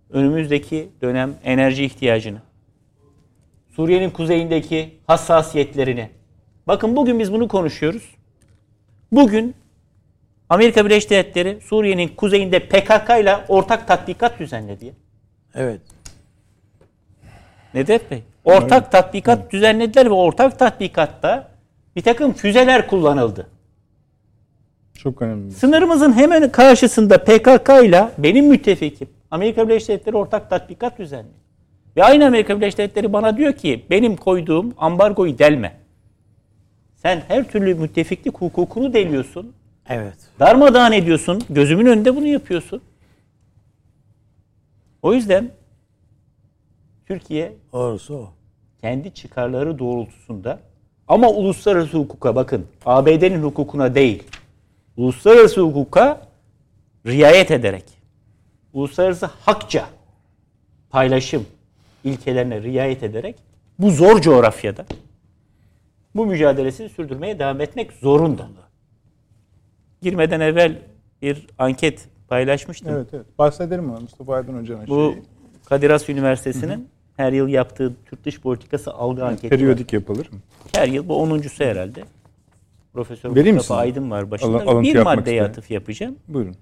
önümüzdeki dönem enerji ihtiyacını Suriye'nin kuzeyindeki hassasiyetlerini. Bakın bugün biz bunu konuşuyoruz. Bugün Amerika Birleşik Devletleri Suriye'nin kuzeyinde PKK ile ortak tatbikat düzenledi. Evet. Nedret Bey. Ortak tatbikat düzenlediler ve ortak tatbikatta bir takım füzeler kullanıldı. Çok önemli. Sınırımızın hemen karşısında PKK ile benim müttefikim Amerika Birleşik Devletleri ortak tatbikat düzenliyor. Ve aynı Amerika Birleşik Devletleri bana diyor ki benim koyduğum ambargoyu delme. Sen her türlü müttefiklik hukukunu deliyorsun. Evet. Darmadağın ediyorsun. Gözümün önünde bunu yapıyorsun. O yüzden Türkiye Doğrusu o. kendi çıkarları doğrultusunda ama uluslararası hukuka bakın ABD'nin hukukuna değil uluslararası hukuka riayet ederek uluslararası hakça paylaşım ilkelerine riayet ederek bu zor coğrafyada bu mücadelesini sürdürmeye devam etmek zorunda. Girmeden evvel bir anket paylaşmıştım. Evet evet. Bahsedelim mi Mustafa Aydın Hoca'nın Bu şeyi? Kadir Has Üniversitesi'nin her yıl yaptığı Türk dış politikası algı anketi var. Periyodik yapılır. Her yıl bu 10.sü herhalde. Profesör Vereyim Mustafa mi size? Aydın var başında. Alıntı bir maddeye isterim. atıf yapacağım. Buyurun.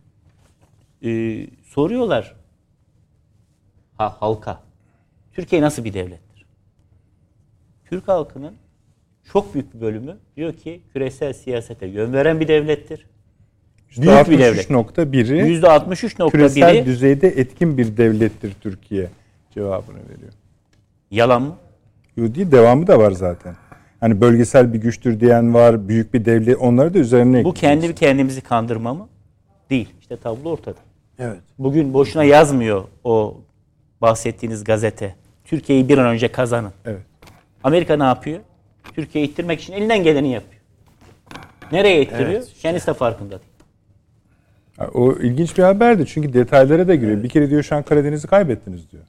Ee, soruyorlar ha, halka. Türkiye nasıl bir devlettir? Türk halkının çok büyük bir bölümü diyor ki küresel siyasete yön veren bir devlettir. Büyük bir devlet. %63.1'i %63.1'i küresel düzeyde etkin bir devlettir Türkiye cevabını veriyor. yalan mı? Yo değil devamı da var zaten. Hani bölgesel bir güçtür diyen var, büyük bir devlet onları da üzerine Bu kendi kendimizi kandırma mı? Değil. İşte tablo ortada. Evet. Bugün boşuna yazmıyor o bahsettiğiniz gazete. Türkiye'yi bir an önce kazanın. Evet. Amerika ne yapıyor? Türkiye'yi ittirmek için elinden geleni yapıyor. Nereye ittiriyor? Evet, işte. Kendisi de farkında değil. O ilginç bir haberdi çünkü detaylara da giriyor. Bir kere diyor şu an Karadeniz'i kaybettiniz diyor.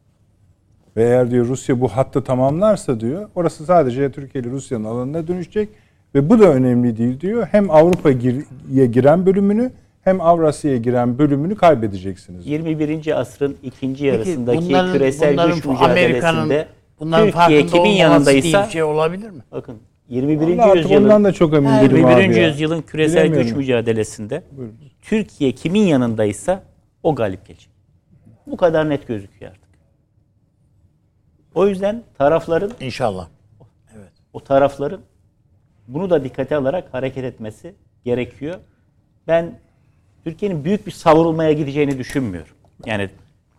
Ve eğer diyor Rusya bu hattı tamamlarsa diyor orası sadece Türkiye ile Rusya'nın alanına dönüşecek ve bu da önemli değil diyor. Hem Avrupa'ya giren bölümünü hem Avrasya'ya giren bölümünü kaybedeceksiniz. 21. asrın ikinci yarısındaki bunların- küresel bunların güç mücadelesinde bunların Türkiye kimin yanındaysa diye bir şey olabilir mi? bakın 21. Vallahi yüzyılın ondan da çok emin değilim 21. abi ya. yüzyılın küresel güç mücadelesinde Buyurun. Türkiye kimin yanındaysa o galip gelecek. Bu kadar net gözüküyor artık. O yüzden tarafların İnşallah. o tarafların bunu da dikkate alarak hareket etmesi gerekiyor. Ben Türkiye'nin büyük bir savrulmaya gideceğini düşünmüyorum. Yani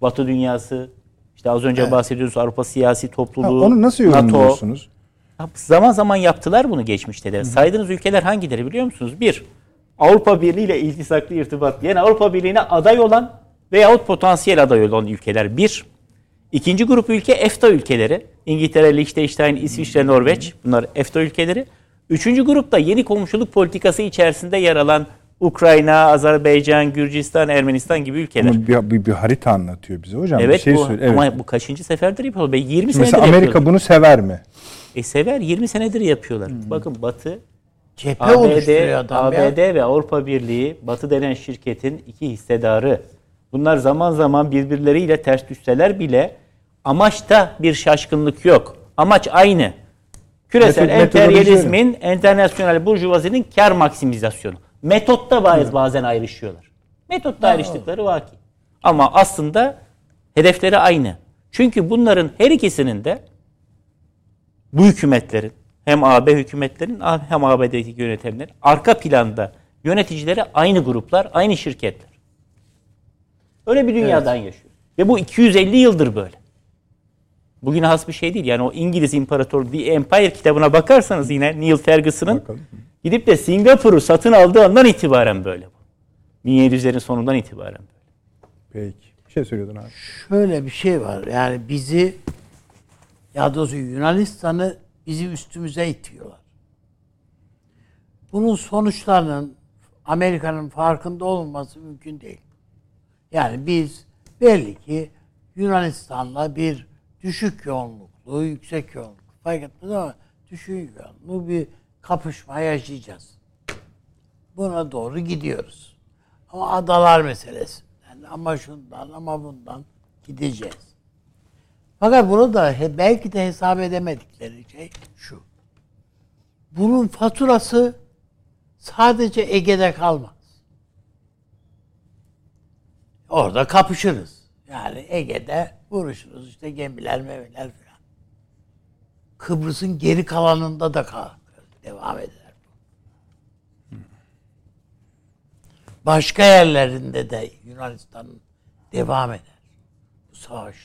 Batı dünyası, işte az önce bahsediyoruz Avrupa siyasi Ha, topluluğu, onu nasıl NATO. yorumluyorsunuz? Ya Zaman zaman yaptılar bunu geçmişte de. Saydığınız ülkeler hangileri biliyor musunuz? Bir, Avrupa Birliği ile iltisaklı irtibat. Yani Avrupa Birliği'ne aday olan veyahut potansiyel aday olan ülkeler. Bir. İkinci grup ülke EFTA ülkeleri. İngiltere, Liechtenstein, İsviçre, Norveç. Bunlar EFTA ülkeleri. Üçüncü grupta yeni komşuluk politikası içerisinde yer alan Ukrayna, Azerbaycan, Gürcistan, Ermenistan gibi ülkeler. Ama bir, bir, bir harita anlatıyor bize hocam. bir evet şey bu, söyle. Evet. ama bu kaçıncı seferdir yapıyorlar? Be 20 senedir Mesela Amerika yapıyorlar. bunu sever mi? E sever 20 senedir yapıyorlar. Hmm. Bakın Batı Cephe ABD, ya. ABD ve Avrupa Birliği Batı denen şirketin iki hissedarı. Bunlar zaman zaman birbirleriyle ters düşseler bile amaçta bir şaşkınlık yok. Amaç aynı. Küresel Metod- metodoloji emperyalizmin, internasyonel burjuvazinin kar maksimizasyonu. Metotta bazen, bazen ayrışıyorlar. Metotta ayrıştıkları vaki. Ama aslında hedefleri aynı. Çünkü bunların her ikisinin de bu hükümetlerin hem AB hükümetlerin hem AB'deki yönetimlerin arka planda yöneticileri aynı gruplar, aynı şirketler. Öyle bir dünyadan yaşıyor. Ve bu 250 yıldır böyle. Bugüne has bir şey değil. Yani o İngiliz İmparator The Empire kitabına bakarsanız yine Neil Ferguson'ın. Gidip de Singapur'u satın aldığı andan itibaren böyle bu. 1700'lerin sonundan itibaren böyle. Peki. Bir şey söylüyordun abi. Şöyle bir şey var. Yani bizi ya doğrusu Yunanistan'ı bizi üstümüze itiyorlar. Bunun sonuçlarının Amerika'nın farkında olması mümkün değil. Yani biz belli ki Yunanistan'la bir düşük yoğunluklu, yüksek yoğunluklu fark etmez ama düşük yoğunluklu bir kapışma yaşayacağız. Buna doğru gidiyoruz. Ama adalar meselesi. Yani ama şundan ama bundan gideceğiz. Fakat burada he- belki de hesap edemedikleri şey şu. Bunun faturası sadece Ege'de kalmaz. Orada kapışırız. Yani Ege'de vuruşuruz işte gemiler memiler falan. Kıbrıs'ın geri kalanında da kal devam eder. Başka yerlerinde de Yunanistan'ın devam eder bu savaş.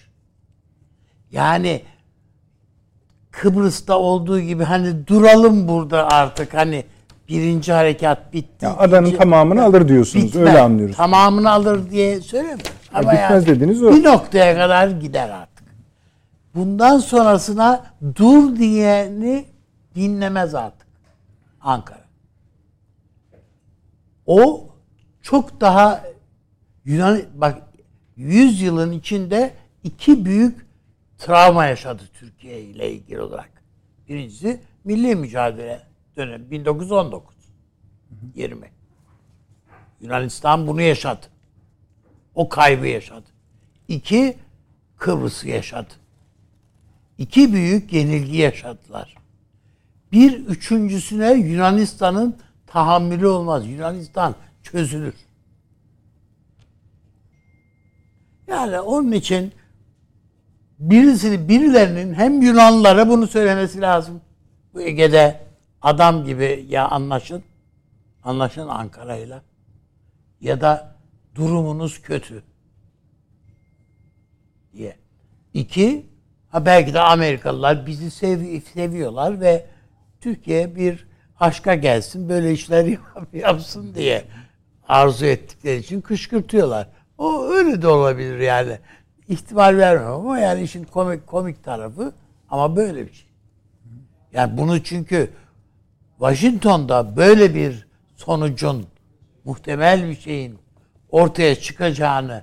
Yani Kıbrıs'ta olduğu gibi hani duralım burada artık hani birinci harekat bitti. Ya adanın ikinci- tamamını alır diyorsunuz. Bitmez. Öyle anlıyoruz. Tamamını alır diye söylemiyorum. Ama bitmez dediniz o. Bir noktaya kadar gider artık. Bundan sonrasına dur diyeni dinlemez artık Ankara. O çok daha Yunan bak 100 yılın içinde iki büyük travma yaşadı Türkiye ile ilgili olarak. Birincisi milli mücadele dönemi 1919 20. Yunanistan bunu yaşadı. O kaybı yaşadı. İki, Kıbrıs'ı yaşadı. İki büyük yenilgi yaşadılar. Bir üçüncüsüne Yunanistan'ın tahammülü olmaz. Yunanistan çözülür. Yani onun için birisini birilerinin hem Yunanlılara bunu söylemesi lazım. Bu Ege'de adam gibi ya anlaşın. Anlaşın Ankara'yla. Ya da durumunuz kötü diye. İki, ha belki de Amerikalılar bizi sev seviyorlar ve Türkiye bir aşka gelsin böyle işler yap- yapsın diye arzu ettikleri için kışkırtıyorlar. O öyle de olabilir yani. İhtimal vermem ama yani işin komik komik tarafı ama böyle bir şey. Yani bunu çünkü Washington'da böyle bir sonucun muhtemel bir şeyin ortaya çıkacağını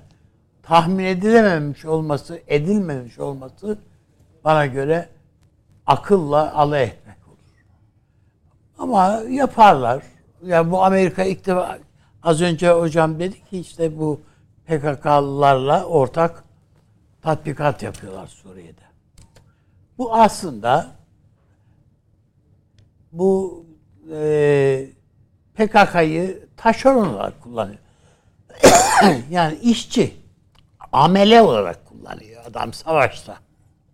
tahmin edilememiş olması, edilmemiş olması bana göre akılla alay olur. Ama yaparlar. Yani bu Amerika ilk defa az önce hocam dedi ki işte bu PKK'lılarla ortak tatbikat yapıyorlar Suriye'de. Bu aslında bu e, PKK'yı taşeron olarak kullanıyor. yani işçi, amele olarak kullanıyor adam savaşta.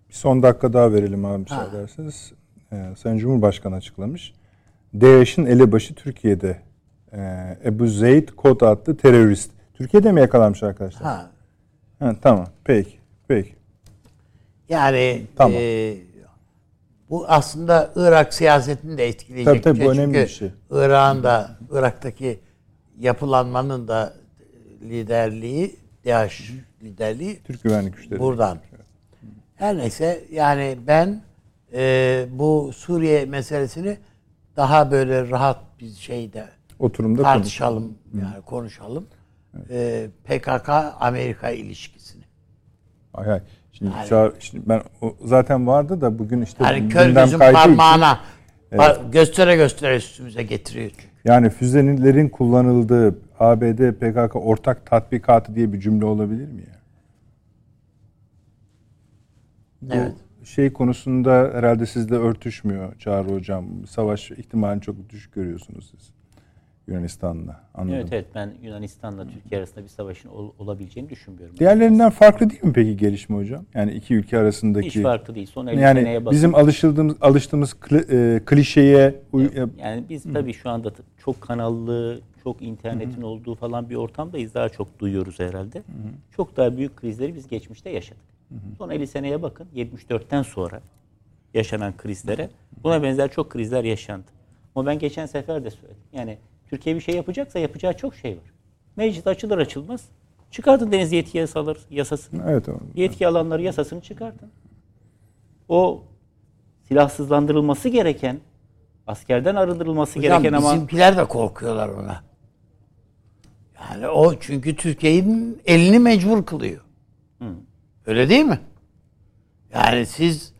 Bir son dakika daha verelim abi müsaade ederseniz. Ee, Sayın Cumhurbaşkanı açıklamış. DAEŞ'in elebaşı Türkiye'de. Ee, Ebu Zeyd Kod adlı terörist. Türkiye'de mi yakalanmış arkadaşlar? Ha. Ha, tamam. Peki. Peki. Yani Tamam. e, bu aslında Irak siyasetini de etkileyecek Tabii, tabii, bir bu şey. önemli Çünkü bir şey. Irak'ın da Irak'taki yapılanmanın da liderliği, DAEŞ liderliği Türk güvenlik güçleri. buradan. Her neyse yani ben e, bu Suriye meselesini daha böyle rahat bir şeyde Oturumda konuşalım. tartışalım yani konuşalım. E, PKK Amerika ilişkisini. Hay hay. Şimdi, Yani- çağır- şimdi ben o zaten vardı da bugün işte Yani kör gözün kaydığı için- parmağına ba- göstere göstere üstümüze getiriyor çünkü. yani füzelerin kullanıldığı ABD PKK ortak tatbikatı diye bir cümle olabilir mi ya? Evet. Şey konusunda herhalde sizle örtüşmüyor Çağrı Hocam. Savaş ihtimalini çok düşük görüyorsunuz siz. Yunanistan'la. Anladım. Evet evet ben Yunanistan'la Türkiye arasında bir savaşın ol- olabileceğini düşünmüyorum. Diğerlerinden farklı değil mi peki gelişme hocam? Yani iki ülke arasındaki Hiç farklı değil. Son 50 seneye yani bakın. bizim alışıldığımız alıştığımız kli- e, klişeye uy- Yani biz tabii şu anda çok kanallı, çok internetin olduğu falan bir ortamdayız. Daha çok duyuyoruz herhalde. Çok daha büyük krizleri biz geçmişte yaşadık. Son 50 seneye bakın. 74'ten sonra yaşanan krizlere. Buna benzer çok krizler yaşandı. Ama ben geçen sefer de söyledim. Yani Türkiye bir şey yapacaksa yapacağı çok şey var. Meclis açılır açılmaz. Çıkartın deniz yetki yasaları, yasasını. Evet. o- Yetki alanları yasasını çıkartın. O silahsızlandırılması gereken, askerden arındırılması Hocam gereken ama bizimkiler de korkuyorlar ona. Yani o çünkü Türkiye'nin elini mecbur kılıyor. Öyle değil mi? Yani siz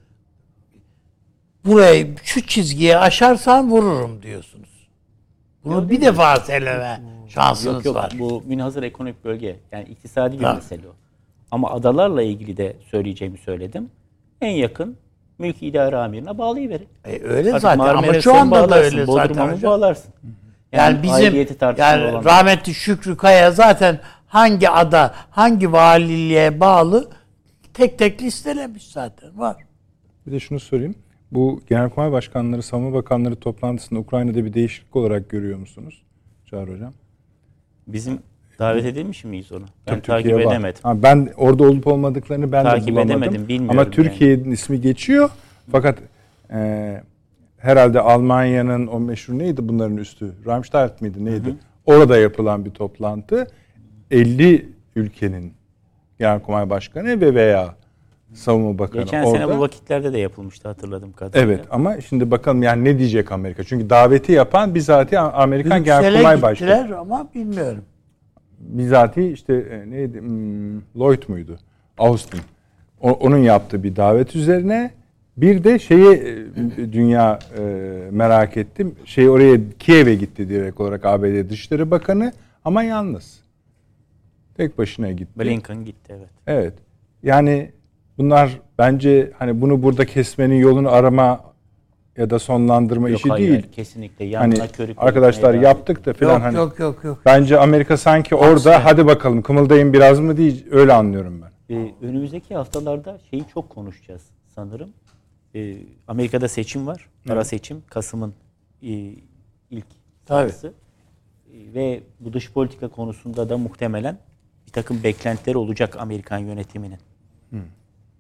burayı şu çizgiye aşarsan vururum diyorsunuz. Bunu bir defa söyleme şansınız yok yok var. bu münhasır ekonomik bölge yani iktisadi bir Ha. mesele o. Ama adalarla ilgili de söyleyeceğimi söyledim. en yakın mülki idare amirine bağlayıverin. E, öyle Artık zaten ama şu anda da öyle zaten. hocam. bağlarsın? Yani bizim aidiyeti tartışmalı yani olan- rahmetli Şükrü Kaya zaten hangi ada, hangi valiliğe bağlı tek tek listelemiş zaten var. Bir de şunu sorayım. Bu Genelkurmay Başkanları, Savunma Bakanları toplantısında Ukrayna'da bir değişiklik olarak görüyor musunuz? Çağrı Hocam. Bizim davet edilmiş miyiz onu? Ben Tabii takip Türkiye edemedim. Ha, ben orada olup olmadıklarını ben Takip de bulamadım. edemedim, bilmiyorum Ama Türkiye'nin ismi geçiyor. Fakat e, herhalde Almanya'nın o meşhur neydi bunların üstü? Ramstein miydi neydi? Orada yapılan bir toplantı. 50 ülkenin Genelkurmay Başkanı ve veya Savunma Bakanı Geçen orada. sene bu vakitlerde de yapılmıştı hatırladığım kadarıyla. Evet ama şimdi bakalım yani ne diyecek Amerika? Çünkü daveti yapan bizatihi Amerikan Brüksel'e Genelkurmay Başkanı. ama bilmiyorum. Bizatihi işte e, neydi hmm, Lloyd muydu? Austin. O- onun yaptığı bir davet üzerine bir de şeyi e, dünya e, merak ettim. Şey oraya Kiev'e gitti direkt olarak ABD Dışişleri Bakanı ama yalnız. Tek başına gitti. Blinken gitti evet. Evet. Yani bunlar bence hani bunu burada kesmenin yolunu arama ya da sonlandırma Yok işi hayır, değil. kesinlikle yanına Hani körük arkadaşlar yaptık da falan Yok hani. yok yok yok. Bence Amerika sanki orada hadi bakalım kımıldayın biraz mı diye öyle anlıyorum ben. Ee, önümüzdeki haftalarda şeyi çok konuşacağız sanırım. Ee, Amerika'da seçim var. Ara seçim. Kasım'ın e, ilk Tabii. sayısı. Ee, ve bu dış politika konusunda da muhtemelen takım beklentileri olacak Amerikan yönetiminin.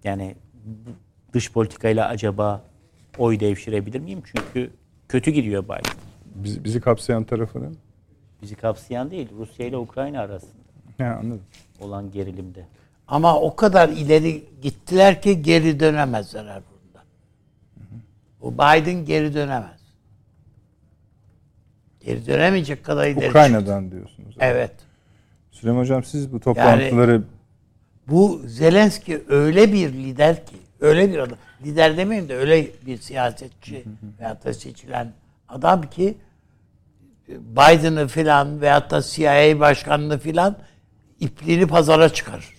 Yani bu dış politikayla acaba oy devşirebilir miyim? Çünkü kötü gidiyor Biden. Bizi, bizi kapsayan tarafının. Bizi kapsayan değil, Rusya ile Ukrayna arasında He, anladım. olan gerilimde. Ama o kadar ileri gittiler ki geri dönemezler bunda. Bu Biden geri dönemez. Geri dönemeyecek kadar ileri çıktı. Ukrayna'dan diyorsunuz. Evet. Süleyman Hocam siz bu toplantıları Bu Zelenski öyle bir lider ki, öyle bir adam. Lider demeyeyim de öyle bir siyasetçi veyahut da seçilen adam ki Biden'ı filan veyahut da CIA başkanını filan ipliğini pazara çıkarır.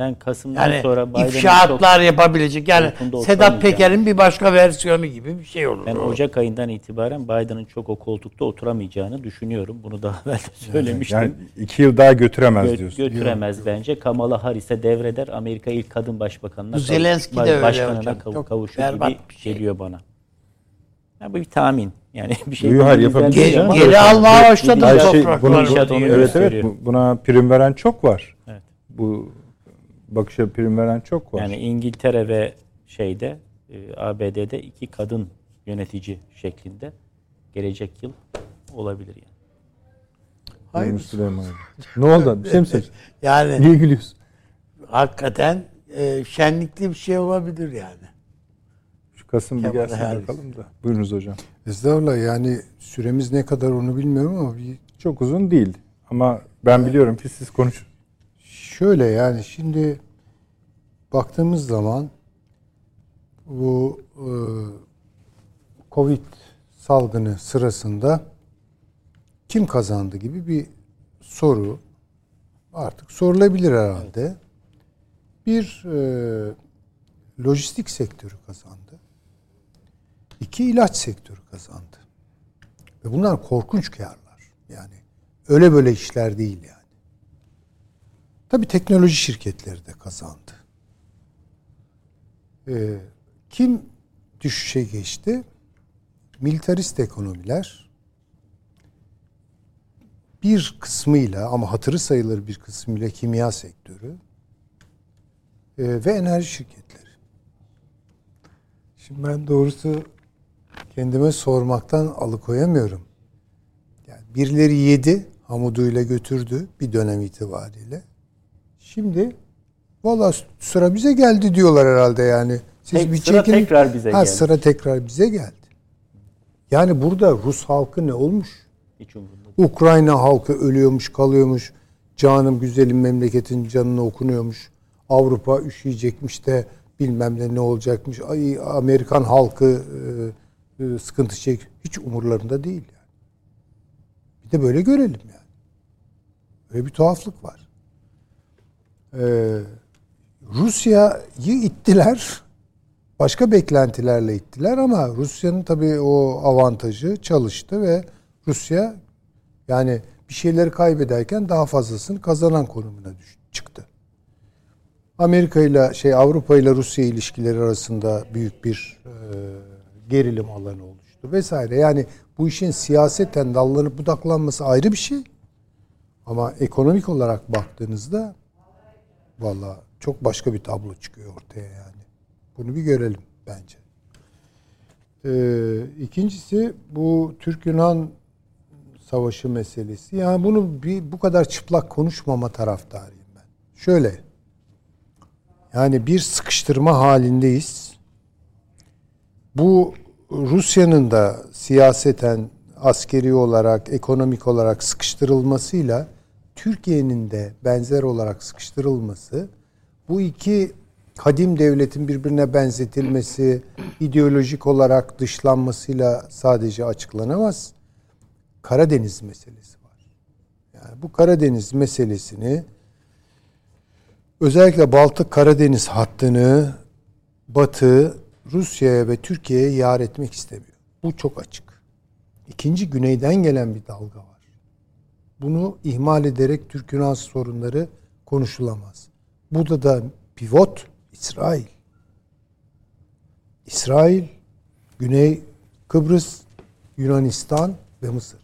Ben Kasım'dan Yani sonra Biden'ın çok- ifşaatlar yapabilecek. Yani Sedat. Peker'in bir başka versiyonu gibi bir şey olur. Ben Ocak ayından itibaren Biden'ın çok o koltukta oturamayacağını düşünüyorum. Bunu daha evvel de söylemiştim. yani iki yıl daha götüremez Gö- diyorsunuz. götüremez bence. Kamala Harris'e devreder. Amerika ilk kadın başbakanına kav- Zelenski de baş- öyle başkanına kav- Çok kavuşur gibi bir şey. geliyor bana. Ya bu bir tahmin. Yani bir şey Yok, hayır, lazım Geri, geri almaya başladı şey, bunu, onu evet evet buna prim veren çok var. Evet. Bu bakışa prim veren çok var. Yani İngiltere ve şeyde e, ABD'de iki kadın yönetici şeklinde gelecek yıl olabilir yani. Buyurun Süleyman. Ne oldu? Bir şey mi? Yani Niye gülüyorsun? hakikaten e, şenlikli bir şey olabilir yani. Şu Kasım bir gelsin Harris. bakalım da. Buyurunuz hocam. Estağfurullah yani süremiz ne kadar onu bilmiyorum ama bir Çok uzun değil. Ama ben biliyorum ki siz konuşun. Şöyle yani şimdi baktığımız zaman bu e, Covid salgını sırasında kim kazandı gibi bir soru artık sorulabilir herhalde. Bir e, lojistik sektörü kazandı. İki ilaç sektörü kazandı. Ve bunlar korkunç karlar. Yani öyle böyle işler değil yani. Tabii teknoloji şirketleri de kazandı. Ee, kim düşüşe geçti? Militarist ekonomiler bir kısmıyla ama hatırı sayılır bir kısmıyla kimya sektörü ee, ve enerji şirketleri. Şimdi ben doğrusu kendime sormaktan alıkoyamıyorum. Yani birileri yedi, hamuduyla götürdü bir dönem itibariyle. Şimdi valla sıra bize geldi diyorlar herhalde yani. Siz Tek- bir sıra çekin. tekrar bize ha, geldi. Sıra tekrar bize geldi. Yani burada Rus halkı ne olmuş? Hiç umurumda. Ukrayna halkı ölüyormuş, kalıyormuş. Canım güzelim memleketin canına okunuyormuş. Avrupa üşüyecekmiş de bilmem ne ne olacakmış. Ay Amerikan halkı e, e, sıkıntı çek. Hiç umurlarında değil yani. Bir de böyle görelim yani. Böyle bir tuhaflık var. Ee, Rusya'yı ittiler. Başka beklentilerle ittiler ama Rusya'nın tabii o avantajı çalıştı ve Rusya yani bir şeyleri kaybederken daha fazlasını kazanan konumuna düş- çıktı. Amerika ile şey Avrupa ile Rusya ilişkileri arasında büyük bir e, gerilim alanı oluştu vesaire. Yani bu işin siyaseten dallanıp budaklanması ayrı bir şey. Ama ekonomik olarak baktığınızda valla çok başka bir tablo çıkıyor ortaya yani. Bunu bir görelim bence. Ee, ikincisi bu Türk-Yunan savaşı meselesi. Yani bunu bir bu kadar çıplak konuşmama taraftarıyım ben. Şöyle. Yani bir sıkıştırma halindeyiz. Bu Rusya'nın da siyaseten askeri olarak, ekonomik olarak sıkıştırılmasıyla Türkiye'nin de benzer olarak sıkıştırılması bu iki kadim devletin birbirine benzetilmesi, ideolojik olarak dışlanmasıyla sadece açıklanamaz. Karadeniz meselesi var. Yani bu Karadeniz meselesini özellikle Baltık Karadeniz hattını Batı Rusya'ya ve Türkiye'ye yar etmek istemiyor. Bu çok açık. İkinci güneyden gelen bir dalga var. Bunu ihmal ederek Türk-Yunan sorunları konuşulamaz. Burada da pivot İsrail. İsrail, Güney Kıbrıs, Yunanistan ve Mısır.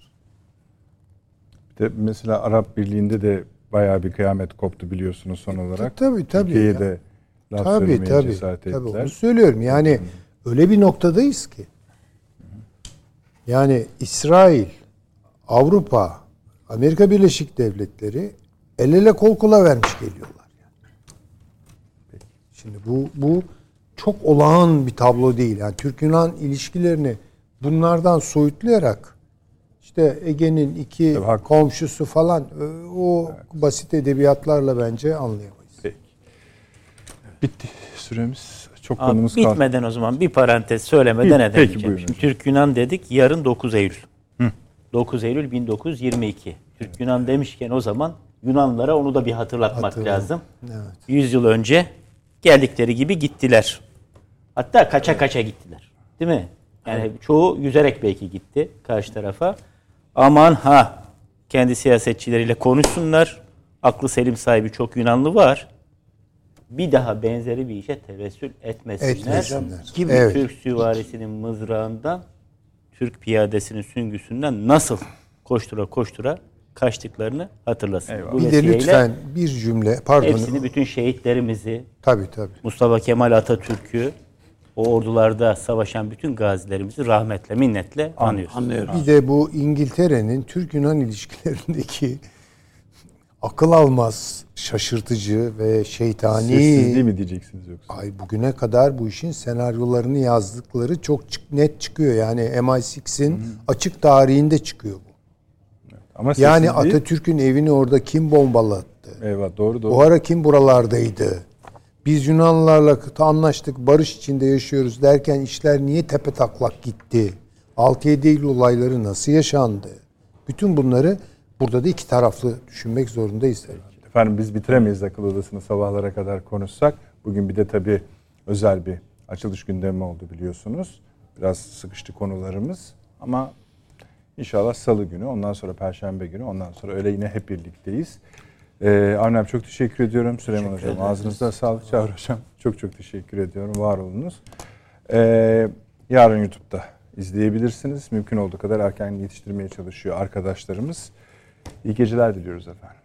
Bir de mesela Arap Birliği'nde de bayağı bir kıyamet koptu biliyorsunuz son olarak. tabii, tabii Türkiye'ye ya. de laf Tabii tabii. cesaret tabii ettiler. onu söylüyorum. Yani öyle bir noktadayız ki. Yani İsrail, Avrupa, Amerika Birleşik Devletleri el ele kol kola vermiş geliyorlar. Yani. Şimdi bu bu çok olağan bir tablo değil. Yani Türk-Yunan ilişkilerini bunlardan soyutlayarak işte Ege'nin iki Tabii, komşusu falan e, o basit edebiyatlarla bence anlayamayız. Peki. Bitti süremiz. Çok Abi, konumuz kaldı. bitmeden o zaman bir parantez söylemeden edemeyeceğim. peki, buyurun Şimdi hocam. Türk Yunan dedik yarın 9 Eylül. 9 Eylül 1922. Türk Yunan demişken o zaman Yunanlara onu da bir hatırlatmak Hatırladım. lazım. Evet. 100 yıl önce geldikleri gibi gittiler. Hatta kaça kaça gittiler. Değil mi? Yani çoğu yüzerek belki gitti karşı tarafa. Aman ha kendi siyasetçileriyle konuşsunlar. Aklı selim sahibi çok Yunanlı var. Bir daha benzeri bir işe tevessül etmesinler. Etmesinler. Gibi Evet. Türk süvarisinin mızrağından, Türk piyadesinin süngüsünden nasıl koştura koştura kaçtıklarını hatırlasın. Eyvallah. Bu Bir de lütfen bir cümle pardon. hepsini bütün şehitlerimizi, Tabii tabii. Mustafa Kemal Atatürk'ü, o ordularda savaşan bütün gazilerimizi rahmetle, minnetle anıyoruz. Anlıyorum. Bir de bu İngiltere'nin Türk-Yunan ilişkilerindeki akıl almaz, şaşırtıcı ve şeytani Sessizliği mi diyeceksiniz yoksa? ay bugüne kadar bu işin senaryolarını yazdıkları çok çık- net çıkıyor. Yani MI6'in açık tarihinde çıkıyor bu. Ama Yani Atatürk'ün evini orada kim bombalattı? Eyvah doğru doğru. O ara kim buralardaydı? Biz Yunanlılarla anlaştık, barış içinde yaşıyoruz derken işler niye tepe taklak gitti? 6-7 Eylül olayları nasıl yaşandı? Bütün bunları burada da iki taraflı düşünmek zorundayız. herhalde. Efendim biz bitiremeyiz akıl odasını sabahlara kadar konuşsak. Bugün bir de tabii özel bir açılış gündemi oldu biliyorsunuz. Biraz sıkıştı konularımız ama inşallah salı günü, ondan sonra perşembe günü, ondan sonra öyle yine hep birlikteyiz. Ee, Avni abi çok teşekkür ediyorum. Süleyman Hocam ağzınızda sağlık. Çağrı Hocam çok çok teşekkür ediyorum. Var olunuz. Ee, yarın YouTube'da izleyebilirsiniz. Mümkün olduğu kadar erken yetiştirmeye çalışıyor arkadaşlarımız. İyi geceler diliyoruz efendim.